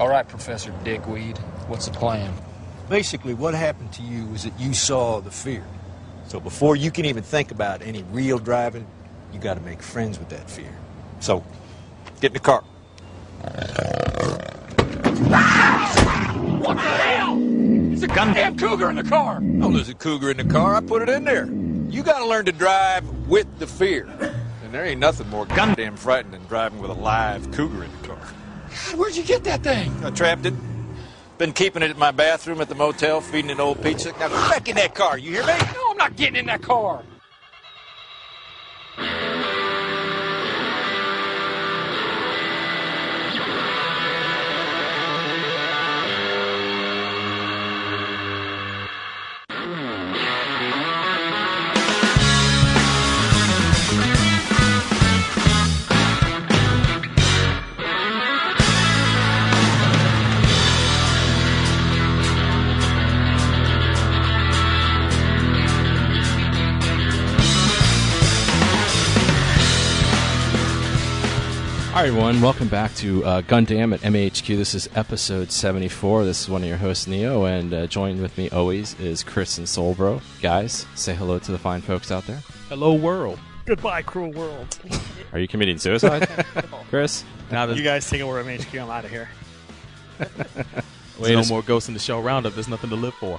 All right, Professor Dickweed. What's the plan? Basically, what happened to you was that you saw the fear. So before you can even think about any real driving, you got to make friends with that fear. So, get in the car. What the hell? There's a goddamn cougar in the car! Oh, there's a cougar in the car. I put it in there. You got to learn to drive with the fear. And there ain't nothing more goddamn frightening than driving with a live cougar in the car. God, where'd you get that thing? I trapped it. Been keeping it in my bathroom at the motel, feeding it old pizza. Now get back in that car. You hear me? No, I'm not getting in that car. All right, everyone. Welcome back to uh, Gundam at MAHQ. This is episode 74. This is one of your hosts, Neo, and uh, joined with me always is Chris and Soulbro. Guys, say hello to the fine folks out there. Hello, world. Goodbye, cruel world. Are you committing suicide, Chris? Now there's You guys take over MHQ. I'm out of here. Wait no more Ghost in the Shell roundup. There's nothing to live for.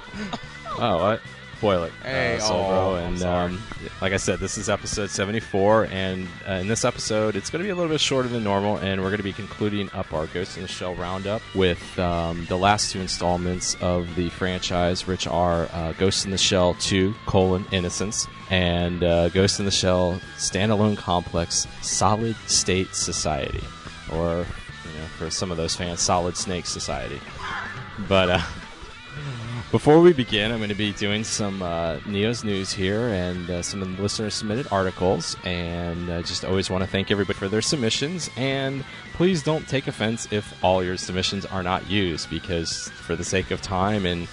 Oh, what? Spoil it. Hey, uh, oh, and um, like I said, this is episode 74, and uh, in this episode, it's going to be a little bit shorter than normal, and we're going to be concluding up our Ghost in the Shell roundup with um, the last two installments of the franchise, which are uh, Ghost in the Shell 2: colon Innocence and uh, Ghost in the Shell standalone complex Solid State Society, or you know, for some of those fans, Solid Snake Society. But uh, before we begin, I'm going to be doing some uh, Neo's news here and uh, some of the listener submitted articles. And I just always want to thank everybody for their submissions. And please don't take offense if all your submissions are not used, because for the sake of time and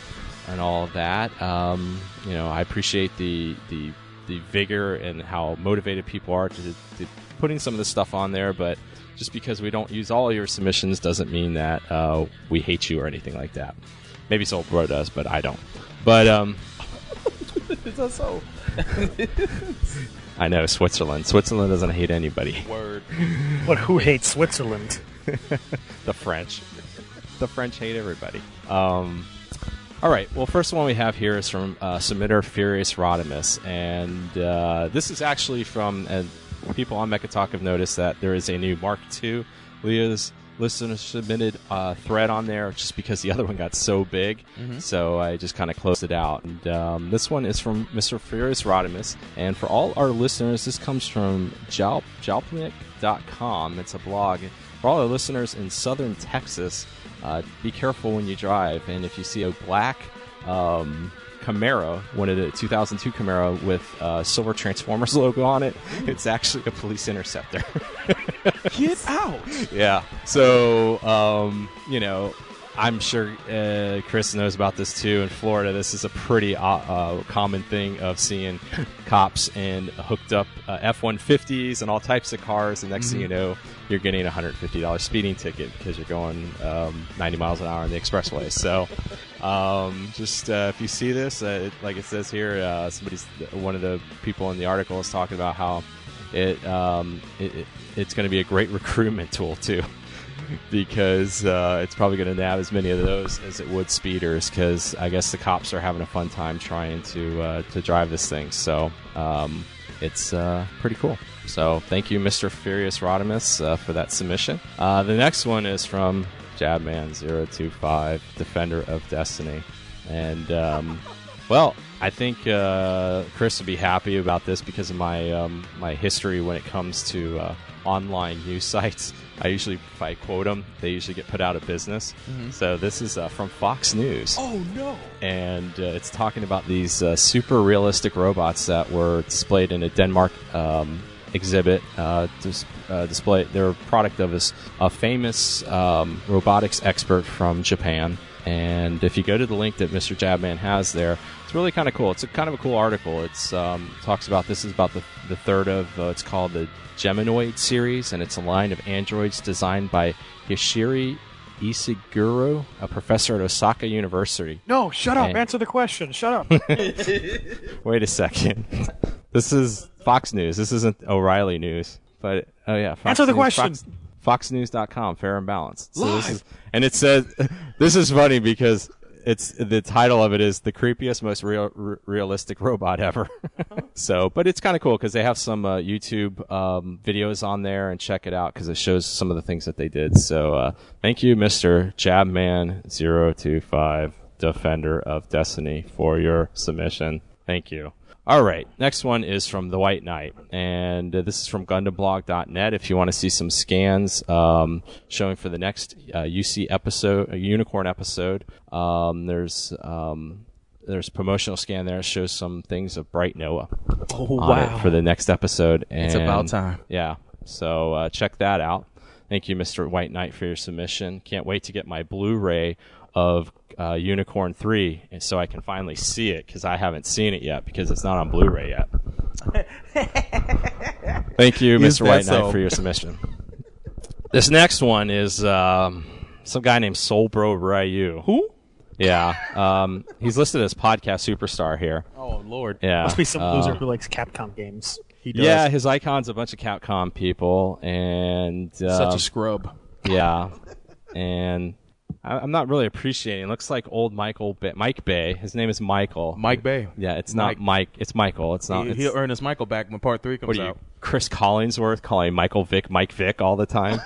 and all of that, um, you know, I appreciate the the the vigor and how motivated people are to, to putting some of this stuff on there, but. Just because we don't use all your submissions doesn't mean that uh, we hate you or anything like that. Maybe Soul Bro does, but I don't. But um, Is that so? I know Switzerland. Switzerland doesn't hate anybody. Word. But who hates Switzerland? The French. The French hate everybody. Um, all right. Well, first one we have here is from uh, submitter Furious Rodimus, and uh, this is actually from uh, people on Mecha Talk have noticed that there is a new Mark II Leah's listener submitted uh, thread on there just because the other one got so big. So I just kind of closed it out. And um, this one is from Mr. Furious Rodimus. And for all our listeners, this comes from Jalp, jalopnik.com. It's a blog. For all our listeners in southern Texas, uh, be careful when you drive. And if you see a black um, Camaro, one of the 2002 Camaro with uh, Silver Transformers logo on it, it's actually a police interceptor. Get out. yeah. So, um, you know, I'm sure uh, Chris knows about this too. In Florida, this is a pretty uh, uh, common thing of seeing cops and hooked up uh, F-150s and all types of cars. And next thing you know, you're getting a $150 speeding ticket because you're going um, 90 miles an hour on the expressway. So, um, just uh, if you see this, uh, it, like it says here, uh, somebody's one of the people in the article is talking about how it, um, it, it it's going to be a great recruitment tool too because uh, it's probably going to nab as many of those as it would speeders because I guess the cops are having a fun time trying to uh, to drive this thing. So um, it's uh, pretty cool. So thank you, Mr. Furious Rodimus, for that submission. The next one is from Jabman025, Defender of Destiny. And, um, well, I think uh, Chris would be happy about this because of my um, my history when it comes to uh, online news sites. I usually, if I quote them, they usually get put out of business. So this is uh, from Fox News Oh no. and uh, it's talking about these uh, super realistic robots that were displayed in a Denmark um, exhibit. Uh, dis- uh, display they're a product of a famous um, robotics expert from Japan. And if you go to the link that Mr. Jabman has there, it's really kind of cool. It's a kind of a cool article. It's um, talks about this is about the the third of uh, it's called the Geminoid series, and it's a line of androids designed by Hiroshi Ishiguro, a professor at Osaka University. No, shut up. Hey. Answer the question. Shut up. Wait a second. this is Fox News. This isn't O'Reilly News. But oh yeah, Fox Answer the News, question. Fox, FoxNews.com, fair and balanced. So this is, and it says, this is funny because it's the title of it is the creepiest, most real, r- realistic robot ever. so, but it's kind of cool because they have some uh, YouTube um, videos on there and check it out because it shows some of the things that they did. So, uh, thank you, Mister Jabman025, Defender of Destiny, for your submission. Thank you. All right, next one is from the White Knight, and uh, this is from GundamBlog.net. If you want to see some scans um, showing for the next uh, UC episode, a Unicorn episode, um, there's um, there's a promotional scan there that shows some things of Bright Noa Oh on it for the next episode. And, It's about time. Yeah, so uh, check that out. Thank you, Mr. White Knight, for your submission. Can't wait to get my Blu-ray of uh, Unicorn 3 and so I can finally see it because I haven't seen it yet because it's not on Blu-ray yet. Thank you, Is Mr. White that Knight, so? for your submission. This next one is um, some guy named Soulbro Ryu. Who? Yeah, um, he's listed as podcast superstar here. Oh Lord. Yeah, Must be some uh, loser who likes Capcom games. He does. Yeah, his icon's a bunch of Capcom people, and uh, Such a scrub. yeah, and I, I'm not really appreciating. It looks like old Michael ba- Mike Bay. His name is Michael. Mike Bay. Yeah, it's Mike. not Mike. It's Michael. It's not. He, it's, he'll earn his Michael back when part three comes what are you, out. Cris Collinsworth calling Michael Vick Mike Vick all the time?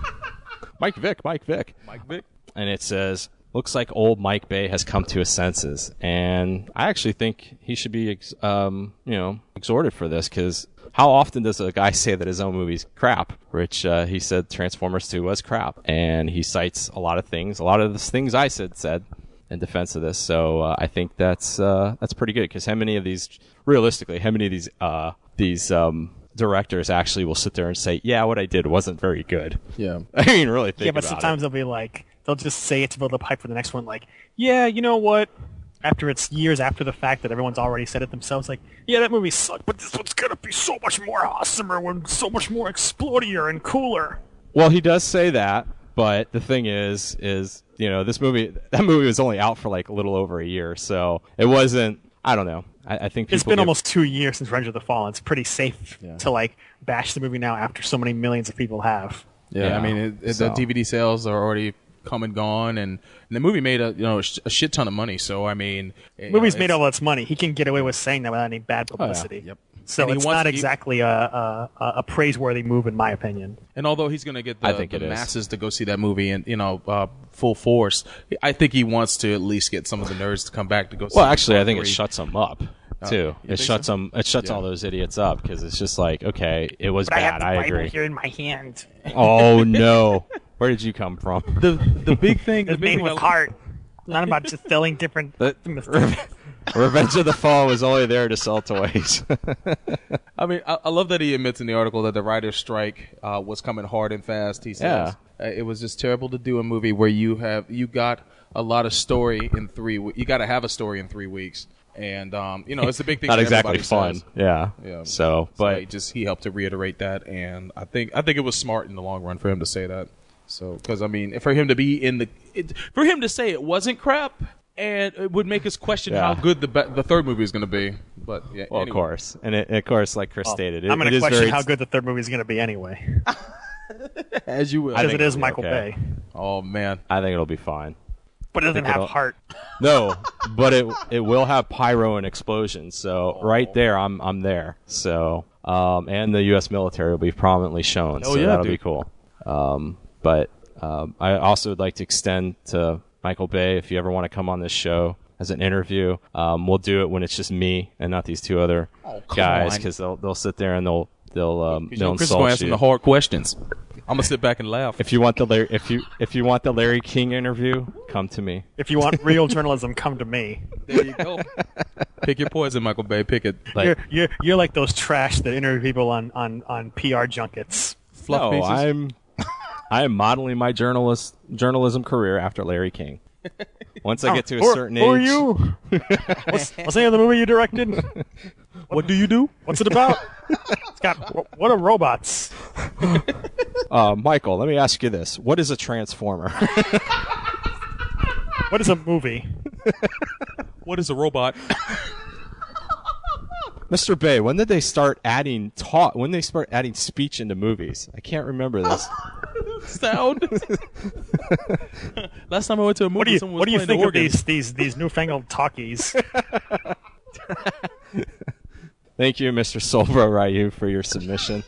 Mike Vick, Mike Vick. Mike Vick. and it says, "Looks like old Mike Bay has come to his senses." And I actually think he should be, ex- um, you know, exhorted for this because how often does a guy say that his own movie's crap? Which uh, he said Transformers Two was crap, and he cites a lot of things, a lot of the things I said said in defense of this. So uh, I think that's uh, that's pretty good because how many of these, realistically, how many of these uh, these um, directors actually will sit there and say, "Yeah, what I did wasn't very good." Yeah. I mean, really think yeah, but about it. sometimes they'll be like, they'll just say it to build up hype for the next one. Like, yeah, you know what? After it's years after the fact that everyone's already said it themselves, like, yeah, that movie sucked, but this one's gonna be so much more awesomer, and so much more explodier and cooler. Well, he does say that, but the thing is, is you know, this movie, that movie was only out for like a little over a year, so it wasn't. I don't know. I, I think It's been give- almost two years since Revenge of the Fallen. It's pretty safe Yeah. to like bash the movie now after so many millions of people have. Yeah, Yeah, I mean, it, it, so- the DVD sales are already come and gone, and, and the movie made a you know a, sh- a shit ton of money. So I mean, you know, Movie's made all its money. He can get away with saying that without any bad Oh, publicity. Yep. So And he it's not exactly a, a, a a praiseworthy move, in my opinion. And although he's going to get the, I think the it is. masses to go see that movie and you know uh, full force, I think he wants to at least get some of the nerds to come back to go. see Well, actually, I part think it shuts them up too. Oh, you it shuts so? them. It shuts Yeah. all those idiots up because it's just like, okay, it was But I have bad. the I, Bible agree. here in my hand. Oh no, where did you come from? The the big thing. the It's big made thing with I- heart. Not about just selling different. The- Revenge of the Fall was only there to sell toys. I mean, I, I love that he admits in the article that the writer's strike uh, was coming hard and fast. He says uh, it was just terrible to do a movie where you have you got a lot of story in three. we- You got to have a story in three weeks, and um, you know it's a big thing. Not that exactly everybody fun. says. Yeah. Yeah. So, So but he just he helped to reiterate that, and I think I think it was smart in the long run for him to say that. So because I mean, for him to be in the it, for him to say it wasn't crap, and it would make us question Yeah. how good the be- the third movie is going to be. But yeah, well, anyway. of course, and it, of course, like Chris stated, it, I'm going to question very, how good the third movie is going to be anyway, as you will. because it is Michael okay. Bay, Oh man, I think it'll be fine. but it doesn't have it'll- heart. No, but it it will have pyro and explosions. So right there, I'm I'm there. So um, and the U.S. military will be prominently shown. Oh, so yeah, that'll dude. be cool. Um, but um, I also would like to extend to Michael Bay if you ever want to come on this show as an interview. Um, we'll do it when it's just me and not these two other Oh, guys because they'll they'll sit there and they'll they'll um, they'll know, Chris is going to insult ask him you. the hard questions. I'm gonna sit back and laugh. if you want the Larry, if you if you want the Larry King interview, come to me. If you want real journalism, come to me. there you go. Pick your poison, Michael Bay. Pick it. Like, You're, you're you're like those trash that interview people on on on PR junkets. Fluff no, pieces. I'm I am modeling my journalist journalism career after Larry King. Once I get to a Oh, Who- certain age, who are you? what's, what's the name of the movie you directed? What do you do? What's it about? it's got what are robots? Uh, Michael, let me ask you this: What is a transformer? What is a movie? What is a robot? Mr. Bay, when did they start adding talk? When they start adding speech into movies? I can't remember this. Sound. Last time I went to a movie, What do you someone was What do you playing think the of organ. these these these newfangled talkies? Thank you, Mr. Soulbro Ryu, for your submission.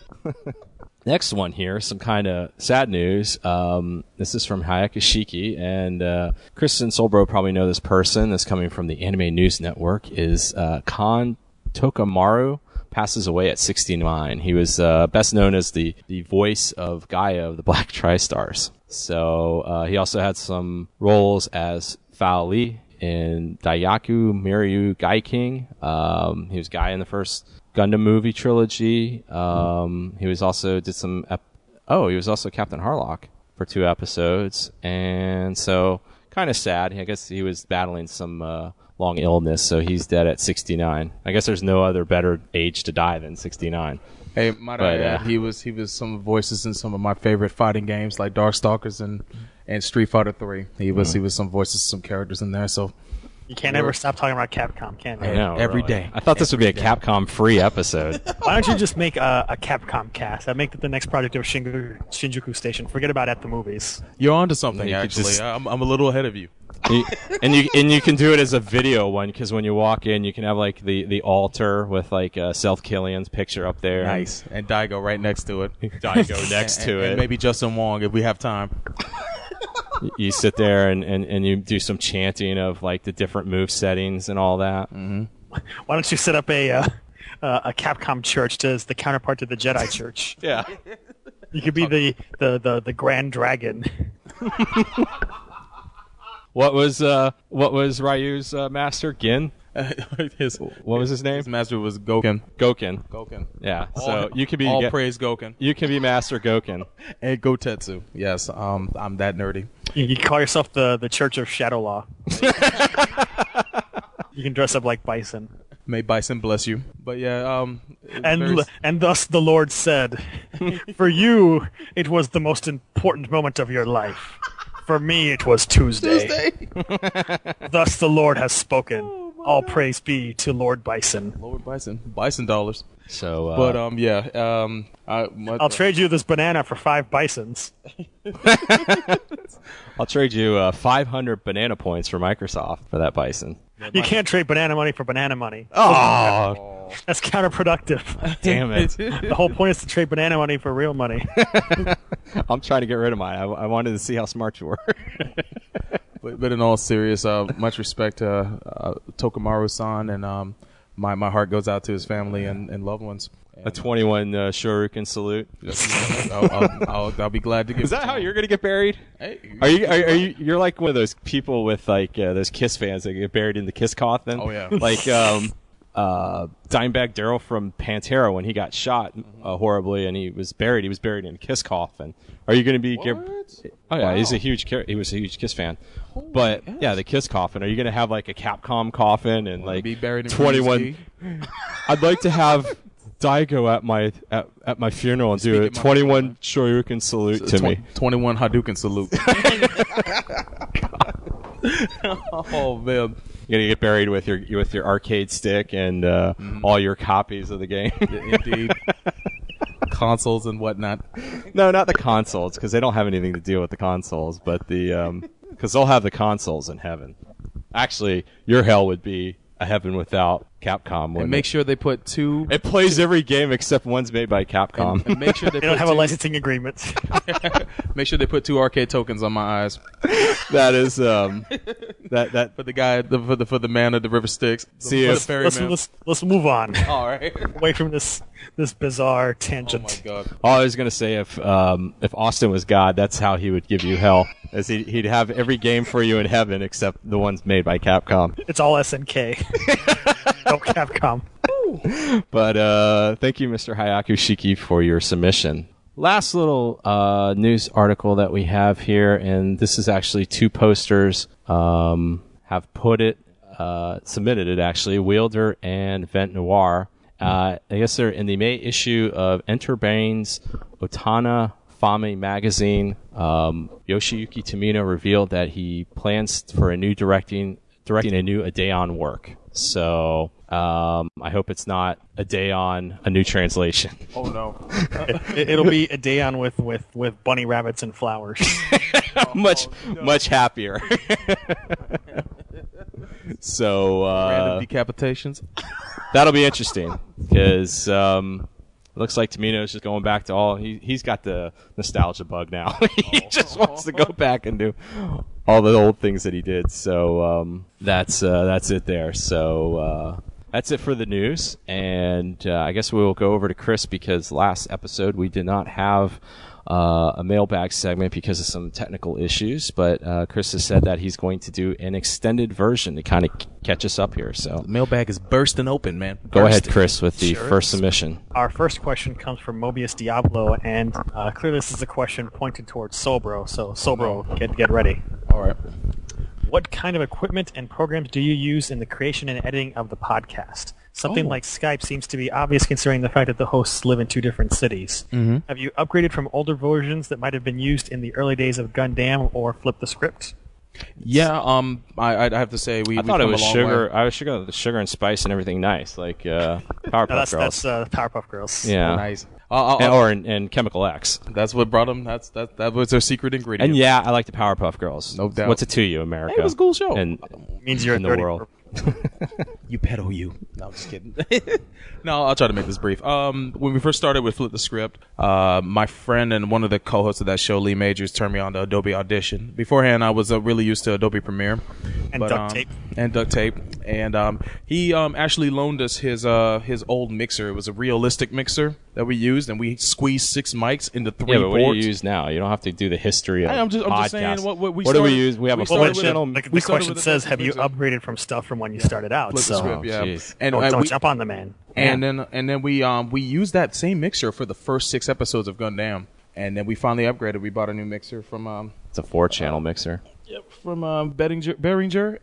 Next one here, some kind of sad news. Um, this is from Hayek Ishiki, and uh, Kristen Soulbro probably know this person. This coming from the Anime News Network is uh, Kan Tokumaru passes away at 69. He was uh, best known as the, the voice of Gaia of the Black Tri-Stars. So uh, he also had some roles as Fao Li in Daiyaku Miryu Gai King. Um, he was Guy in the first Gundam movie trilogy. Um, he was also did some. Ep- oh, he was also Captain Harlock for two episodes, and so kind of sad. I guess he was battling some uh, long illness, so he's dead at 69. I guess there's no other better age to die than 69. Hey, might But, I add, uh, he was he was some voices in some of my favorite fighting games like Darkstalkers and and Street Fighter Three. He was Mm-hmm. he was some voices, some characters in there. So You can't ever stop talking about Capcom, can you? I know Every really. day. I thought this would be a Capcom free episode. Why don't you just make a, a Capcom cast? I make it the next project of Shinjuku, Shinjuku Station. Forget about at the movies. you're onto something. You Actually, just- I'm I'm a little ahead of you. You- and you and you can do it as a video one because when you walk in, you can have like the the altar with like uh, Seth Killian's picture up there. Nice, and Daigo right next to it. Daigo next And- to and it. maybe Justin Wong if we have time. you sit there and, and, and you do some chanting of like the different move settings and all that. Mm. Why don't you set up a uh, uh, a Capcom church as the counterpart to the Jedi Church? Yeah. You could be the, the, the, the Grand Dragon. What was uh what was Ryu's uh, master Gin? his What was his name? his master was Goken. Goken. Goken. Yeah. All- So you can be all get- praise Goken you can be Master Goken. and Gotetsu. Yes, um, I'm that nerdy. You, you call yourself the, the Church of Shadow Law. you can dress up like Bison. May Bison bless you. But yeah, um, And very- l- and thus the Lord said, "For you, it was the most important moment of your life. For me, it was Tuesday. thus the Lord has spoken. All praise be to Lord Bison. Lord Bison, Bison dollars. So uh, But um, yeah, um, I, my, I'll trade you this banana for five Bisons. I'll trade you uh, 500 banana points for Microsoft for that bison. You can't trade banana money for banana money. Oh, That's counterproductive. damn it! the whole point is to trade banana money for real money. I'm trying to get rid of mine. I, I wanted to see how smart you were. But, but in all serious, uh, much respect to uh, Tokumaru-san, and um, my my heart goes out to his family and, and loved ones. A 21 uh, Shoryuken salute. I'll, I'll, I'll, I'll be glad to give. Is that how you're gonna get buried? Hey, Are you, are, are you? You're like one of those people with like uh, those Kiss fans that get buried in the Kiss coffin. Oh, yeah. Like um, uh, Dimebag Darrell from Pantera when he got shot uh, horribly and he was buried. He was buried in a Kiss coffin. Are you going to be? give- oh yeah, he's a huge. He was a huge Kiss fan. But yeah, the Kiss coffin. Are you going to have like a Capcom coffin and like be buried in 21? I'd like to have. Daigo at my at, at my funeral and do a at my 21 Shoryuken salute to me. Tw- 21 Hadouken salute. oh man, You're gonna get buried with your with your arcade stick and uh, all your copies of the game. indeed. Consoles and whatnot. no, not the consoles because they don't have anything to do with the consoles, but the because they'll have the consoles in heaven. Actually, your hell would be a heaven without Capcom. And make it? sure they put two. it plays every game except one's made by Capcom. And make sure they, They don't put have a licensing agreement. Make sure they put two arcade tokens on my eyes that is um that that for the guy, the, for the for the man of the river Styx. See, for the if- let's, let's let's move on All right. away from this this bizarre tangent. Oh my god. all I was gonna say if um if Austin was God, that's how he would give you hell. As he, he'd have every game for you in heaven except the ones made by Capcom. It's all SNK. no Capcom. But uh, thank you, Mr. Hayaku Shiki, for your submission. Last little uh, news article that we have here, and this is actually two posters um, have put it, uh, submitted it actually, Wielder and Vent Noir. Uh, I guess they're in the May issue of Enter Enterbrain's Otona Fami magazine, um, Yoshiyuki Tomino revealed that he plans for a new directing directing a new Ideon work. So um, I hope it's not a day on a new translation. Oh no. It, it'll be a day on with, with, with bunny rabbits and flowers. much much happier. so uh, Random decapitations. that'll be interesting because um, it looks like Tomino's just going back to all. He he's got the nostalgia bug now. he just wants to go back and do all the old things that he did. So um, that's uh, that's it there. So. Uh, that's it for the news, and uh, I guess we will go over to Chris because last episode we did not have uh, a mailbag segment because of some technical issues. But uh, Chris has said that he's going to do an extended version to kind of c- catch us up here. So Mailbag is bursting open, man. go ahead, Chris, with the Sure. first submission. Our first question comes from Mobius Diablo, and uh, clearly this is a question pointed towards Sobro. So Sobro, get get ready. All right. What kind of equipment and programs do you use in the creation and editing of the podcast? Something Oh. like Skype seems to be obvious considering the fact that the hosts live in two different cities. Mm-hmm. Have you upgraded from older versions that might have been used in the early days of Gundam or flip the script? Yeah. Um. I I'd have to say we. I we've thought it was sugar. way. I was sugar, the sugar and spice and everything nice, like uh, Powerpuff No, that's Girls. that's uh, Powerpuff Girls. yeah, Nice. And- uh, or in, in Chemical X. that's what brought them. That's that. That was their secret ingredient. And yeah, I like the Powerpuff Girls. No doubt. What's it to you, America? Hey, it was a cool show. And means you're in the world. You pedo you. No, I'm just kidding. no, I'll try to make this brief. Um, when we first started with Flip the Script, uh, my friend and one of the co-hosts of that show, Lee Majors, turned me on to Adobe Audition. Beforehand, I was uh, really used to Adobe Premiere And but, duct um, tape. and duct tape. And um, he um, actually loaned us his uh, his old mixer. It was a realistic mixer that we used, and we squeezed six mics into three yeah, but what do ports. you use now? You don't have to do the history of Hey, I'm just- I'm just saying podcasts. what- what we do we use? We have we a started Well, with functional. the, like, we the started question with a says, duct have you mixer. upgraded from stuff from when you started out? Flip the so Script, Oh, yeah. jeez. And, don't, and don't we, jump on the man. and then and then we um we used that same mixer for the first six episodes of Gundam, and then we finally upgraded. We bought a new mixer from um It's a four-channel mixer. From um,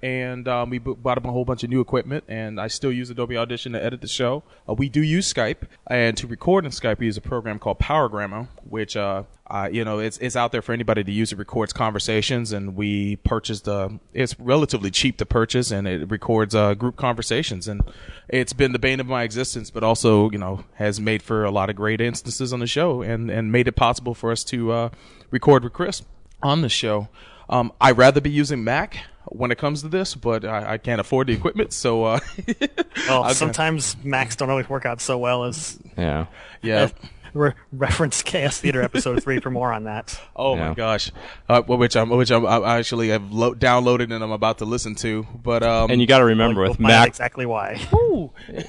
and um, we b- bought up a whole bunch of new equipment. And I still use Adobe Audition to edit the show. Uh, we do use Skype, and to record in Skype, we use a program called PowerGramo, which uh, uh, you know it's it's out there for anybody to use. It records conversations, and we purchased. Uh, it's relatively cheap to purchase, and it records uh, group conversations. And it's been the bane of my existence, but also you know has made for a lot of great instances on the show, and and made it possible for us to uh, record with Chris on the show. Um, I'd rather be using Mac when it comes to this, but I, I can't afford the equipment, so uh, Well, sometimes Macs don't always work out so well as Yeah. yeah. Re- reference Chaos Theater episode three for more on that. Oh Yeah. my gosh, uh, which I'm which I'm, I actually have lo- downloaded and I'm about to listen to, but um, And you got to remember You'll with Mac, exactly why.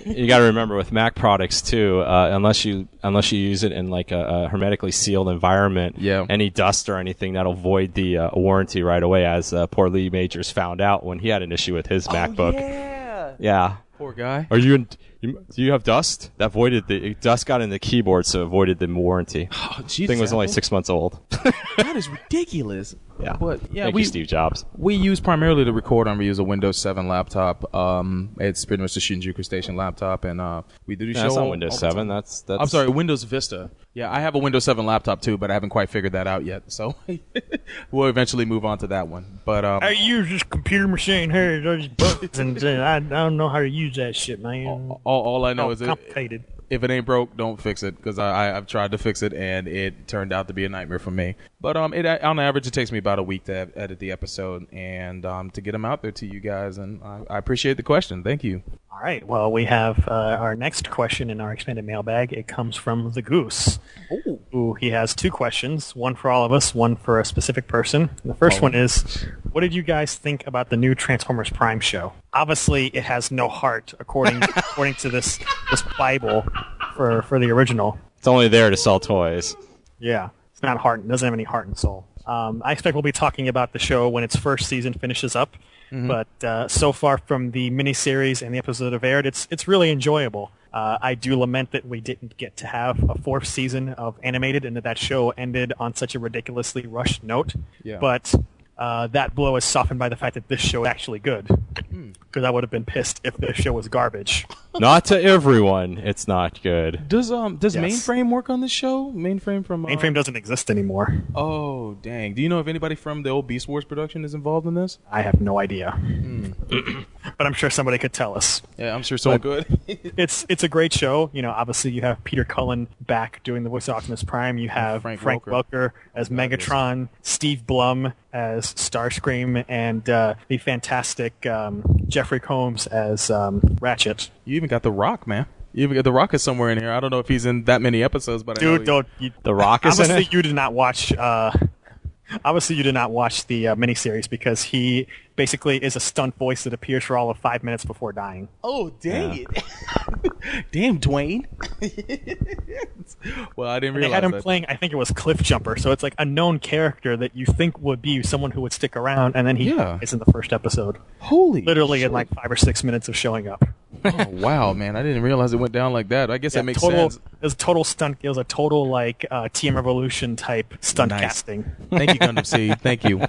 you got to remember with Mac products too. Uh, unless you unless you use it in like a, a hermetically sealed environment, Yeah. any dust or anything that'll void the uh, warranty right away. As uh, poor Lee Majors found out when he had an issue with his MacBook. yeah, Yeah. poor guy. Are you in? You, do you have dust? That voided the dust got in the keyboard, so it voided the warranty. Oh, Jesus, thing was only six months old. That is ridiculous. yeah. But yeah, Thank we you, Steve Jobs. we use primarily to record on. We use a Windows 7 laptop. Um, it's pretty much the Shinjuku Station laptop, and uh, we do the show. That's not Windows all the time. Seven. That's that's. I'm sorry, Windows Vista. Yeah, I have a Windows 7 laptop too, but I haven't quite figured that out yet. So we'll eventually move on to that one. But um, I use this computer machine here, those buttons, and I, I don't know how to use that shit, man. all, all I know Oh, is it, if it ain't broke, don't fix it because I, I I've tried to fix it and it turned out to be a nightmare for me. But um, it on average it takes me about a week to edit the episode and um to get them out there to you guys. And I, I appreciate the question. Thank you. All right. Well, we have uh, our next question in our expanded mailbag. It comes from the Goose. Ooh, he has two questions, one for all of us, one for a specific person. The first one is, what did you guys think about the new Transformers Prime show? Obviously, it has no heart, according according to this this Bible for for the original. It's only there to sell toys. Yeah, it's not heart. It doesn't have any heart and soul. Um, I expect we'll be talking about the show when its first season finishes up. But uh, so far from the miniseries and the that have aired, it's it's really enjoyable. Uh, I do lament that we didn't get to have a fourth season of animated, and that that show ended on such a ridiculously rushed note. Yeah. But uh, that blow is softened by the fact that this show is actually good. Because I would have been pissed if this show was garbage. Not to everyone, it's not good. Does um does Yes. Mainframe work on this show? Mainframe from uh, Mainframe doesn't exist anymore. Oh dang! Do you know if anybody from the old Beast Wars production is involved in this? I have no idea. but I'm sure somebody could tell us. Yeah, I'm sure so good. It's it's a great show. You know, obviously you have Peter Cullen back doing the voice of Optimus Prime. You have Frank Frank, Welker. Welker. as Megatron, Steve Blum as Starscream, and uh, the fantastic um, Jeffrey Combs as um, Ratchet. you even got the Rock, man. You even got the Rock is somewhere in here. I don't know if he's in that many episodes, but I know Dude, don't you, The Rock is in obviously it? you did not watch. Uh, obviously, you did not watch the uh, miniseries because he basically is a stunt voice that appears for all of five minutes before dying. Oh dang it! Damn, Dwayne. well, I didn't realize They had him that. playing, I think it was Cliff Jumper, so it's like a known character that you think would be someone who would stick around, and then he Yeah. is in the first episode, Holy, literally shit. in like five or six minutes of showing up. Oh, wow, man! I didn't realize it went down like that. I guess that makes total, sense. It was a total stunt. It was a total like uh, TM Revolution type stunt Nice. casting. Thank you, Gundam Seed. Thank you.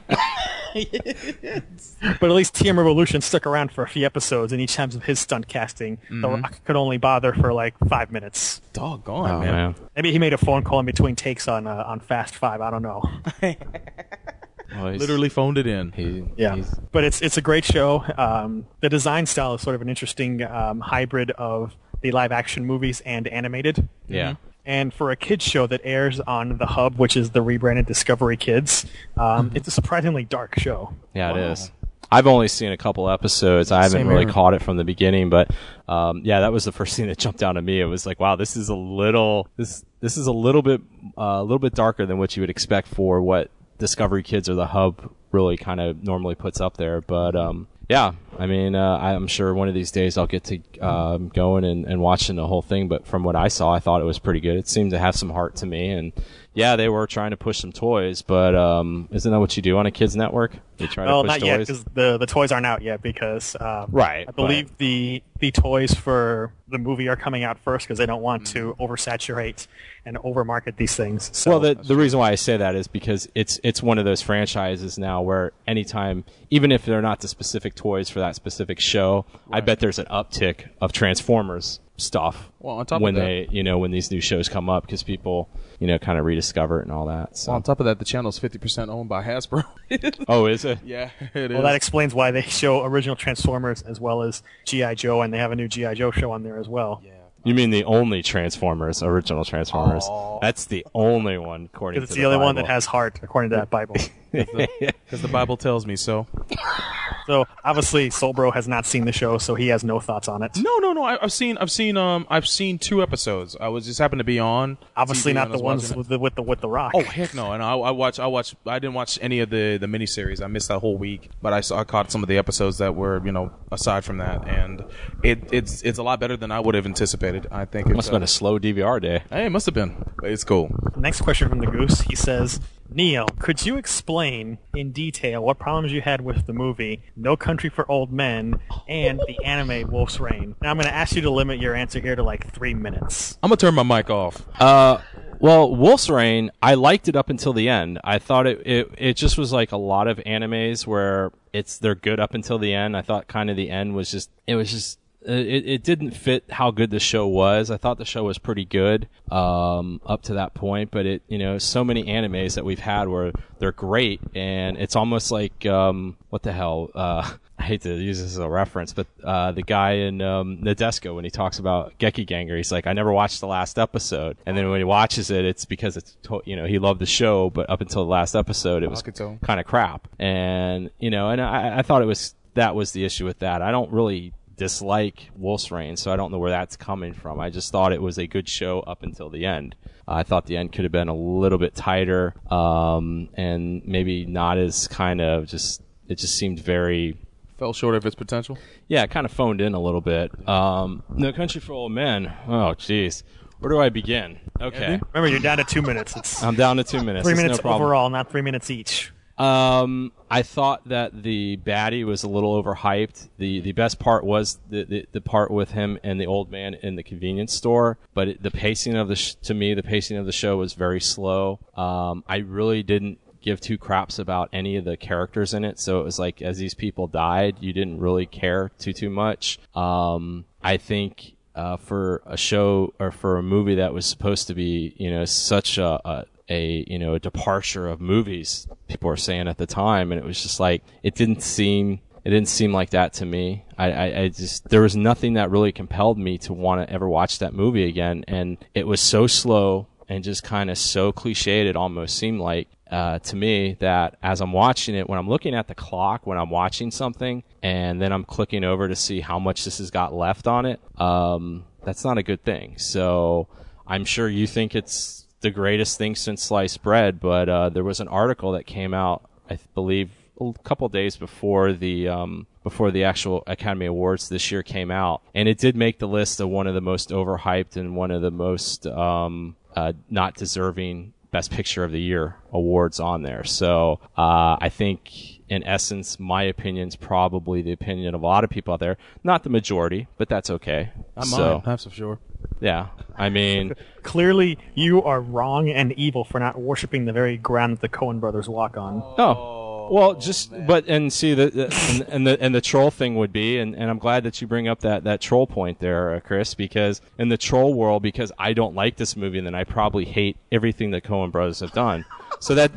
But at least TM Revolution stuck around for a few episodes, and each time of his stunt casting, The Mm-hmm. Rock could only bother for like five minutes. Doggone, Oh, man. man. Maybe he made a phone call in between takes on uh, on Fast Five. I don't know. Well, Literally phoned it in. he, Yeah, he's- but it's it's a great show. Um, the design style is sort of an interesting um, hybrid of the live action movies and animated. yeah. And for a kids show that airs on the Hub, which is the rebranded Discovery Kids, um, Mm-hmm. it's a surprisingly dark show. Yeah, Wow. it is. I've only seen a couple episodes. I haven't Same really here. caught it from the beginning, but um, yeah, that was the first thing that jumped out at me. It was like, wow, this is a little this this is a little bit uh, a little bit darker than what you would expect for what Discovery Kids or the Hub really kind of normally puts up there. But um, yeah, I mean, uh, I'm sure one of these days I'll get to um, going and, and watching the whole thing. But from what I saw, I thought it was pretty good. It seemed to have some heart to me, and yeah, they were trying to push some toys. But um, isn't that what you do on a kids network? You try Well, to push not yet toys. because the the toys aren't out yet because um, Right, I believe the the toys for the movie are coming out first because they don't want to oversaturate and overmarket these things. So Well, the the reason why I say that is because it's it's one of those franchises now where anytime, even if they're not the specific toys for that specific show, I bet there's an uptick of Transformers stuff. Well, on top of when that- they, you know, when these new shows come up, because people, you know, kind of rediscover it and all that. So, Well, on top of that, the channel is fifty percent owned by Hasbro. oh, is it? yeah, it is. well, that explains why they show original Transformers as well as GI Joe, and they have a new GI Joe show on there as well. Yeah. You mean the only Transformers, original Transformers? That's the only one, according to Because it's the only one that has heart, according to that Bible. because the Bible tells me so. so obviously, Soulbro has not seen the show, so he has no thoughts on it. No, no, no. I, I've seen, I've seen, um, I've seen two episodes. I was just happened to be on. Obviously, TV not the ones with the, with the with the Rock. Oh heck no! And I, I watch, I watch, I didn't watch any of the the miniseries. I missed that whole week, but I saw, I caught some of the episodes that were, you know, aside from that, and it it's it's a lot better than I would have anticipated. I think it Must have been a slow DVR day. Hey, it must have been. It's cool. Next question from the Goose. He says, Neil, could you explain in detail what problems you had with the movie No Country for Old Men and the anime Wolf's Rain? Now I'm going to ask you to limit your answer here to like three minutes. I'm gonna turn my mic off. Uh, well, Wolf's Rain, I liked it up until the end. I thought it, it it just was like a lot of animes where it's they're good up until the end. I thought kind of the end was just it was just it, it didn't fit how good the show was. I thought the show was pretty good um, up to that point, but it you know so many animes that we've had where they're great and it's almost like um, what the hell. Uh, I hate to use this as a reference, but uh, the guy in um, Nadesico when he talks about Geki Ganger, he's like, "I never watched the last episode," and then when he watches it, it's because it's to- you know he loved the show, but up until the last episode, it was kind of crap, and you know, and I, I thought it was that was the issue with that. I don't really dislike Wolf's Rain, so I don't know where that's coming from. I just thought it was a good show up until the end. I thought the end could have been a little bit tighter, um, and maybe not as kind of just. It just seemed very Fell short of its potential. yeah, kind of phoned in a little bit. Um, no Country for Old Men. Oh, jeez. Where do I begin? Okay. Remember, you're down to two minutes. It's I'm down to two minutes. three It's minutes no problem. overall, not three minutes each. Um, I thought that the baddie was a little overhyped. the The best part was the, the, the part with him and the old man in the convenience store. But it, the pacing of the sh- to me, the pacing of the show was very slow. Um, I really didn't give two craps about any of the characters in it. So it was like as these people died, you didn't really care too too much. Um, I think uh, for a show or for a movie that was supposed to be, you know, such a, a a you know a departure of movies people were saying at the time and it was just like it didn't seem it didn't seem like that to me I, I, I just there was nothing that really compelled me to want to ever watch that movie again and it was so slow and just kind of so cliched it almost seemed like uh, to me that as I'm watching it, when I'm looking at the clock, when I'm watching something, and then I'm clicking over to see how much this has got left on it, um, that's not a good thing. So I'm sure you think it's the greatest thing since sliced bread, but uh, there was an article that came out, I believe, a couple days before the um, before the actual Academy Awards this year came out, and it did make the list of one of the most overhyped and one of the most um, uh, not deserving Best Picture of the Year awards on there. So uh, I think, in essence, my opinion is probably the opinion of a lot of people out there. Not the majority, but that's okay. Not so, mine. That's for sure. Yeah, I mean, Clearly, you are wrong and evil for not worshiping the very ground that the Coen brothers walk on. oh. Well, just but and see the, the and, and the and the troll thing would be, and, and I'm glad that you bring up that that troll point there, uh, Chris, because in the troll world, because I don't like this movie, then I probably hate everything that Coen Brothers have done. So that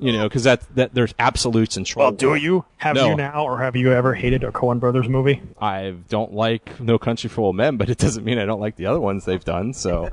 you know, because that that there's absolutes in troll. Well, do world. you? Have No. you now, or have you ever hated a Coen brothers movie? I don't like No Country for Old Men, but it doesn't mean I don't like the other ones they've done. So,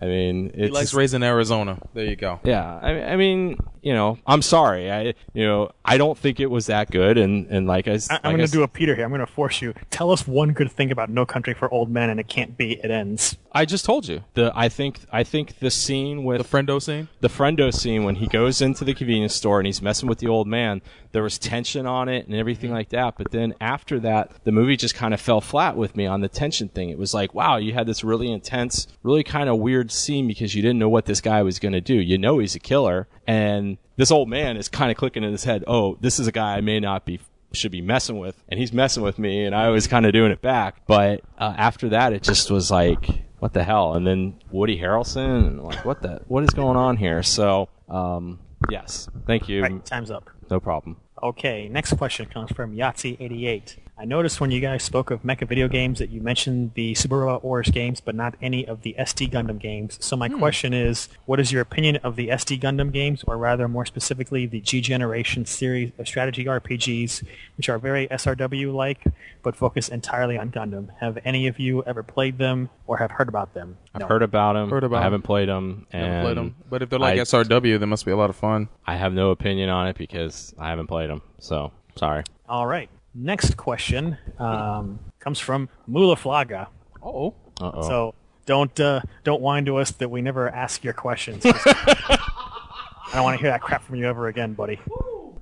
I mean, it's He likes raising Arizona. There you go. Yeah, I, I mean, you know, I'm sorry. I, you know, I don't think it was that good, and and like I, s- I, like I'm I going to do a Peter here. I'm going to force you. Tell us one good thing about No Country for Old Men, and it can't be. It ends. I just told you the. I think I think the scene with The friendo scene. the friendo scene when he goes into the convenience store and he's messing with the old man. There was tension on it and everything like that. But then after that the movie just kind of fell flat with me on the tension thing. It was like wow you had this really intense really kind of weird scene because you didn't know what this guy was going to do. You know he's a killer. And this old man is kind of clicking in his head oh this is a guy i may not be should be messing with. And he's messing with me and i was kind of doing it back. But uh, after that it just was like what the hell? And then woody harrelson and like what the what is going on here? So um yes thank you Right, time's up. no problem Okay, next question comes from Yahtzee88. I noticed when you guys spoke of mecha video games that you mentioned the Super Robot Wars games, but not any of the SD Gundam games. So my hmm. question is, what is your opinion of the SD Gundam games, or rather, more specifically, the G Generation series of strategy RPGs, which are very SRW-like, but focus entirely on Gundam? Have any of you ever played them or have heard about them? i've heard about them Heard about i 'em. haven't played them and Never played 'em. But if they're like I- SRW, they must be a lot of fun. i have no opinion on it because i haven't played them so sorry All right. Next question um, comes from Mula Flaga. Oh. uh-oh So don't uh, don't whine to us that we never ask your questions. I don't want to hear that crap from you ever again, buddy.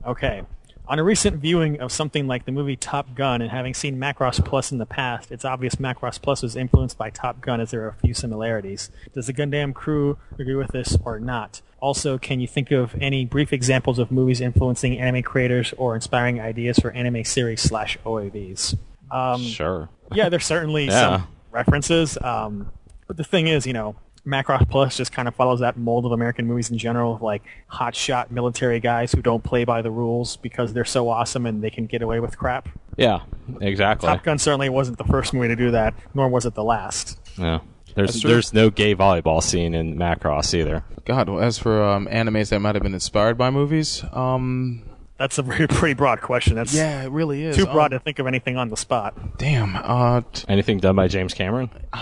Okay. On a recent viewing of something like the movie Top Gun and having seen Macross Plus in the past, it's obvious Macross Plus was influenced by Top Gun as there are a few similarities. Does the Gundam crew agree with this or not? Also, can you think of any brief examples of movies influencing anime creators or inspiring ideas for anime series slash OAVs? Um, sure yeah, there's certainly Yeah. some references. Um, but the thing is, you know, Macross Plus just kind of follows that mold of American movies in general, of like hotshot military guys who don't play by the rules because they're so awesome and they can get away with crap. yeah exactly Top Gun certainly wasn't the first movie to do that, nor was it the last. yeah there's there's no gay volleyball scene in Macross either. God, well, as for um, animes that might have been inspired by movies, um, That's a very, pretty broad question. That's yeah, it really is. too broad Um, to think of anything on the spot. damn, uh, t- Anything done by James Cameron?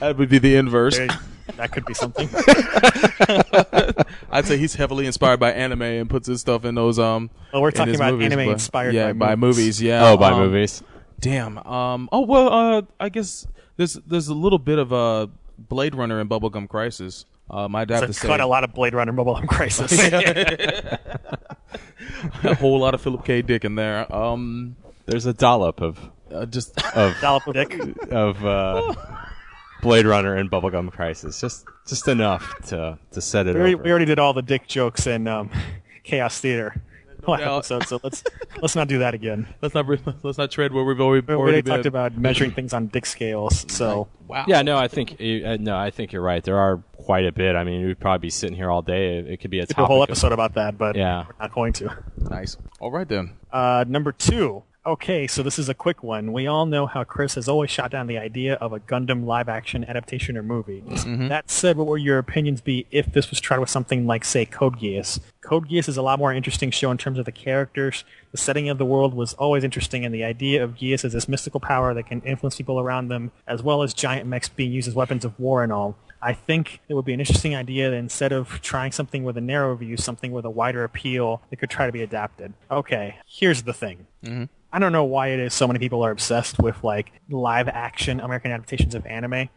that would be the inverse. There- that could be something. I'd say he's heavily inspired by anime and puts his stuff in those. Um, Well, we're talking about movies, anime but- inspired yeah, by movies. movies. Yeah. oh, by um, movies. Damn. Um. Oh well. Uh. I guess there's there's a little bit of a Blade Runner and Bubblegum Crisis. Um. I'd have So to say cut a lot of Blade Runner and Bubblegum Crisis. a whole lot of Philip K. Dick in there. Um. There's a dollop of Uh, just of Dollop of Dick. of uh, Blade Runner and Bubblegum Crisis. Just just enough to to set it We already, over. we already did all the dick jokes in um, Chaos Theater. Last doubt. episode, so let's let's not do that again. Let's not let's not tread where we've already, We already already been. talked about measuring things on dick scales, so wow. Yeah, no, I think you- uh, no, I think you're right. There are quite a bit. I mean, we'd probably be sitting here all day. It could be a could topic. a whole of- episode about that, but Yeah. we're not going to. Nice. All right then. Uh, number two. Okay, so this is a quick one. We all know how Chris has always shot down the idea of a Gundam live-action adaptation or movie. Mm-hmm. That said, what would your opinions be if this was tried with something like, say, Code Geass? Code Geass is a lot more interesting show in terms of the characters. The setting of the world was always interesting, and the idea of Geass as this mystical power that can influence people around them, as well as giant mechs being used as weapons of war and all. I think it would be an interesting idea that instead of trying something with a narrow view, something with a wider appeal that could try to be adapted. Okay, here's the thing. Mm-hmm. I don't know why it is so many people are obsessed with like live action American adaptations of anime.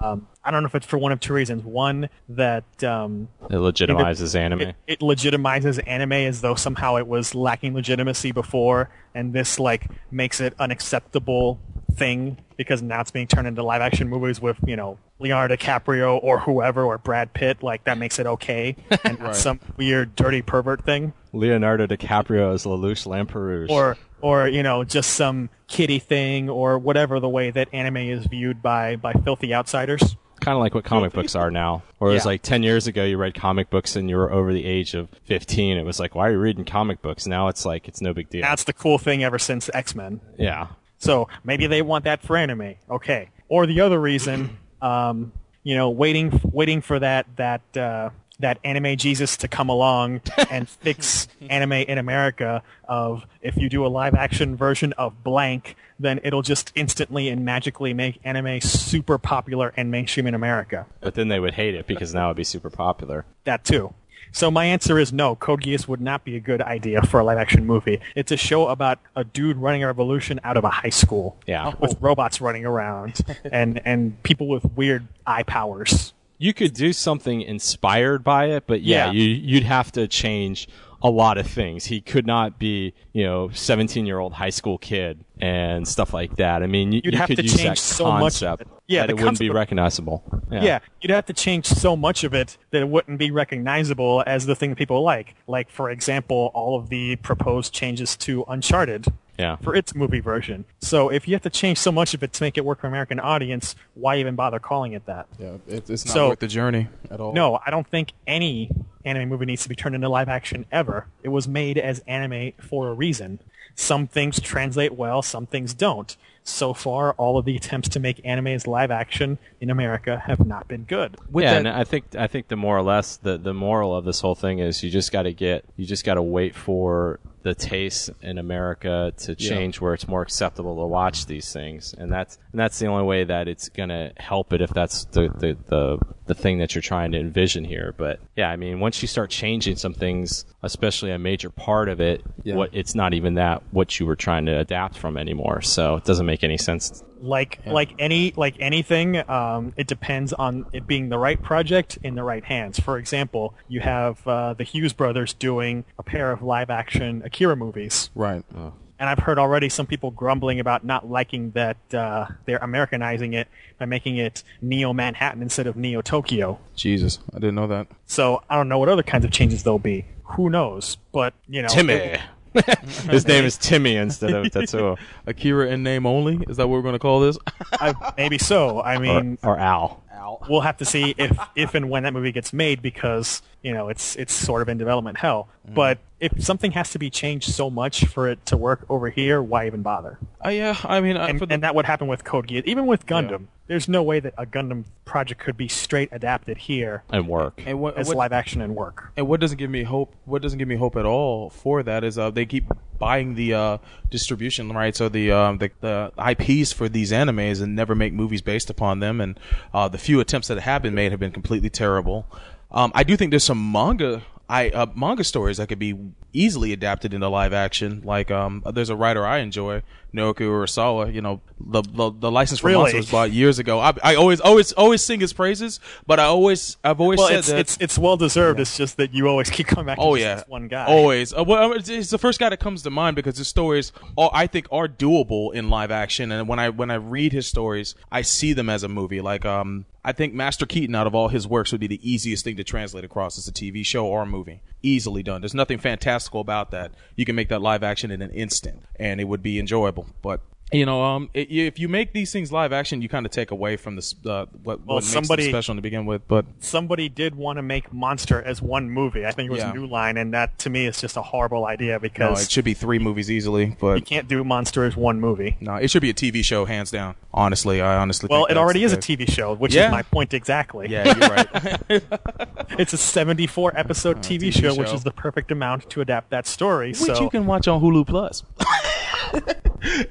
Um, I don't know if it's for one of two reasons. One, that um, It legitimizes anime. it, it legitimizes anime as though somehow it was lacking legitimacy before, and this like makes it an acceptable thing because now it's being turned into live action movies with you know Leonardo DiCaprio or whoever or Brad Pitt. Like that makes it okay, and not some weird dirty pervert thing, Leonardo DiCaprio as Lelouch Lamperouge. or or you know just some kiddie thing or whatever the way that anime is viewed by by filthy outsiders. kind of like what comic books are now. Whereas Yeah. like 10 years ago you read comic books and you were over the age of 15, it was like why are you reading comic books? Now it's like it's no big deal. That's the cool thing ever since X Men. yeah. So maybe they want that for anime. Okay. Or the other reason, um, you know, waiting waiting for that that uh, that anime Jesus to come along and fix anime in America. Of if you do a live action version of blank, then it'll just instantly and magically make anime super popular and mainstream in America. But then they would hate it because now it'd be super popular. That too. So my answer is no. Code Geass would not be a good idea for a live action movie. It's a show about a dude running a revolution out of a high school. Yeah. With robots running around and and people with weird eye powers. You could do something inspired by it, but yeah, Yeah. you you'd have to change a lot of things. He could not be, you know, 17-year-old high school kid and stuff like that. I mean, you, You'd you have could to use change that so much of it. Yeah, that it wouldn't be recognizable. Yeah. you'd have to change so much of it that it wouldn't be recognizable as the thing that people like. Like, for example, all of the proposed changes to Uncharted Yeah. for its movie version. So if you have to change so much of it to make it work for American audience, why even bother calling it that? Yeah, it, it's not So- worth the journey at all. No, I don't think any anime movie needs to be turned into live action ever. It was made as anime for a reason. Some things translate well, some things don't. So far, all of the attempts to make anime as live action in America have not been good. With yeah, that- and I think I think the more or less the the moral of this whole thing is you just got to get you just got to wait for the taste in America to change where it's more acceptable to watch these things, and that's and that's the only way that it's gonna help it if that's the the the, the thing that you're trying to envision here. But yeah, I mean, once you start changing some things, especially a major part of it, what it's not even that what you were trying to adapt from anymore. So it doesn't make any sense. Like like any like anything, um, it depends on it being the right project in the right hands. For example, you have uh, the Hughes brothers doing a pair of live action Akira movies. right. and I've heard already some people grumbling about not liking that uh, they're Americanizing it by making it Neo Manhattan instead of Neo Tokyo. Jesus, I didn't know that. So I don't know what other kinds of changes there'll be. Who knows? But you know, Timmy. His name is Timmy instead of Tetsuo Akira in name only. Is that what we're going to call this? I, maybe so. I or, mean, or Al. we'll have to see if if and when that movie gets made because you know it's it's sort of in development hell. But if something has to be changed so much for it to work over here, why even bother? Uh, yeah, I mean, uh, and, for the, and that would happen with Code Geass. Even with Gundam, there's no way that a Gundam project could be straight adapted here and work. and what, as what- live action and work. And what doesn't give me hope? What doesn't give me hope at all for that is uh, they keep buying the uh, distribution rights or the, um, the the IPs for these animes and never make movies based upon them. And uh, the few attempts that have been made have been completely terrible. Um, I do think there's some manga. I uh, manga stories that could be easily adapted into live action. Like um, there's a writer I enjoy, Naoki Urasawa. You know, the the, the license for Really? Monster was bought years ago. I, I always always always sing his praises, but I always I've always Well, said it's, that it's it's well deserved. It's just that you always keep coming back. Oh yeah, this one guy. Always. Uh, well, it's, it's the first guy that comes to mind because his stories, are, I think, are doable in live action. And when I when I read his stories, I see them as a movie. Like um, I think Master Keaton, out of all his works, would be the easiest thing to translate across as a TV show or a movie. Easily done. There's nothing fantastical about that. You can make that live action in an instant, and it would be enjoyable. But you know, um, it, if you make these things live action, you kind of take away from this uh, what, Well, what makes somebody- them special to begin with. But Somebody did want to make Monster as one movie. I think it was Yeah. New Line, and that to me is just a horrible idea no, because it should be three movies easily. But you can't do Monster as one movie. no, it should be a TV show, hands down. Honestly, I honestly. Well, it already is a TV show, which Yeah. is my point exactly. Yeah, you're right. It's a 74 episode TV, TV show, which is the perfect amount to adapt that story. Which so, you can watch on Hulu Plus.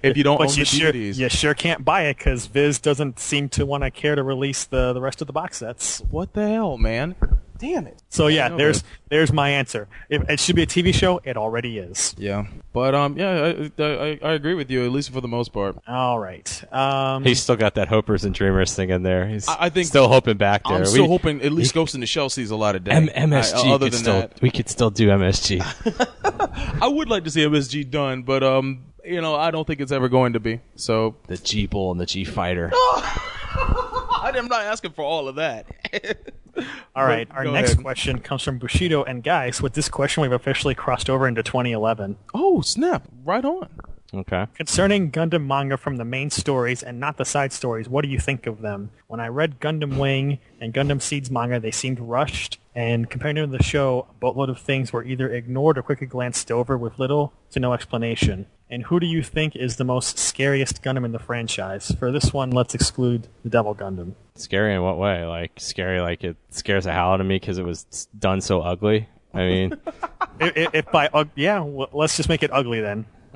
if you don't own but the you sure, DVDs. you sure can't buy it because Viz doesn't seem to want to care to release the, the rest of the box sets. What the hell, man? Damn it. So yeah, there's that. there's my answer. If it should be a TV show, it already is. Yeah, but um, yeah, I, I, I agree with you at least for the most part. All right. Um, He's still got that hopers and dreamers thing in there. He's I- I think- still hoping back there. I'm We- still hoping at least Ghost in the Shell sees a lot of day. M- MSG I- other could than still that, we could still do MSG. I would like to see MSG done, but um, you know, I don't think it's ever going to be. So the G Bull and the G Fighter. I'm not asking for all of that. all right. Our go next ahead. question comes from Bushido and Guys. With this question, we've officially crossed over into 2011. oh snap! Right on. Okay. Concerning Gundam manga from the main stories and not the side stories, what do you think of them? When I read Gundam Wing and Gundam Seeds manga, they seemed rushed, and compared to the show, a boatload of things were either ignored or quickly glanced over with little to no explanation. And who do you think is the most scariest Gundam in the franchise? For this one, let's exclude the Devil Gundam. Scary in what way? Like scary, like it scares the hell out of me because it was done so ugly. I mean, if, if- if by ug- yeah, well, let's just make it ugly then.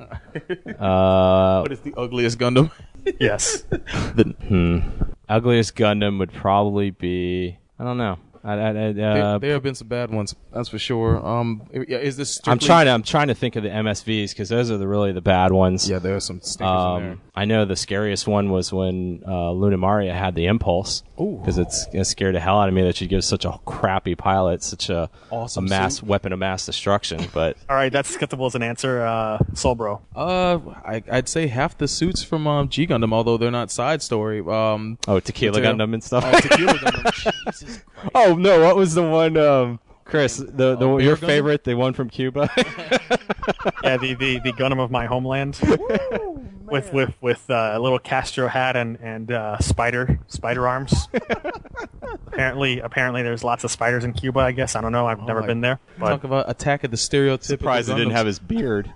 uh, What is the ugliest Gundam? Yes. the ugliest Gundam would probably be I don't know. I, I, I, there, uh, there have been some bad ones, that's for sure. Um, yeah, is this? I'm trying to I'm trying to think of the MSVs because those are the really the bad ones. Yeah, there are some stinkers in there. Um, I know the scariest one was when uh, Lunamaria had the impulse. Ooh. Because it's it scared the hell out of me that she gives such a crappy pilot such a, Awesome a mass suit. weapon of mass destruction. But All right, that's acceptable as an answer, uh, Soulbro. Uh, I, I'd say half the suits from um, G Gundam, although they're not side story. Um, oh, Tequila Tequila. Gundam and stuff. uh, Tequila Gundam. Jesus oh no, what was the one? Um, Chris, the the Oh, your Bear Gundam? favorite, the one from Cuba. Yeah, the, the, the Gundam of my homeland. with with with uh, a little Castro hat and and uh, spider spider arms. apparently, apparently there's lots of spiders in Cuba. I guess I don't know. I've never been there. Talk But about attack of the stereotypical. Surprised he didn't have his beard.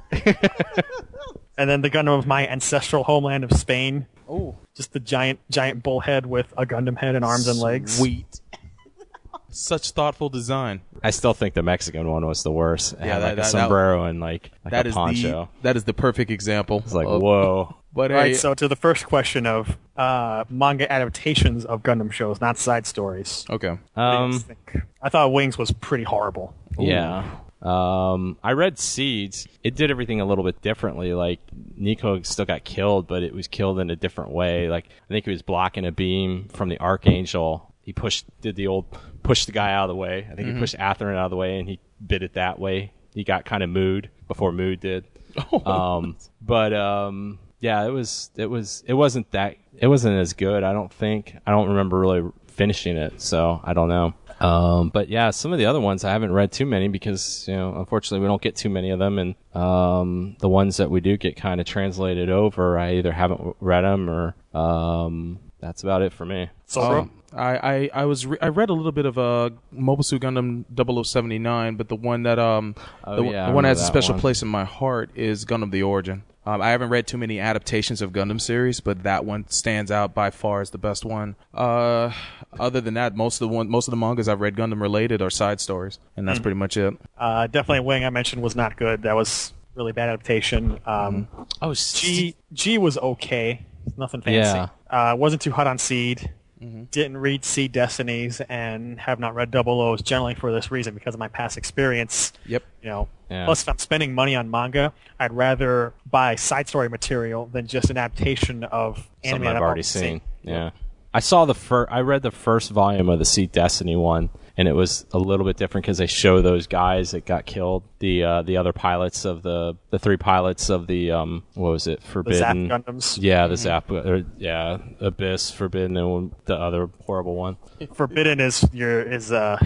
and then the Gundam of my ancestral homeland of Spain. Oh, Just the giant giant bullhead with a Gundam head and arms and legs. Sweet. Such thoughtful design. I still think the Mexican one was the worst. It Yeah, had that- like a that- that- sombrero and like, like That a is poncho. the that is the perfect example. It's like of- whoa. But All right, hey, so to the first question of uh, manga adaptations of Gundam shows, not side stories. okay. What do you Um, think? I thought Wings was pretty horrible. Yeah. Um, I read Seeds. It did everything a little bit differently. Like Nicol still got killed, but it was killed in a different way. Like I think he was blocking a beam from the Archangel. He pushed did the old push the guy out of the way. I think he pushed Athrun out of the way, and he bit it that way. He got kind of mood before mood did. Um, but um, yeah, it was it was it wasn't that it wasn't as good. I don't think I don't remember really finishing it, so I don't know. Um, but yeah, some of the other ones I haven't read too many because you know unfortunately we don't get too many of them, and um, the ones that we do get kind of translated over, I either haven't read them or um, that's about it for me. Soulbro? Um, I, I, I was re- I read a little bit of uh, Mobile Suit Gundam 0079, but the one that um Oh, the, yeah, the one that has a special one. place in my heart is Gundam the Origin. Um, I haven't read too many adaptations of Gundam series, but that one stands out by far as the best one. Uh, other than that, most of the one most of the mangas I've read Gundam related are side stories, and that's pretty much it. Uh, definitely Wing I mentioned was not good. That was really bad adaptation. Um, Oh, G G was okay. Nothing fancy. Yeah. Uh, wasn't too hot on Seed. Mm-hmm. Didn't read Seed Destinies and have not read Double O's generally for this reason because of my past experience. Yep. You know. Yeah. Plus, if I'm spending money on manga, I'd rather buy side story material than just an adaptation of anime something that I've already seen. Yeah. I saw the first. I read the first volume of the Seed Destiny one, and it was a little bit different because they show those guys that got killed, the uh, the other pilots of the the three pilots of the um what was it The Zap Forbidden? Gundams. Yeah, the Zap, or, yeah, Abyss, Forbidden, and the other horrible one. Forbidden is your is uh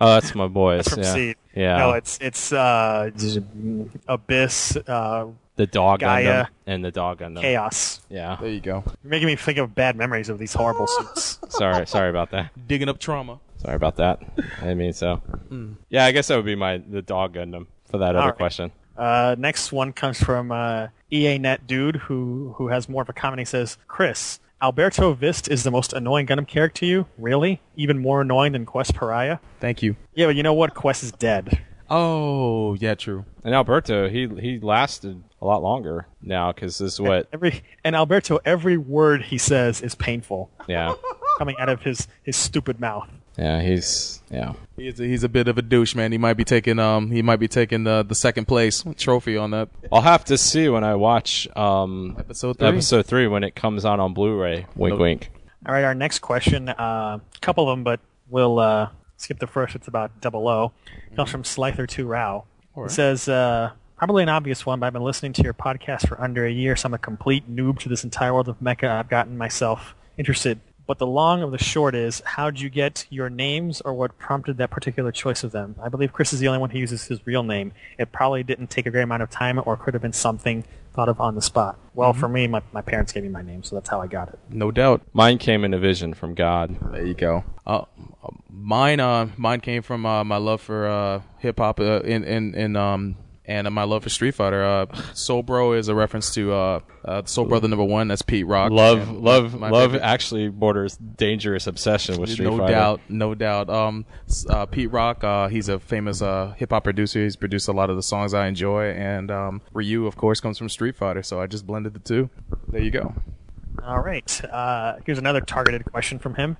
Oh, that's my boys. from yeah. Seed. Yeah. No, it's it's uh Abyss, uh the dog Gaia. Gundam and the dog Gundam. Chaos. Yeah. There you go. You're making me think of bad memories of these horrible suits. sorry, sorry about that. Digging up trauma. Sorry about that. I didn't mean so. Yeah, I guess that would be my the dog Gundam for that other Alright. question. Uh, next one comes from uh, EA Net Dude, who who has more of a comment. He says, "Chris, Alberto Vist is the most annoying Gundam character to you. Really? Even more annoying than Quess Paraya? Thank you. Yeah, but you know what? Quess is dead. Oh, yeah, true. And Alberto, he he lasted a lot longer now because this is what. Every and Alberto, every word he says is painful Yeah, coming out of his his stupid mouth. Yeah, he's yeah. He's a, he's a bit of a douche, man. He might be taking um he might be taking the the second place trophy on that I'll have to see when I watch um episode three. episode three when it comes out on Blu-ray. Wink, Nope. wink. All right, our next question, a uh, couple of them, but we'll uh, skip the first. It's about double O. Comes from Slither2 Rao. It says, uh, probably an obvious one, but I've been listening to your podcast for under a year, so I'm a complete noob to this entire world of mecha. I've gotten myself interested. But the long of the short is, how'd you get your names or what prompted that particular choice of them? I believe Chris is the only one who uses his real name. It probably didn't take a great amount of time or could have been something thought of on the spot. Well, for me, my, my parents gave me my name, so that's how I got it. No doubt. Mine came in a vision from God. There you go. Uh, mine, uh, mine came from uh, my love for uh, hip hop uh, in in in um and uh, my love for Street Fighter. Uh, Soul Bro is a reference to uh, uh, Soul Brother number one. That's Pete Rock. Love, love, my love. favorite- Actually, borders dangerous obsession with Street no Fighter. No doubt, no doubt. Um, uh, Pete Rock, uh, he's a famous uh, hip hop producer. He's produced a lot of the songs I enjoy, and um, Ryu, of course, comes from Street Fighter. So I just blended the two. There you go. All right. Uh, here's another targeted question from him.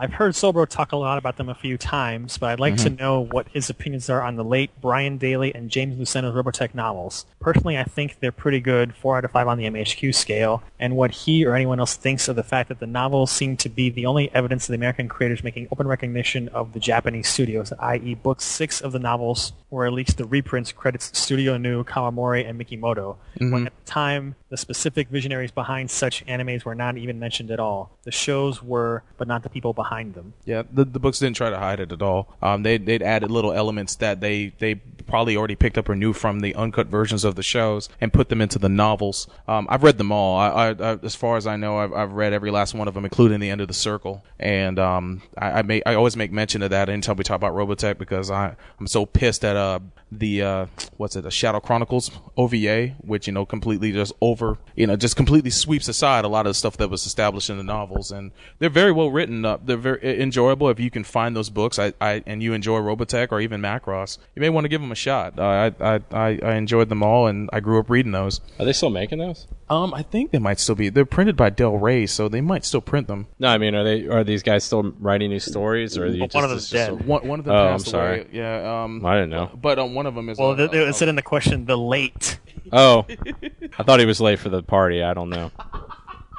I've heard Sobro talk a lot about them a few times, but I'd like to mhm. know what his opinions are on the late Brian Daly and James Luceno's Robotech novels. Personally, I think they're pretty good, 4 out of 5 on the MAHQ scale, and what he or anyone else thinks of the fact that the novels seem to be the only evidence of the American creators making open recognition of the Japanese studios, i.e. books 6 of the novels were at least the reprints credits Studio Nue, Kawamori, and Mikimoto, when mm-hmm. at the time the specific visionaries behind such animes were not even mentioned at all. The shows were, but not the people behind them. Yeah, the, the books didn't try to hide it at all. Um, they they'd added little elements that they they probably already picked up or knew from the uncut versions of the shows and put them into the novels. Um, I've read them all. I, I, I as far as I know, I've, I've read every last one of them, including the end of the circle. And um, I I, I always make mention of that anytime we talk about Robotech because I I'm so pissed at uh the uh what's it the Shadow Chronicles OVA, which you know completely just over you know just completely sweeps aside a lot of the stuff that was established in the novels, and they're very well written. Uh, they're very enjoyable if you can find those books. I, I and you enjoy Robotech or even Macross, you may want to give them a shot. Uh, I I I enjoyed them all, and I grew up reading those. Are they still making those? Um, I think they might still be. They're printed by Del Rey, so they might still print them. No, I mean, are they? Are these guys still writing new stories, or are you Well, just, one of them's it's just dead. a- One one of them Oh, I'm sorry. away. Yeah. Um, I didn't know. But um, one of them is. Well, a- th- it a- said in the question, the late. Oh, I thought he was late for the party. I don't know.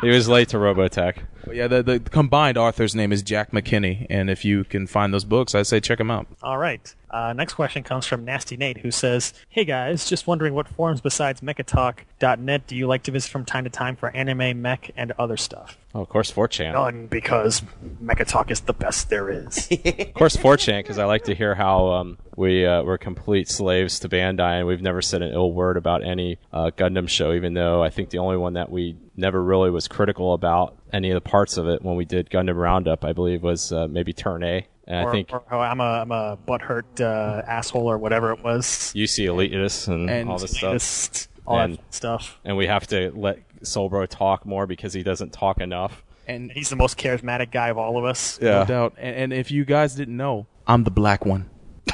He was late to Robotech. But yeah, the, the combined author's name is Jack McKinney, and if you can find those books, I say check them out. All right. Uh, next question comes from Nasty Nate, who says, "Hey guys, just wondering what forums besides mechatalk.net do you like to visit from time to time for anime, mech, and other stuff?" Oh, of course, 4chan. None, because Mechatalk is the best there is. Of course, 4chan, because I like to hear how um, we uh, we're complete slaves to Bandai, and we've never said an ill word about any uh, Gundam show. Even though I think the only one that we never really was critical about any of the parts of it when we did Gundam Roundup, I believe, was uh, maybe Turn A. And or, I think or how I'm a I'm a butthurt uh, asshole or whatever it was. UC Elititus and, And all this stuff. Just all And- that stuff. And we have to let Soulbro talk more because he doesn't talk enough. And He's the most charismatic guy of all of us. no doubt. And, and if you guys didn't know, I'm the black one,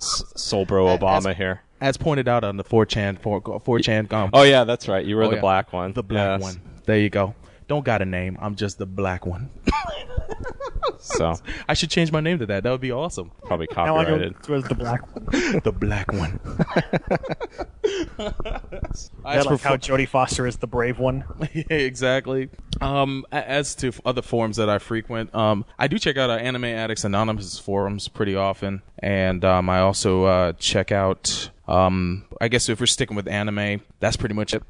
Soulbro Obama here. as pointed out on the 4chan 4, 4chan um, Oh yeah, that's right. You were oh, the yeah. black one. the black Yes. one. There you go. Don't got a name. I'm just the black one. So I should change my name to that. That would be awesome. probably Now I go copyrighted. towards the black one. the black one. I like how Jodie Foster is the brave one. yeah, exactly. Um, a- as to f- other forums that I frequent, um, I do check out uh, Anime Addicts Anonymous forums pretty often, and um, I also uh, check out. Um, I guess if we're sticking with anime, that's pretty much it.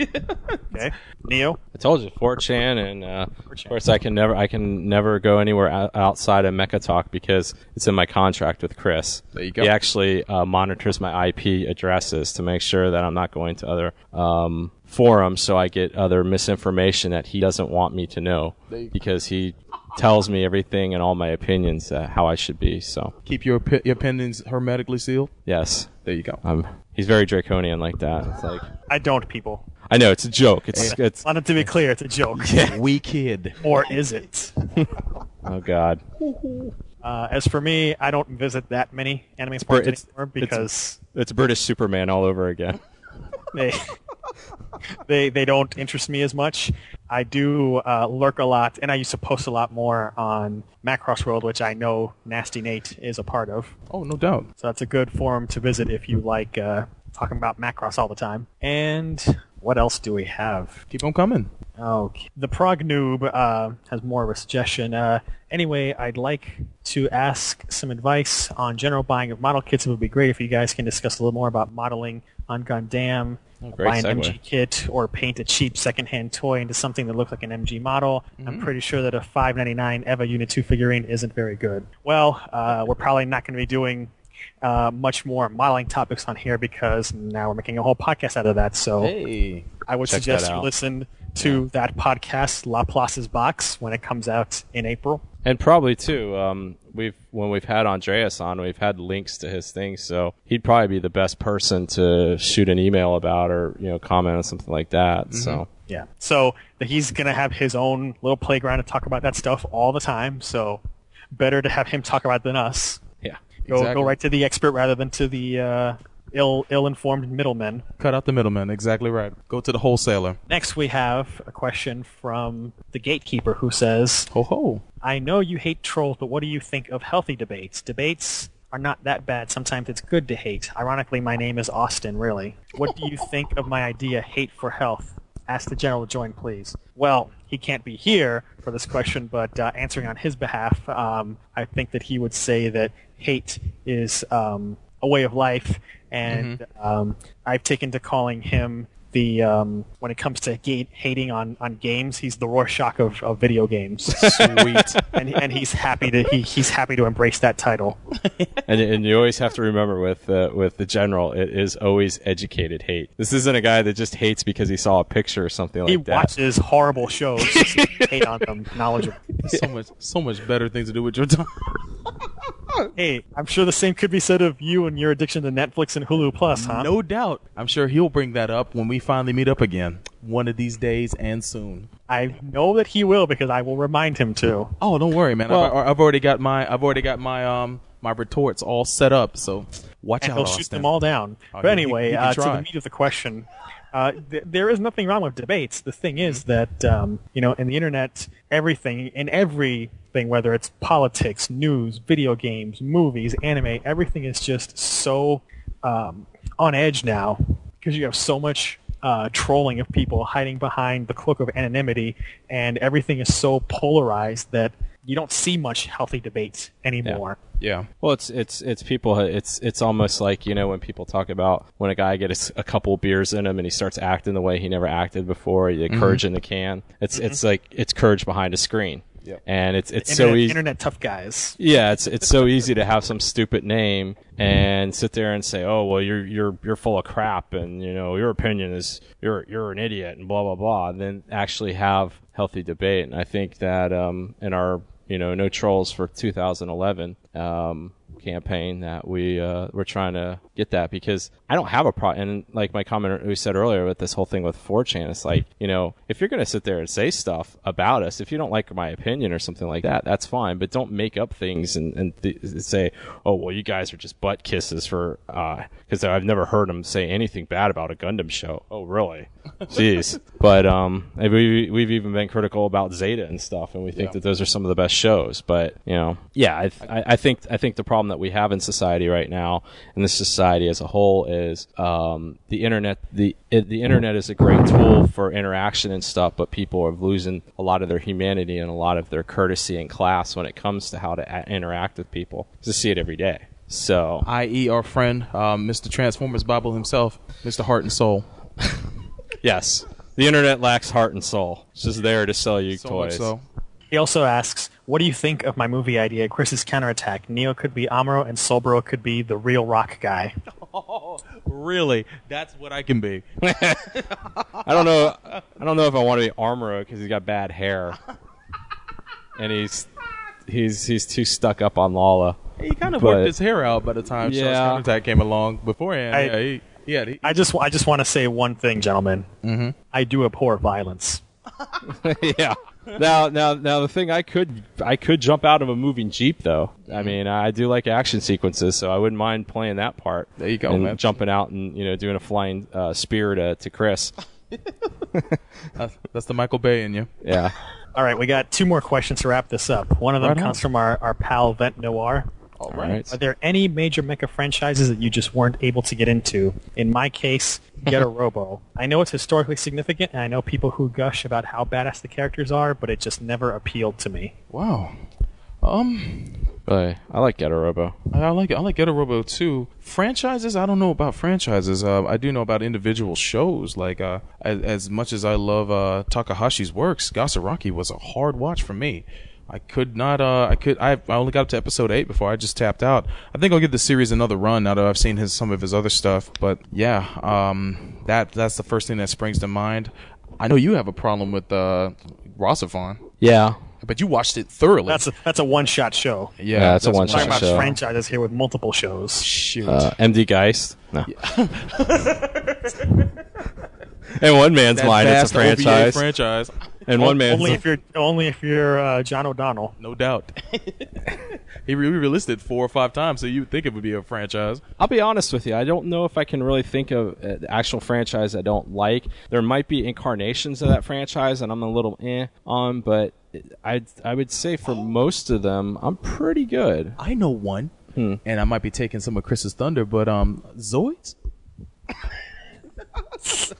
Okay, Neo. I told you, 4chan, and uh, of course I can never, I can never go anywhere o- outside of Mecha Talk because it's in my contract with Chris. There you go. He actually uh, monitors my IP addresses to make sure that I'm not going to other um, forums, so I get other misinformation that he doesn't want me to know because he tells me everything and all my opinions uh, how I should be. So Keep your opi- your opinions hermetically sealed. yes, There you go. um, he's very draconian like that. It's like I don't, people. I know it's a joke. It's it's I want it to be clear, it's a joke. We kid. Or is it? oh god. Uh, as for me, I don't visit that many anime Br- sports it's- anymore because It's British Superman all over again. they they they don't interest me as much. I do uh, lurk a lot, and I used to post a lot more on Macross World, which I know Nasty Nate is a part of. Oh, no doubt. So that's a good forum to visit if you like uh, talking about Macross all the time. And what else do we have? Keep on coming. Okay. The Prog Noob uh, has more of a suggestion. Uh, anyway, I'd like to ask some advice on general buying of model kits. It would be great if you guys can discuss a little more about modeling on Gundam, great buy an segue. MG kit, or paint a cheap secondhand toy into something that looks like an MG model. I'm pretty sure that a 5.99 EVA Unit 2 figurine isn't very good. Well, uh, we're probably not going to be doing uh, much more modeling topics on here because now we're making a whole podcast out of that. So Hey. I would suggest you listen to that podcast, Laplace's Box, when it comes out in April. And probably too, um, we've when we've had Andreas on, we've had links to his things, so he'd probably be the best person to shoot an email about or you know comment on something like that. So Yeah. So he's going to have his own little playground to talk about that stuff all the time. So better to have him talk about it than us. yeah, Go, Exactly. go right to the expert rather than to the uh, ill ill-informed middlemen. Cut out the middleman. Exactly right. Go to the wholesaler. Next, we have a question from the gatekeeper who says, Ho ho. I know you hate trolls, but what do you think of healthy debates? Debates are not that bad. Sometimes it's good to hate. Ironically, my name is Austin, really. What do you think of my idea, hate for health? Ask the general to join, please. Well, he can't be here for this question, but uh, answering on his behalf, um, I think that he would say that hate is um, a way of life, and um, I've taken to calling him the um, when it comes to ga- hating on, on games, he's the Rorschach of, of video games. Sweet. and and he's happy to he, he's happy to embrace that title. and and you always have to remember with uh, with the general, it is always educated hate. This isn't a guy that just hates because he saw a picture or something like he that. He watches horrible shows, hate on them, knowledgeable. so much, so much better things to do with your time. Hey, I'm sure the same could be said of you and your addiction to Netflix and Hulu Plus, huh? No doubt. I'm sure he'll bring that up when we finally meet up again, one of these days and soon. I know that he will because I will remind him to. Oh, don't worry, man. Well- I've, I've already got my, I've already got my, um, my retorts all set up. So watch and out, he'll Austin. shoot them all down. Oh, but he- anyway, he can uh, to the meat of the question, uh, th- there is nothing wrong with debates. The thing is that um, you know, in the internet, everything in everything, whether it's politics, news, video games, movies, anime, everything is just so um, on edge now because you have so much. Uh, trolling of people hiding behind the cloak of anonymity, and everything is so polarized that you don't see much healthy debates anymore. Yeah. Well, it's it's it's people. It's it's almost like you know when people talk about when a guy gets a couple beers in him and he starts acting the way he never acted before. The courage in the can. It's it's like it's courage behind a screen. Yep. And it's it's Internet, so easy. internet tough guys. Yeah, it's it's so easy to have some stupid name and sit there and say, "Oh, well, you're you're you're full of crap," and you know your opinion is you're you're an idiot, and blah blah blah. And then actually have healthy debate. And I think that um, in our you know no trolls for 2011 um, campaign that we uh, we're trying to get that because I don't have a problem. And like my comment we said earlier with this whole thing with 4chan, it's like you know if you're gonna sit there and say stuff about us, if you don't like my opinion or something like that, that's fine. But don't make up things and, and th- say, oh well, you guys are just butt kisses for because I've never heard them say anything bad about a Gundam show. Oh really? Jeez. but um, we we've even been critical about Zeta and stuff, and we think Yeah. that those are some of the best shows. But you know, yeah, I, I, I think I think the problem that that we have in society right now, and the society as a whole, is um, the internet. the it, The internet is a great tool for interaction and stuff, but people are losing a lot of their humanity and a lot of their courtesy and class when it comes to how to a- interact with people. 'Cause I see it every day. So I.e., our friend, um, Mr. Transformers Bible himself, Mr. Heart and Soul. yes, the internet lacks heart and soul. It's just there to sell you So much toys. so. He also asks, "What do you think of my movie idea? Chris's counterattack. Neo could be Amuro, and Soulbro could be the real rock guy." Really? That's what I can be. I don't know. I don't know if I want to be Armoro because he's got bad hair, and he's he's he's too stuck up on Lalah. He kind of But- worked his hair out by the time Yeah. Char's Counterattack came along. Beforehand, I- yeah, he, he had, he, I just, I just want to say one thing, gentlemen. Mm-hmm. I do abhor violence. yeah. Now, now, now, the thing I could I could jump out of a moving jeep though. I mean, I do like action sequences, so I wouldn't mind playing that part. There you go, and man. Jumping out and you know doing a flying uh, spear to to Chris. that's, that's the Michael Bay in you. Yeah. All right, we got two more questions to wrap this up. One of them Right on. comes from our, our pal Vent Noir. All All right. Are there any major mecha franchises that you just weren't able to get into? In my case, Getter Robo. I know it's historically significant, and I know people who gush about how badass the characters are, but it just never appealed to me. Wow. Um, Really, I like Getter Robo. I like I like Getter Robo too. Franchises, I don't know about franchises. Uh, I do know about individual shows. Like uh, as, as much as I love uh, Takahashi's works, Gasaraki was a hard watch for me. I could not. Uh, I could. I, I only got up to episode eight before I just tapped out. I think I'll give the series another run now that I've seen his some of his other stuff. But yeah, um, that that's the first thing that springs to mind. I know you have a problem with uh, Rossifon, Yeah. but you watched it thoroughly. That's a, that's a one-shot show. yeah, Yeah, it's a one-shot Talking what- about show. franchises here with multiple shows. Shoot. Uh, MD Geist. No. In one man's That mind, it's a vast OVA franchise. Franchise. In one man. only if you're only if you're uh, John O'Donnell. No doubt. he re- released it four or five times, so you would think it would be a franchise. I'll be honest with you. I don't know if I can really think of an actual franchise I don't like. There might be incarnations of that franchise, and I'm a little eh on, but I I would say for most of them, I'm pretty good. I know one, Hmm. and I might be taking some of Chris's thunder, but um, Zoids.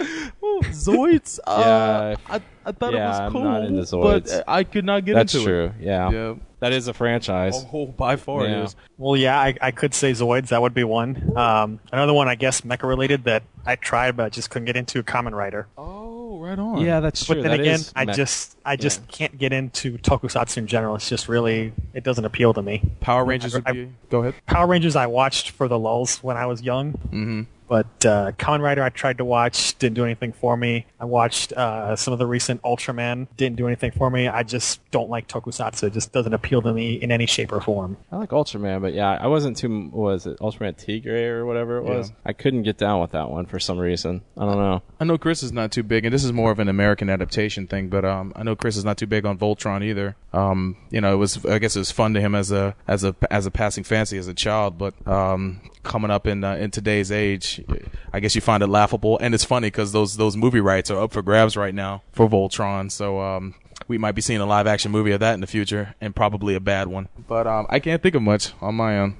Ooh, Zoids. Uh, Yeah. I, I thought Yeah, it was cool, I'm cool, not into Zoids. but I could not get That's into true. it. That's true. Yeah. Yeah. that is a franchise. Oh, by far Yeah. it is. Well, yeah, I, I could say Zoids. That would be one. Um, another one, I guess, mecha related that I tried but I just couldn't get into. Kamen Rider. Oh, right on. Yeah, that's true. But then That again, I mech- just I just can't get into tokusatsu in general. It's just really it doesn't appeal to me. Power Rangers would I- be. Go ahead. Power Rangers I watched for the lulls when I was young. Mm-hmm. But uh, Kamen Rider I tried to watch, didn't do anything for me. I watched uh, some of the recent Ultraman, didn't do anything for me. I just don't like tokusatsu. It just doesn't appeal to me in any shape or form. I like Ultraman, but yeah, I wasn't too. Was it Ultraman Tiga or whatever it was? Yeah. I couldn't get down with that one for some reason. I don't know. I know Chris is not too big, and this is more of an American adaptation thing. But um, I know Chris is not too big on Voltron either. Um, you know, it was I guess it was fun to him as a as a as a passing fancy as a child, but um, coming up in uh, in today's age, I guess you find it laughable, and it's funny because those those movie rights are up for grabs right now for Voltron. So um, we might be seeing a live action movie of that in the future, and probably a bad one. But um, I can't think of much on my own.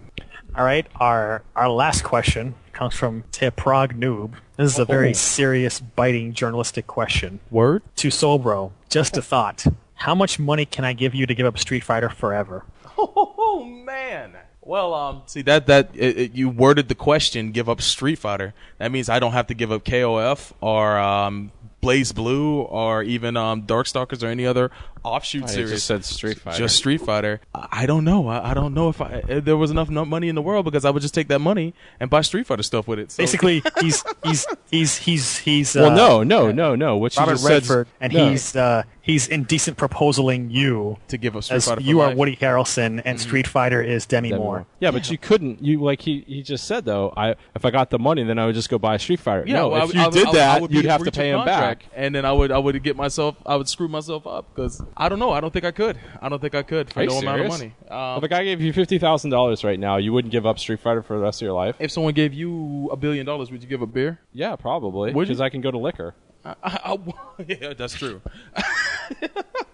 All right, our our last question comes from Teprog Noob. This is a very Oh. serious, biting journalistic question. Word. To Sobro, just a thought. How much money can I give you to give up Street Fighter forever? Oh man. Well, um, see that that it, it- you worded the question. Give up Street Fighter. That means I don't have to give up KOF or um, BlazBlue or even um, Darkstalkers or any other offshoot Oh, series. just said Street Fighter. Just Street Fighter. I I don't know. I, I don't know if, I, if there was enough money in the world because I would just take that money and buy Street Fighter stuff with it. So, Basically, he's he's he's he's he's. Well, uh, no, no, no, no. What you Robert just said. Redford, and no. he's uh, he's indecent proposaling you to give up Street as Fighter. for you are. Woody Harrelson, and Street Fighter is Demi Demi Moore. Moore. Yeah, but you couldn't. You like he he just said though. I if I got the money, then I would just go buy Street Fighter. Yeah, no, well, if I- you I- did I- I that, would you'd have to pay him contract, back. and then I would I would get myself I would screw myself up because I don't know I don't think I could I don't think I could for Are you no amount of money. Um, if a guy gave you fifty thousand dollars right now, you wouldn't give up Street Fighter for the rest of your life. if someone gave you a billion dollars, would you give up beer? Yeah, probably. Would you? Because I can go to liquor. I, I, yeah, that's true.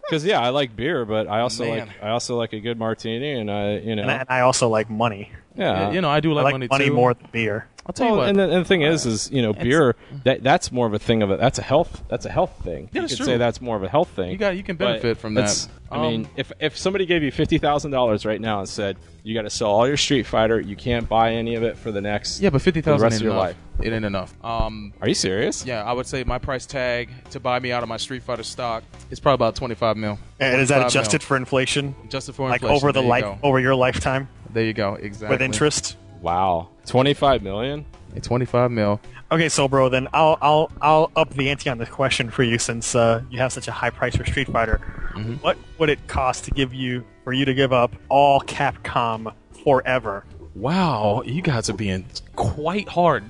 because yeah, I like beer, but I also Man. like I also like a good martini, and I you know And I, and I also like money. yeah you know, I do I like, like money, too. more than beer. I'll tell you what. and the, and the thing is, is you know, beer that that's more of a thing of it. That's a health. That's a health thing. Yeah, you it's could true. say that's more of a health thing. You got- you can benefit from that. it's- I mean, Um, if if somebody gave you fifty thousand dollars right now and said you got to sell all your Street Fighter, you can't buy any of it for the next yeah, but fifty for the rest ain't of your enough. life. It ain't enough. Um, Are you serious? yeah, I would say my price tag to buy me out of my Street Fighter stock is probably about twenty five mil. And is that adjusted mil. for inflation? Adjusted for inflation. Like over the life, go. over your lifetime There you go. Exactly. with interest? Wow, twenty five million. Twenty five mil. Okay, so bro, then I'll I'll I'll up the ante on this question for you since uh, you have such a high price for Street Fighter. Mm-hmm. What would it cost to give you for you to give up all Capcom forever? Wow, you guys are being quite hard.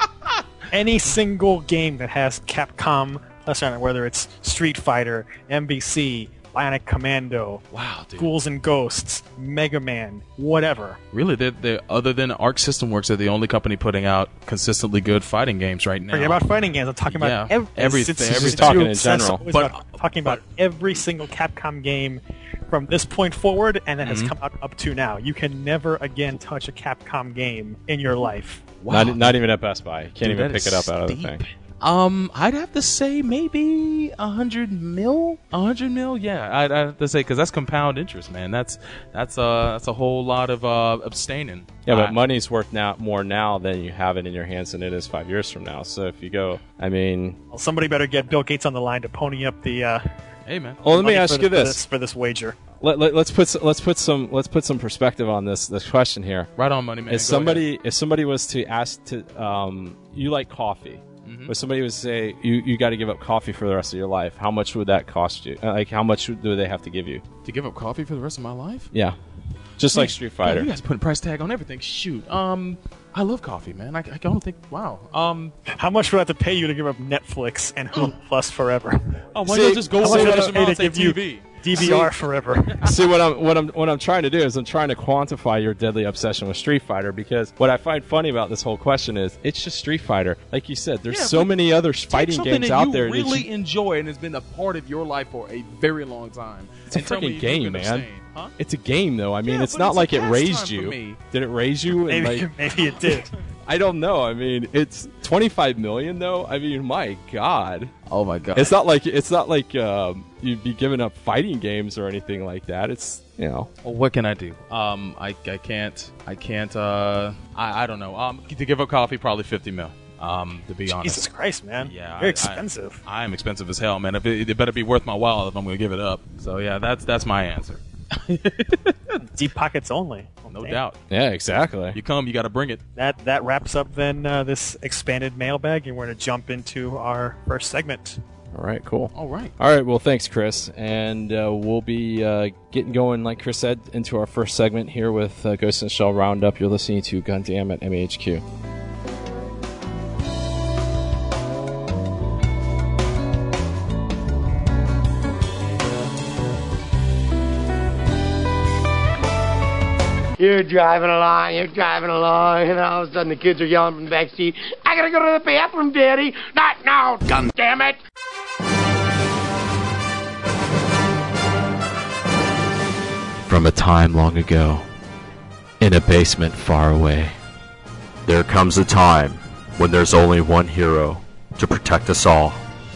Any single game that has Capcom plus on whether it's Street Fighter, MvC, Bionic Commando, wow, dude. Ghouls and Ghosts, Mega Man, whatever. Really, they're, they're other than Arc System Works, they're the only company putting out consistently good fighting games right now. Forget about fighting games. I'm talking about Yeah, ev- everything, it's- it's- everything. it's Talking in general. But- about- talking about every single Capcom game from this point forward, and that has Mm-hmm. come out up to now. You can never again touch a Capcom game in your life. Wow. Not, not even at Best Buy. You can't Dude, even pick it up out of the thing. Um, I'd have to say maybe a hundred mil. A hundred mil, yeah. I'd, I'd have to say because that's compound interest, man. That's that's uh that's a whole lot of uh abstaining. Yeah, but I- money's worth now more now than you have it in your hands than it is five years from now. So if you go, I mean, Well, somebody better get Bill Gates on the line to pony up the. Uh, Hey, man. well, let me ask you the- for this. for this wager. Let, let, us put s- let's put some let's put some perspective on this this question here. Right on, money man. if Go somebody if somebody was to ask to um, you like coffee, Mm-hmm. if somebody would say you you got to give up coffee for the rest of your life, how much would that cost you? Uh, Like how much do they have to give you? to give up coffee for the rest of my life. Yeah, just like Street God, Fighter. you guys put a price tag on everything. Shoot. Um, I love coffee, man. I, I don't think. Wow. Um. How much would I have to pay you to give up Netflix and Hulu Plus forever? Oh, why See, not just go How watch much would I pay to Mountain give you DVR forever? See what I'm what I'm what I'm trying to do is I'm trying to quantify your deadly obsession with Street Fighter because what I find funny about this whole question is it's just Street Fighter. Like you said, there's Yeah, so many other fighting games out there. that really you- enjoy and has been a part of your life for a very long time. it's a freaking game, man. Huh? It's a game, though. I mean, Yeah, it's not it's like it raised you. Did it raise you? Maybe, like, maybe it did. I don't know. I mean, it's 25 million, though. I mean, my God, Oh my god. it's not like it's not like um, you'd be giving up fighting games or anything like that. It's you know, Well, what can I do? Um, I, I can't. I can't. Uh, I, I don't know. Um, to give up coffee, probably fifty mil. Um, to be honest. Jesus Christ, man! Yeah, very I- expensive. I am expensive as hell, man. If it, it better be worth my while if I'm going to give it up. So yeah, that's that's my answer. Deep pockets only. Well, No damn. doubt. yeah, exactly. You come, you got to bring it. That that wraps up then uh, this expanded mailbag, and we're going to jump into our first segment. All right, cool. All right. All right, well, thanks, Chris. And uh, we'll be uh, getting going, like Chris said, into our first segment here with uh, Ghost in the Shell Roundup. You're listening to Gundam at MAHQ. You're driving along, you're driving along, and all of a sudden the kids are yelling from the back seat, I gotta go to the bathroom, Daddy! Not now! God damn it! From a time long ago, in a basement far away, there comes a time when there's only one hero to protect us all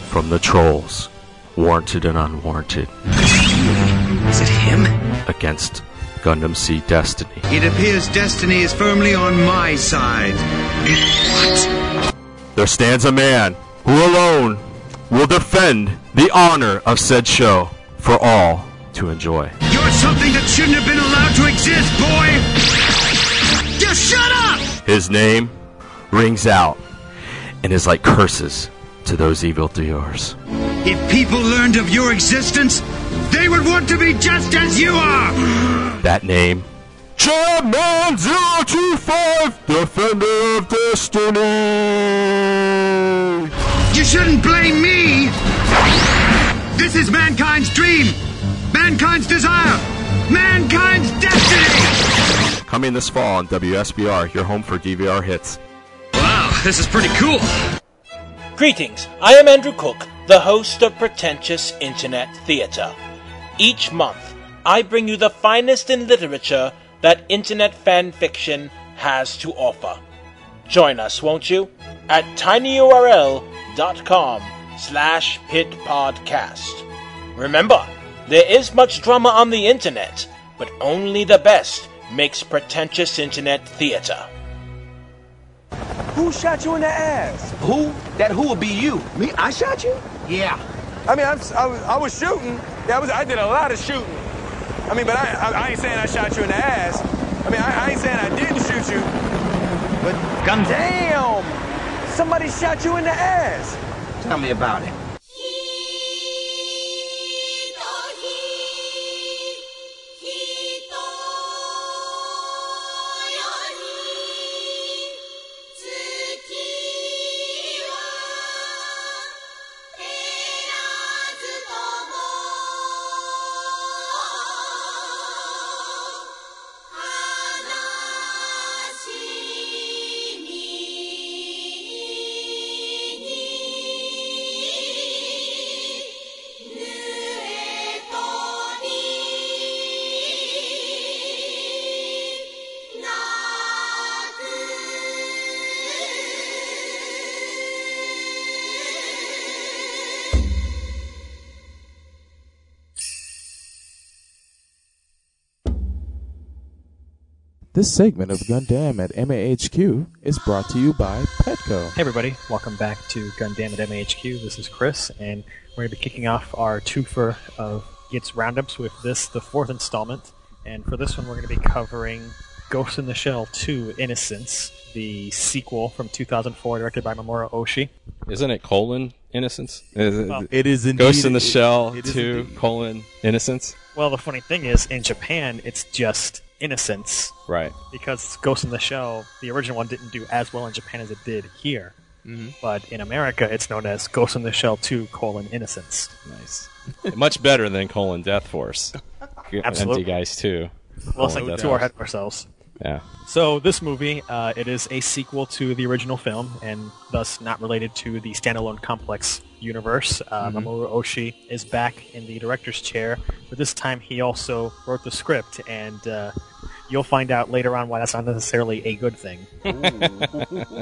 from the trolls, warranted and unwarranted, Is it him? against Gundam Seed Destiny. It appears destiny is firmly on my side. What? There stands a man who alone will defend the honor of said show for all to enjoy. You're something that shouldn't have been allowed to exist, boy! Just shut up! His name rings out and is like curses to those evildoers. If people learned of your existence, they would want to be just as you are! That name? Chairman 025, Defender of Destiny! You shouldn't blame me! This is mankind's dream! Mankind's desire! Mankind's destiny! Coming this fall on WSBR, your home for DVR hits. Wow, this is pretty cool. Greetings, I am Andrew Cook, the host of Pretentious Internet Theater. Each month, I bring you the finest in literature that internet fan fiction has to offer. Join us, won't you? At tinyurl.com slash pitpodcast. Remember, there is much drama on the internet, but only the best makes pretentious internet theater. Who shot you in the ass? Who? That who would be you. Me? I shot you? Yeah. I mean, I'm, I, was, I was shooting. Yeah, I, was, I did a lot of shooting. I mean, but I, I, I ain't saying I shot you in the ass. I mean, I, I ain't saying I didn't shoot you. But Gun- damn! Somebody shot you in the ass. Tell me about it. This segment of Gundam at MAHQ is brought to you by Petco. Hey everybody, welcome back to Gundam at MAHQ. This is Chris, and we're going to be kicking off our twofer of Gits Roundups with this, the fourth installment. And for this one, we're going to be covering Ghost in the Shell 2 Innocence, the sequel from 2004, directed by Mamoru Oshii. Isn't it colon innocence? Is it, Well, It is indeed. Ghost in the it- Shell it is two colon innocence. Well, the funny thing is, in Japan, it's just Innocence, Right. because Ghost in the Shell, the original one, didn't do as well in Japan as it did here. But in America, it's known as Ghost in the Shell 2 colon Innocence. Nice. Much better than colon Death Force. Absolutely. Anti guys too. Well, Colon so Death to our head of ourselves. Yeah. So this movie, uh, it is a sequel to the original film, and thus not related to the standalone complex universe. Uh, Mamoru Oshii is back in the director's chair, but this time he also wrote the script, and uh, you'll find out later on why that's not necessarily a good thing.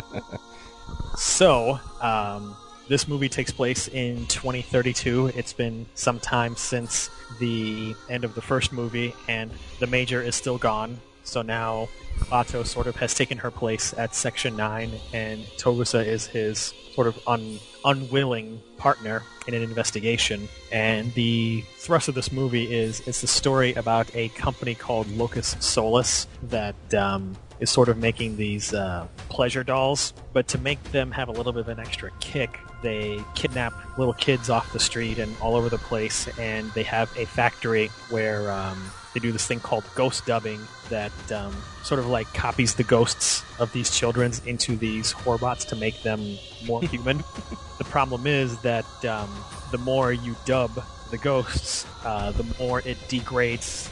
so, um, this movie takes place in 2032. It's been some time since the end of the first movie, and the Major is still gone. So now Bato sort of has taken her place at Section 9, and Togusa is his sort of un- unwilling partner in an investigation. And the thrust of this movie is it's the story about a company called Locus Solus that um, is sort of making these uh, pleasure dolls, but to make them have a little bit of an extra kick, they kidnap little kids off the street and all over the place, and they have a factory where um, they do this thing called ghost dubbing that um, sort of like copies the ghosts of these children into these horbots to make them more human. the problem is that um, the more you dub the ghosts, uh, the more it degrades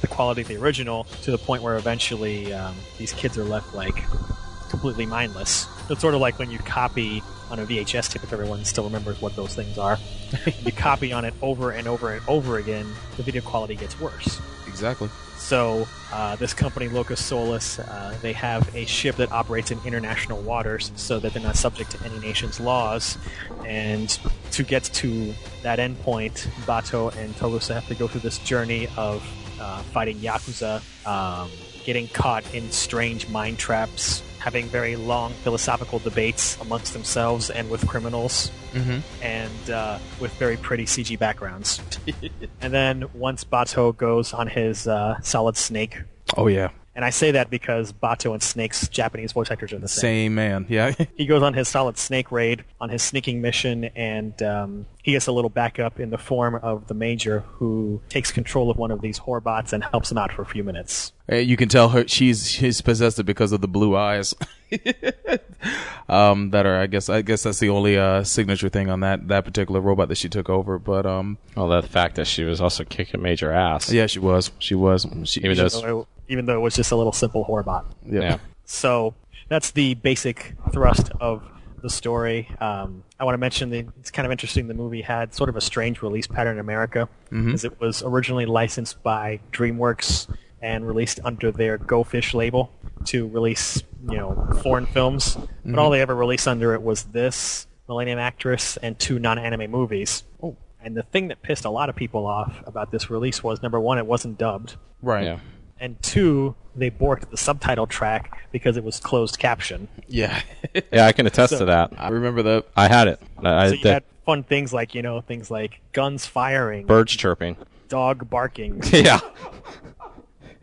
the quality of the original to the point where eventually um, these kids are left like completely mindless. It's sort of like when you copy on a VHS tape, if everyone still remembers what those things are. you copy on it over and over and over again, the video quality gets worse. Exactly. So uh, this company, Locus Solus, uh, they have a ship that operates in international waters, so that they're not subject to any nation's laws. And to get to that endpoint, Bato and Togusa have to go through this journey of uh, fighting yakuza, um, getting caught in strange mind traps, having very long philosophical debates amongst themselves and with criminals Mm-hmm. and uh, with very pretty CG backgrounds. and then once Bato goes on his uh, Solid Snake, Oh yeah. And I say that because Bato and Snake's Japanese voice actors are the same. Same man. Yeah. He goes on his Solid Snake raid on his sneaking mission, and um, he gets a little backup in the form of the Major, who takes control of one of these Horbots and helps him out for a few minutes. You can tell her she's she's possessed because of the blue eyes. um, that are I guess I guess that's the only uh, signature thing on that that particular robot that she took over. But um, Well, the fact that she was also kicking major ass. yeah, she was. She was. She, Even though it's- So it- even though it was just a little simple Horbot. yeah. yeah. So that's the basic thrust of the story. Um, I want to mention the, it's kind of interesting. The movie had sort of a strange release pattern in America, Mhm. as it was originally licensed by DreamWorks and released under their Go Fish label to release, you know, foreign films. But all they ever released under it was this Millennium Actress and two non-anime movies. Oh. And the thing that pissed a lot of people off about this release was number one, it wasn't dubbed. Right. Yeah. And two, they borked the subtitle track because it was closed caption. Yeah. Yeah, I can attest So- to that. I remember that. I had it. I, so you that had fun things like you know things like guns firing, birds chirping. dog barking, yeah.